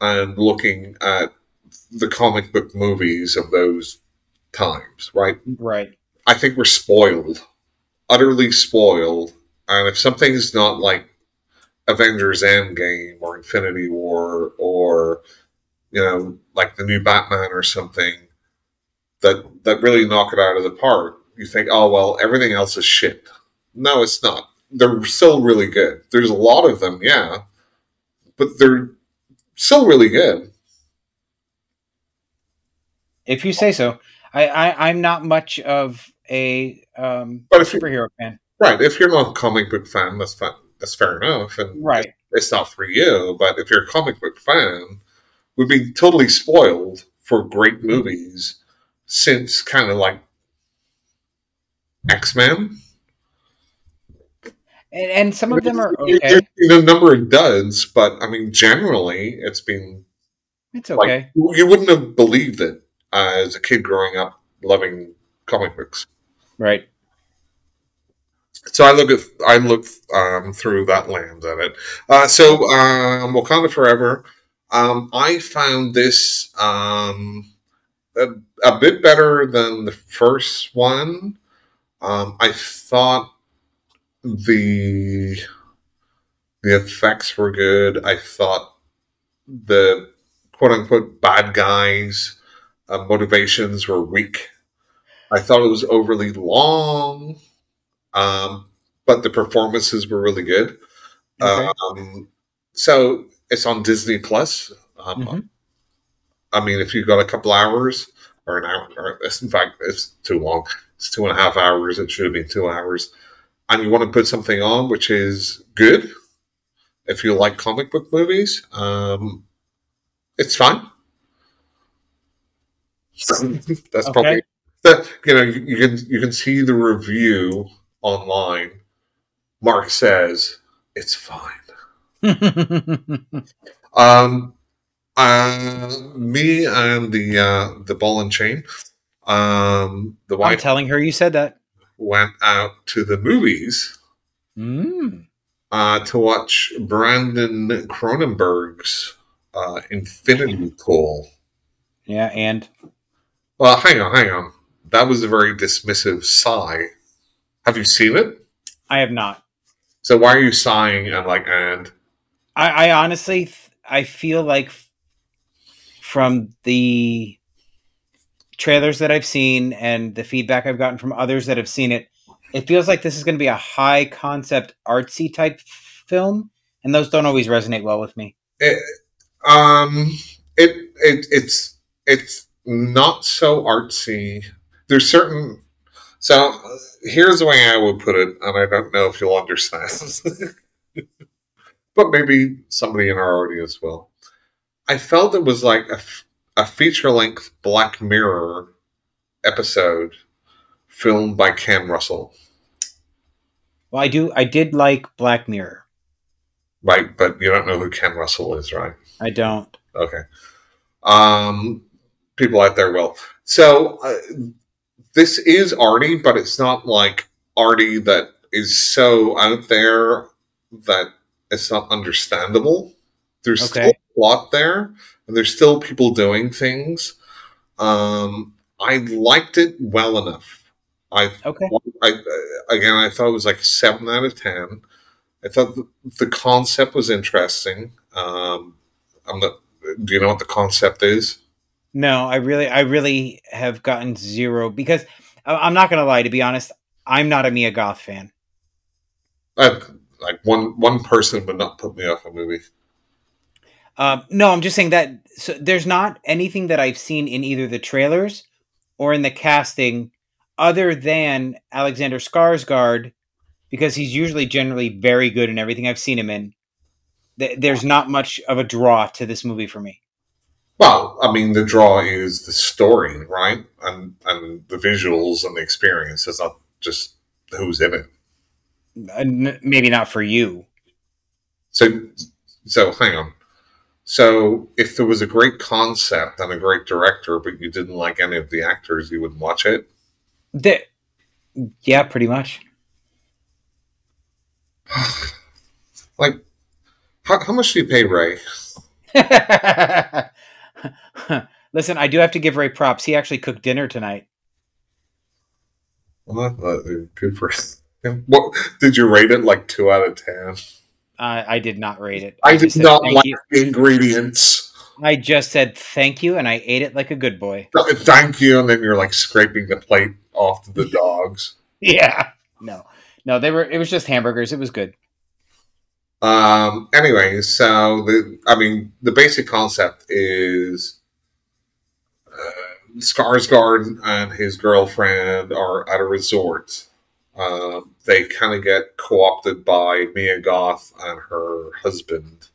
B: and looking at the comic book movies of those times, right?
A: right.
B: I think we're spoiled, utterly spoiled. And if something's not like Avengers Endgame or Infinity War or you know like the new Batman or something that that really knock it out of the park, you think, oh well, everything else is shit. No, it's not. They're still really good. There's a lot of them, yeah, but they're still really good.
A: If you say so. I, I I'm not much of a um,
B: But if you,
A: superhero fan.
B: Right, if you're not a comic book fan, that's fine. That's fair enough, and
A: Right.
B: it's not for you. But if you're a comic book fan, we've been totally spoiled for great movies since kind of like X Men.
A: And, and some of them are
B: There's
A: okay.
B: been a number of duds, but I mean, generally, it's been
A: It's
B: like
A: okay.
B: you wouldn't have believed it uh, as a kid growing up loving comic books.
A: Right.
B: So I look at I look um, through that lens at it. Uh, so um, Wakanda Forever, um, I found this um, a, a bit better than the first one. Um, I thought the the effects were good. I thought the quote unquote bad guys' uh, motivations were weak. I thought it was overly long, um, but the performances were really good.
A: Okay.
B: Um, so it's on Disney Plus. Um,
A: Mhm.
B: I mean, if you've got a couple hours or an hour, or in fact, it's too long. It's two and a half hours. It should have been two hours. And you want to put something on which is good. If you like comic book movies, um, it's fine. That's
A: Okay.
B: probably that. You know, you, you can you can see the review online. Mark says it's fine. Um, uh, me and the uh, the ball and chain, um, the
A: I'm
B: wife
A: telling her you said that.
B: went out to the movies,
A: Mm.
B: uh, to watch Brandon Cronenberg's uh, Infinity Pool.
A: Yeah, and
B: Well, hang on, hang on. That was a very dismissive sigh. Have you seen it?
A: I have not.
B: So why are you sighing and like and?
A: I, I honestly, th- I feel like f- from the trailers that I've seen and the feedback I've gotten from others that have seen it, it feels like this is going to be a high concept artsy type film, and those don't always resonate well with me.
B: It, Um, it it it's it's not so artsy. There's certain. So here's the way I would put it, and I don't know if you'll understand, but maybe somebody in our audience will. I felt it was like a, f- a feature length Black Mirror episode filmed by Ken Russell,
A: Well, I do. I did like Black Mirror.
B: right? But you don't know who Ken Russell is, right?
A: I don't.
B: Okay. Um, people out there will. So uh, this is arty, but it's not like arty that is so out there that it's not understandable. There's
A: Okay.
B: still plot there, and there's still people doing things. Um, I liked it well enough. I
A: Okay.
B: I, again, I thought it was like a seven out of ten. I thought the, the concept was interesting. Um, I'm not. Do you know what the concept is?
A: No, I really, I really have gotten zero because I- I'm not gonna lie. To be honest, I'm not a Mia Goth fan.
B: Uh, like one one person would not put me off a movie.
A: Um, no, I'm just saying that so there's not anything that I've seen in either the trailers or in the casting other than Alexander Skarsgård, because he's usually generally very good in everything I've seen him in. Th- There's not much of a draw to this movie for me.
B: Well, I mean, the draw is the story, right, and and the visuals and the experience. It's not just who's in it.
A: Uh, maybe not for you.
B: So, so hang on. So, if there was a great concept and a great director, but you didn't like any of the actors, you wouldn't watch it.
A: The- yeah, pretty much.
B: Like, how, how much do you pay Ray?
A: Listen, I do have to give Ray props. He actually cooked dinner tonight.
B: Well, uh, good for him. What did you rate it? Like two out of ten.
A: Uh, I did not rate it.
B: I
A: just
B: did not like
A: you.
B: the ingredients.
A: I just said thank you, and I ate it like a good boy.
B: Thank you, and then you're like scraping the plate off to the dogs.
A: Yeah. No, no, they were. It was just hamburgers. It was good.
B: Um. Anyway, so the I mean the basic concept is uh, Skarsgård and his girlfriend are at a resort. Um, they kind of get co-opted by Mia Goth and her husband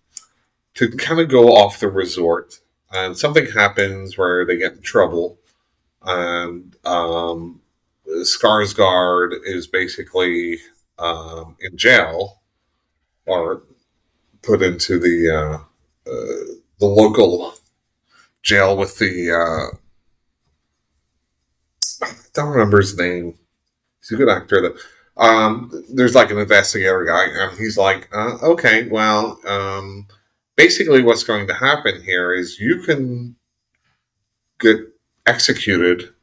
B: to kind of go off the resort, and something happens where they get in trouble, and um, Skarsgård is basically um, in jail or put into the uh, uh, the local jail with the uh, I don't remember his name. He's a good actor. That um, there's like an investigator guy, and he's like, uh, okay, well, um, basically, what's going to happen here is you can get executed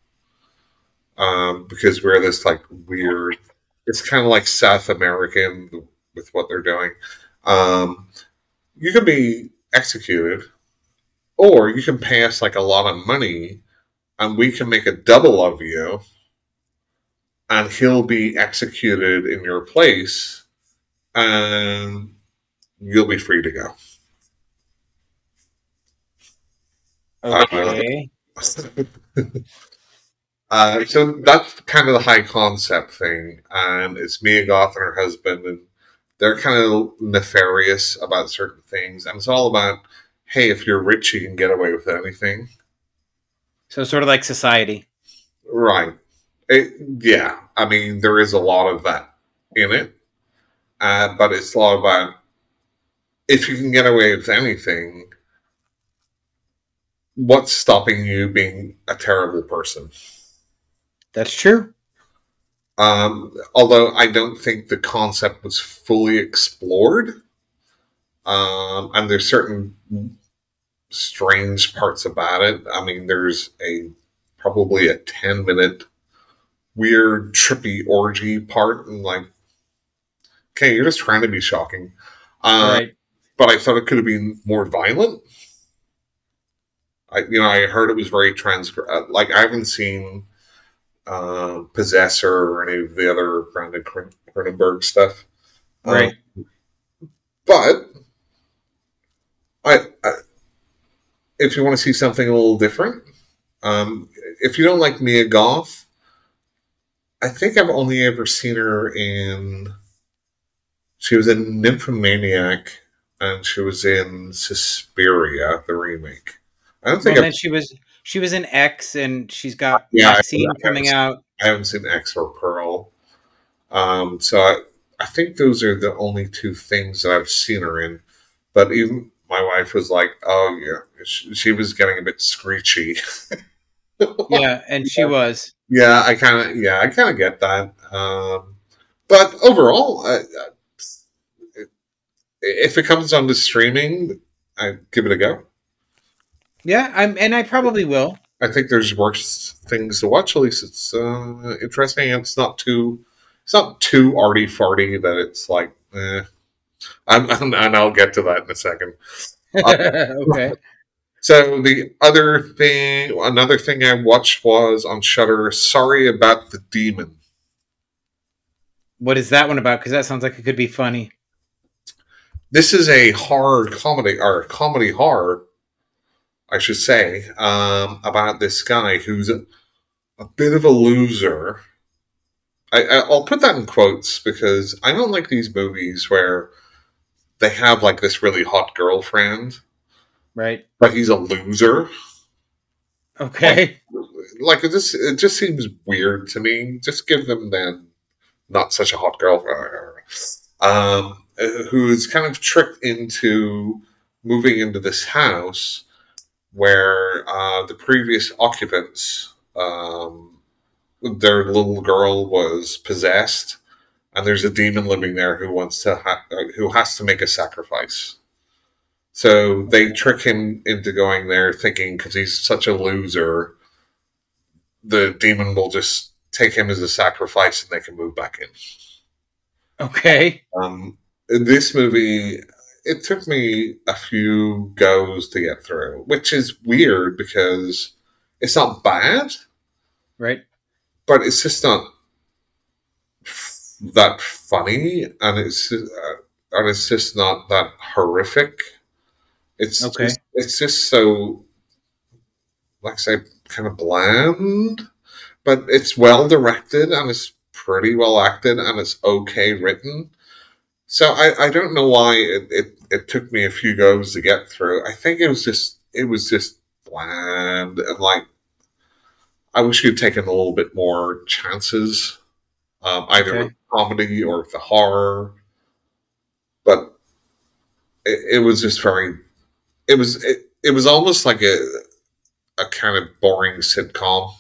B: um, because we're this like weird. It's kind of like South American with what they're doing. Um, you can be executed, or you can pay us like a lot of money, and we can make a double of you, and he'll be executed in your place, and you'll be free to go.
A: Okay.
B: uh, so that's kind of the high concept thing, and it's Mia Goth and her husband, and they're kind of nefarious about certain things, and it's all about, hey, if you're rich, you can get away with anything,
A: So sort of like society.
B: right? It, yeah, I mean there is a lot of that in it, uh, but it's a lot about if you can get away with anything. What's stopping you being a terrible person?
A: That's true.
B: Um, although I don't think the concept was fully explored, um, and there's certain strange parts about it. I mean, there's a probably a ten minute weird trippy orgy part, and like, okay, you're just trying to be shocking. Uh,
A: right.
B: but I thought it could have been more violent. I, you know, I heard it was very trans. uh, Like I haven't seen uh, Possessor or any of the other Brandon Cron- Cronenberg stuff, Um,
A: Right.
B: but I, I, if you want to see something a little different, um, if you don't like Mia Goth, I think I've only ever seen her in. She was in Nymphomaniac, and she was in Suspiria, the remake. I don't
A: Well,
B: think
A: then
B: I've,
A: she was she was in X, and she's got
B: Yeah, I-
A: vaccine
B: I-
A: coming out.
B: I haven't seen X or Pearl. Um, so I, I think those are the only two things that I've seen her in. But even my wife was like, "Oh yeah," she, she was getting a bit screechy.
A: Yeah, and she was.
B: Yeah, I kind of yeah, I kind of get that. Um, but overall, I, I, if it comes on to streaming, I give it a go.
A: Yeah, I'm, and I probably will.
B: I think there's worse things to watch. At least it's uh, interesting. It's not too it's not too arty farty that it's like. Eh. I'm, I'm, and I'll get to that in a second.
A: okay.
B: So the other thing, another thing I watched was on Shudder. Sorry about the demon.
A: What is that one about? Because that sounds like it could be funny.
B: this is a horror comedy or comedy horror i should say um, about this guy who's a, a bit of a loser. I, I- i'll put that in quotes because i don't like these movies where they have like this really hot girlfriend.
A: Right.
B: but he's a loser.
A: Okay.
B: like it just it just seems weird to me. Just give them then not such a hot girlfriend. Um, who is kind of tricked into moving into this house where uh, the previous occupants, um, their little girl was possessed, and there's a demon living there who wants to ha- who has to make a sacrifice. So they trick him into going there, thinking because he's such a loser, the demon will just take him as a sacrifice, and they can move back in.
A: Okay.
B: Um, this movie, it took me a few goes to get through, which is weird because it's not bad,
A: Right.
B: but it's just not f- that funny, and it's uh, and it's just not that horrific. It's
A: Okay.
B: just, it's just so, like I say, kind of bland, but it's well directed and it's pretty well acted and it's okay written. So I, I don't know why it, it, it took me a few goes to get through. I think it was just it was just bland and like I wish you'd taken a little bit more chances, um, either
A: Okay.
B: with comedy or with the horror. But it, it was just very it was it, it was almost like a a kind of boring sitcom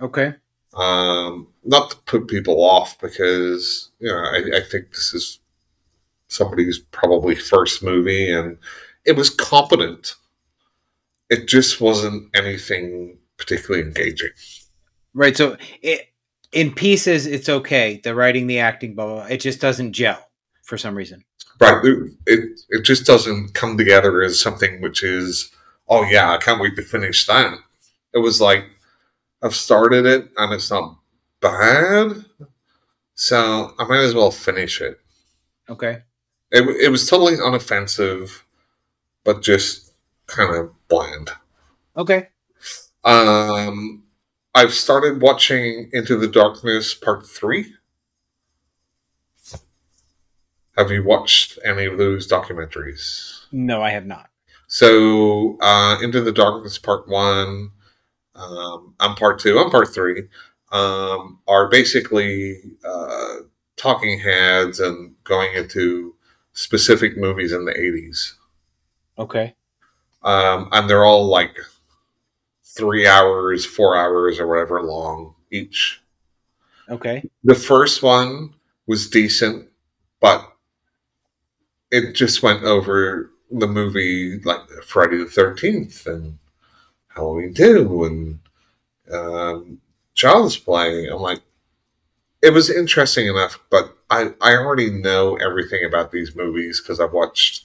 A: Okay.
B: um, not to put people off because you know I, I think this is somebody's probably first movie and it was competent it just wasn't anything particularly engaging
A: Right. So it, in pieces, it's okay. The writing, the acting, blah, blah, blah. It just doesn't gel for some reason.
B: right it, it it just doesn't come together as something which is oh yeah i can't wait to finish that it was like i've started it and it's not bad so i might as well finish it
A: Okay.
B: It, it was totally unoffensive, but just kind of bland.
A: Okay.
B: Um, I've started watching Into the Darkness Part 3. Have you watched any of those documentaries?
A: No, I have not.
B: So, uh, Into the Darkness Part 1 um, and Part 2 and Part 3 um, are basically uh, talking heads and going into specific movies in the 80s.
A: Okay.
B: um, and they're all like three hours, four hours, or whatever long each.
A: Okay.
B: The first one was decent, but it just went over the movie like Friday the Thirteenth and Halloween Two and um, Child's Play. I'm like, it was interesting enough, but I I already know everything about these movies because I've watched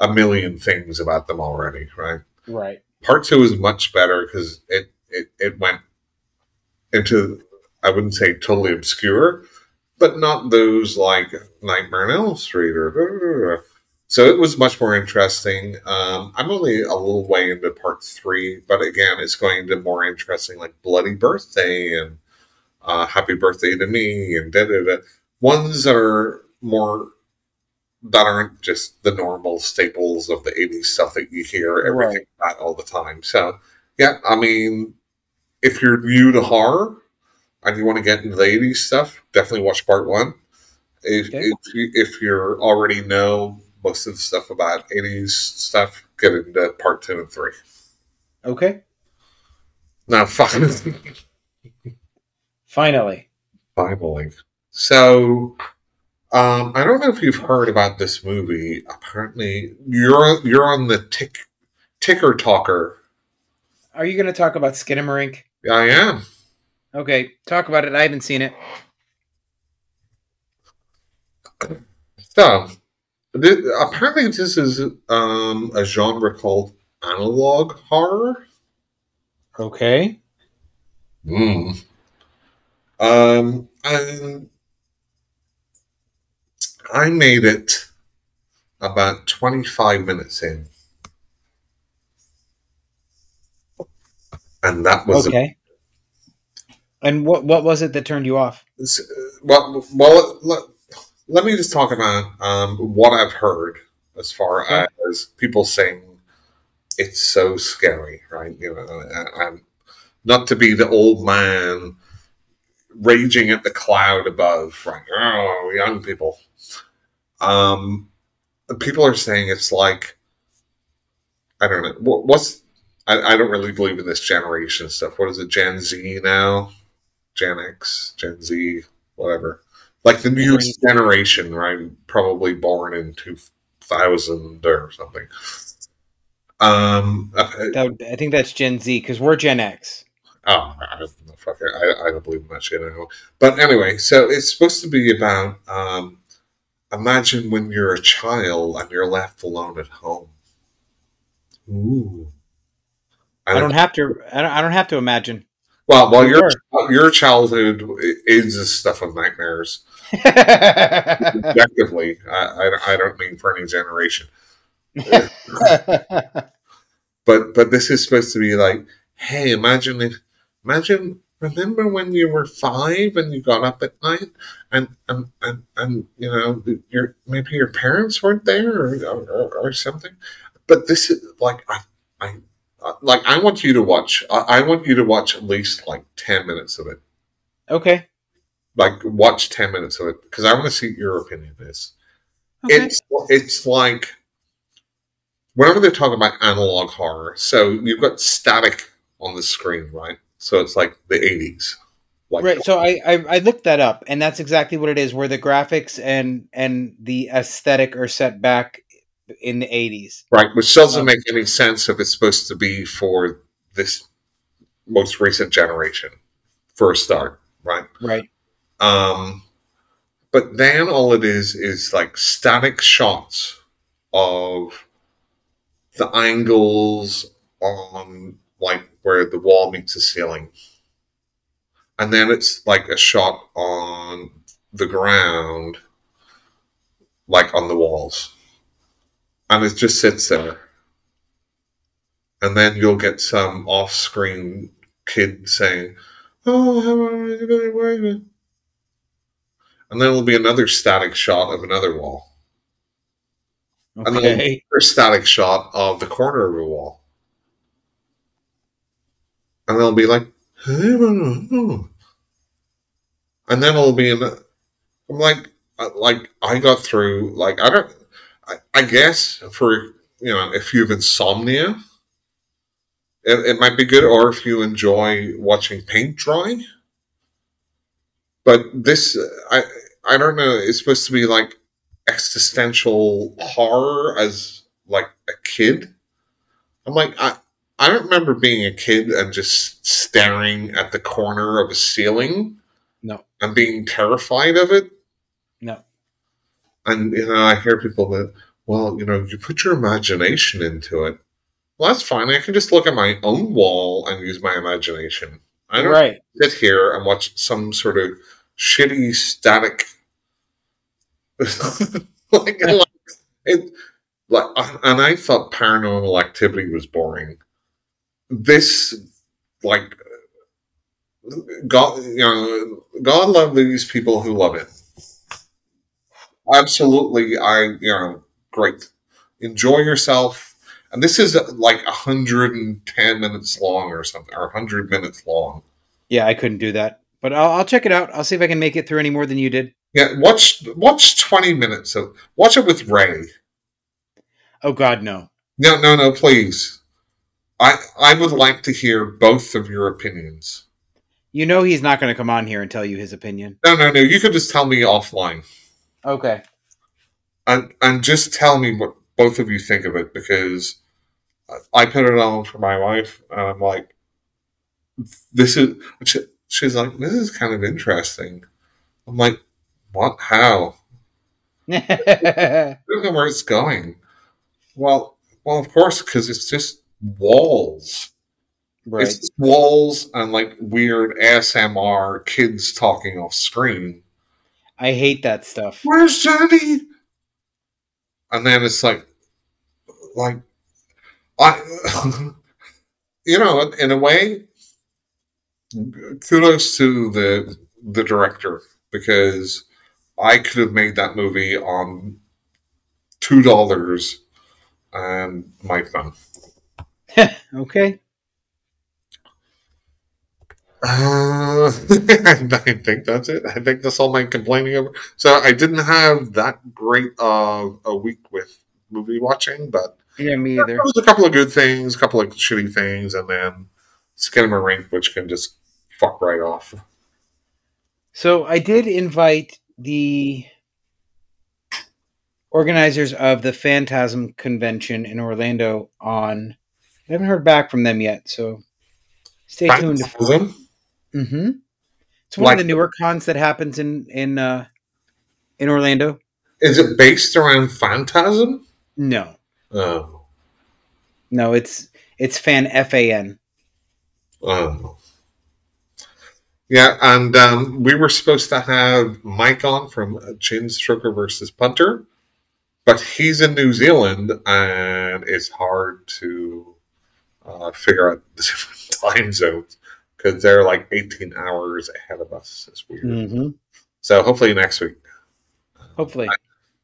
B: a million things about them already. Right.
A: Right.
B: Part two is much better because it, it it went into I wouldn't say totally obscure, but not those like Nightmare on Elm Street or. So it was much more interesting. Um, I'm only a little way into part three, but again, it's going into more interesting like Bloody Birthday and uh, Happy Birthday to Me and da da da. Ones that are more that aren't just the normal staples of the 80s stuff that you hear everything right. about all the time. So, yeah, I mean, if you're new to horror and you want to get into the 80s stuff, definitely watch part one. If, okay. if, you, if you already know most of the stuff about 80s stuff, get into part two and three.
A: Okay.
B: Now, finally.
A: Finally.
B: Finally. So, um, I don't know if you've heard about this movie. Apparently, you're you're on the tick ticker talker.
A: Are you going to talk about Skinamarink?
B: I am.
A: Okay, talk about it. I haven't seen it.
B: So, this, apparently, this is um, a genre called analog horror.
A: Okay.
B: Hmm. Um, and I made it about 25 minutes in. And that was
A: okay. A, and what what was it that turned you off?
B: Well, well, let, let me just talk about um, what I've heard as far okay. as people saying it's so scary, right? You know, and not to be the old man raging at the cloud above, right? Oh, young people. Um, people are saying it's like I don't know what, what's I, I don't really believe in this generation stuff. What is it, Gen Z now? Gen X, Gen Z, whatever. Like the new generation, right? Probably born in two thousand or something. Um,
A: that, I think that's Gen Z because we're Gen X.
B: Oh, fuck it. I, I don't believe in that shit anymore. But anyway, so it's supposed to be about um, imagine when you're a child and you're left alone at home. Ooh.
A: I don't have to. I don't, I don't have to imagine.
B: Well, well, your your childhood is the stuff of nightmares. Objectively, I, I, I, don't mean for any generation. but but this is supposed to be like, hey, imagine if imagine remember when you were five and you got up at night and and and, and you know your maybe your parents weren't there or, or, or something? But this is like i i like i want you to watch I, I want you to watch at least like 10 minutes of it.
A: Okay.
B: Like watch 10 minutes of it because i want to see your opinion is okay. it's it's like whenever they're talking about analog horror so you've got static on the screen right so it's like the 80s.
A: Like right. So I, I, I looked that up, and that's exactly what it is. Where the graphics and and the aesthetic are set back in the 80s.
B: Right, which doesn't um, make any sense if it's supposed to be for this most recent generation for a start, right?
A: Right.
B: Um, but then all it is is like static shots of the angles on like where the wall meets the ceiling. And then it's like a shot on the ground, like on the walls. And it just sits there. And then you'll get some off screen kid saying, Oh, how are you doing? And then it'll be another static shot of another wall. Okay. And then another static shot of the corner of a wall and they'll be like, and then it'll be in. I'm like, like I got through. Like I don't. I, I guess for you know, if you have insomnia, it, it might be good, or if you enjoy watching paint dry. but this I I don't know. It's supposed to be like existential horror as like a kid. I'm like I I don't remember being a kid and just staring at the corner of a ceiling.
A: No.
B: And being terrified of it.
A: No.
B: And you know, I hear people that, well, you know, you put your imagination into it. Well, that's fine. I can just look at my own wall and use my imagination. I don't
A: Right.
B: sit here and watch some sort of shitty static like, like it like and I thought paranormal activity was boring. This like God you know God love these people who love it. Absolutely I you know great. Enjoy yourself. And this is like 110 minutes long or something, or 100 minutes long.
A: Yeah, I couldn't do that, but I'll, I'll check it out. I'll see if I can make it through any more than you did.
B: Yeah, watch watch 20 minutes of watch it with Ray.
A: Oh God, no.
B: No, no, no, please. I I would like to hear both of your opinions.
A: You know he's not going to come on here and tell you his opinion.
B: No, no, no. You could just tell me offline,
A: Okay.
B: and and just tell me what both of you think of it because I put it on for my wife, and I'm like, this is. She's like, this is kind of interesting. I'm like, what? How? I don't know where it's going. Well, well, of course, because it's just walls.
A: right.
B: It's walls and like weird ASMR kids talking off screen.
A: I hate that stuff.
B: Where's Jenny? And then it's like, like, I, you know, in a way, kudos to the the director because I could have made that movie on two dollars and my phone.
A: Okay.
B: Uh, I think that's it. I think that's all my complaining over. So I didn't have that great uh, a week with movie watching, but
A: Yeah, me
B: there
A: either.
B: was a couple of good things, a couple of shitty things, and then Skinamarink, which can just fuck right off.
A: So I did invite the organizers of the Fantasm Convention in Orlando on. I haven't heard back from them yet, so stay tuned.
B: Phantasm?
A: Mm-hmm. It's one
B: Like-
A: of the newer cons that happens in in uh, in Orlando.
B: Is it based around Phantasm?
A: No,
B: Oh,
A: no, it's it's fan F A N.
B: oh. Yeah, and um, we were supposed to have Mike on from Chin Stroker versus Punter, but he's in New Zealand, and it's hard to uh, figure out the different time zones because they're like 18 hours ahead of us. It's weird.
A: Mm-hmm.
B: So hopefully next week.
A: Hopefully,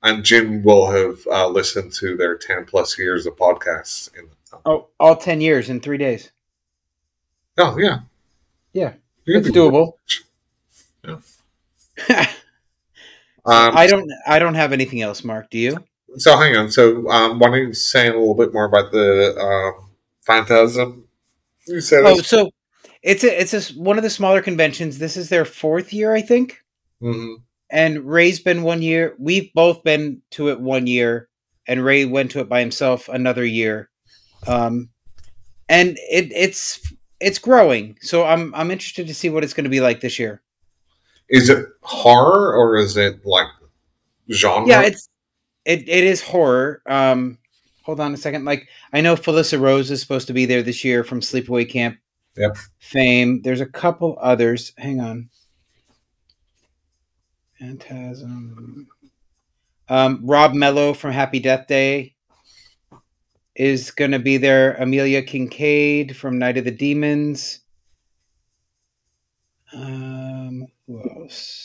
B: And Jim will have uh, listened to their 10 plus years of podcasts. In
A: oh, all ten years in three days.
B: oh, yeah.
A: Yeah, it's doable.
B: Yeah. Um,
A: I don't. I don't have anything else, Mark. Do you?
B: So hang on. So um, why don't you say a little bit more about the um, Fantasm? You said
A: Oh, so it's a it's a one of the smaller conventions. This is their fourth year, I think.
B: Mhm.
A: And Ray's been one year. We've both been to it one year, and Ray went to it by himself another year. Um, and it it's it's growing. So I'm I'm interested to see what it's going to be like this year.
B: Is it horror or is it like genre?
A: Yeah, it's it it is horror. Um, hold on a second. Like I know Felissa Rose is supposed to be there this year from Sleepaway Camp.
B: Yep.
A: Fame. There's a couple others. Hang on. Fantasm. Um, Rob Mello from Happy Death Day is going to be there. Amelia Kinkade from Night of the Demons. Um, who else?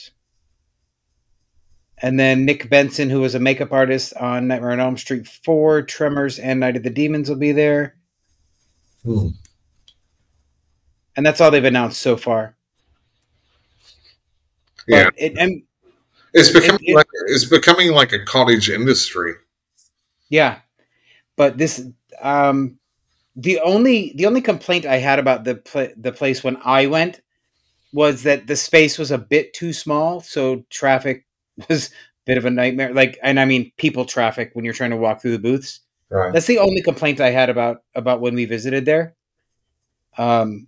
A: And then Nick Benson, who was a makeup artist on Nightmare on Elm Street 4, Tremors, and Night of the Demons will be there.
B: Hmm.
A: And that's all they've announced so far.
B: Yeah.
A: It, and
B: It's becoming
A: it-
B: like it's becoming like a cottage industry.
A: yeah. But this um the only the only complaint I had about the pla- the place when I went was that the space was a bit too small, so traffic was a bit of a nightmare. Like, and I mean people traffic when you're trying to walk through the booths.
B: Right.
A: That's the only complaint I had about about when we visited there. Um,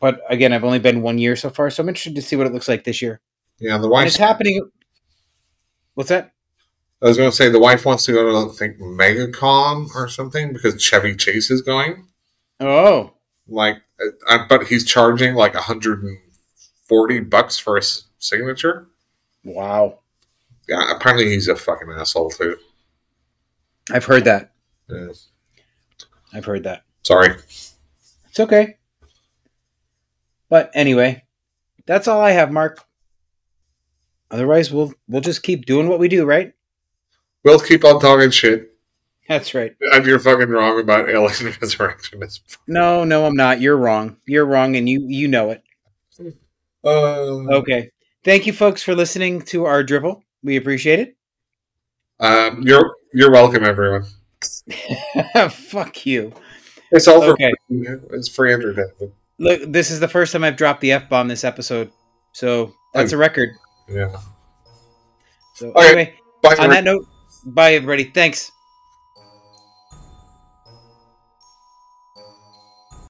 A: but again, I've only been one year so far, so I'm interested to see what it looks like this year.
B: Yeah, the wife.
A: it's happening. What's that?
B: I was going to say the wife wants to go to I think MegaCon or something because Chevy Chase is going.
A: Oh,
B: Like, uh, but he's charging like 140 bucks for a signature.
A: wow!
B: Apparently he's a fucking asshole too.
A: I've heard that.
B: Yeah.
A: I've heard that.
B: Sorry.
A: It's okay. But anyway, that's all I have, Mark. Otherwise, we'll we'll just keep doing what we do, right?
B: We'll keep on talking shit.
A: That's right.
B: If you're fucking wrong about Alien Resurrection,
A: No, no, I'm not. You're wrong. You're wrong, and you you know it.
B: uh,
A: Okay. Thank you, folks, for listening to our dribble. We appreciate it.
B: um, you're you're welcome, everyone.
A: Fuck you.
B: It's all for
A: Okay.
B: it's free entertainment.
A: Look, this is the first time I've dropped the f bomb this episode, so that's a record.
B: Yeah.
A: So
B: Okay.
A: anyway,
B: Bye.
A: on
B: everyone.
A: that note, bye everybody. Thanks.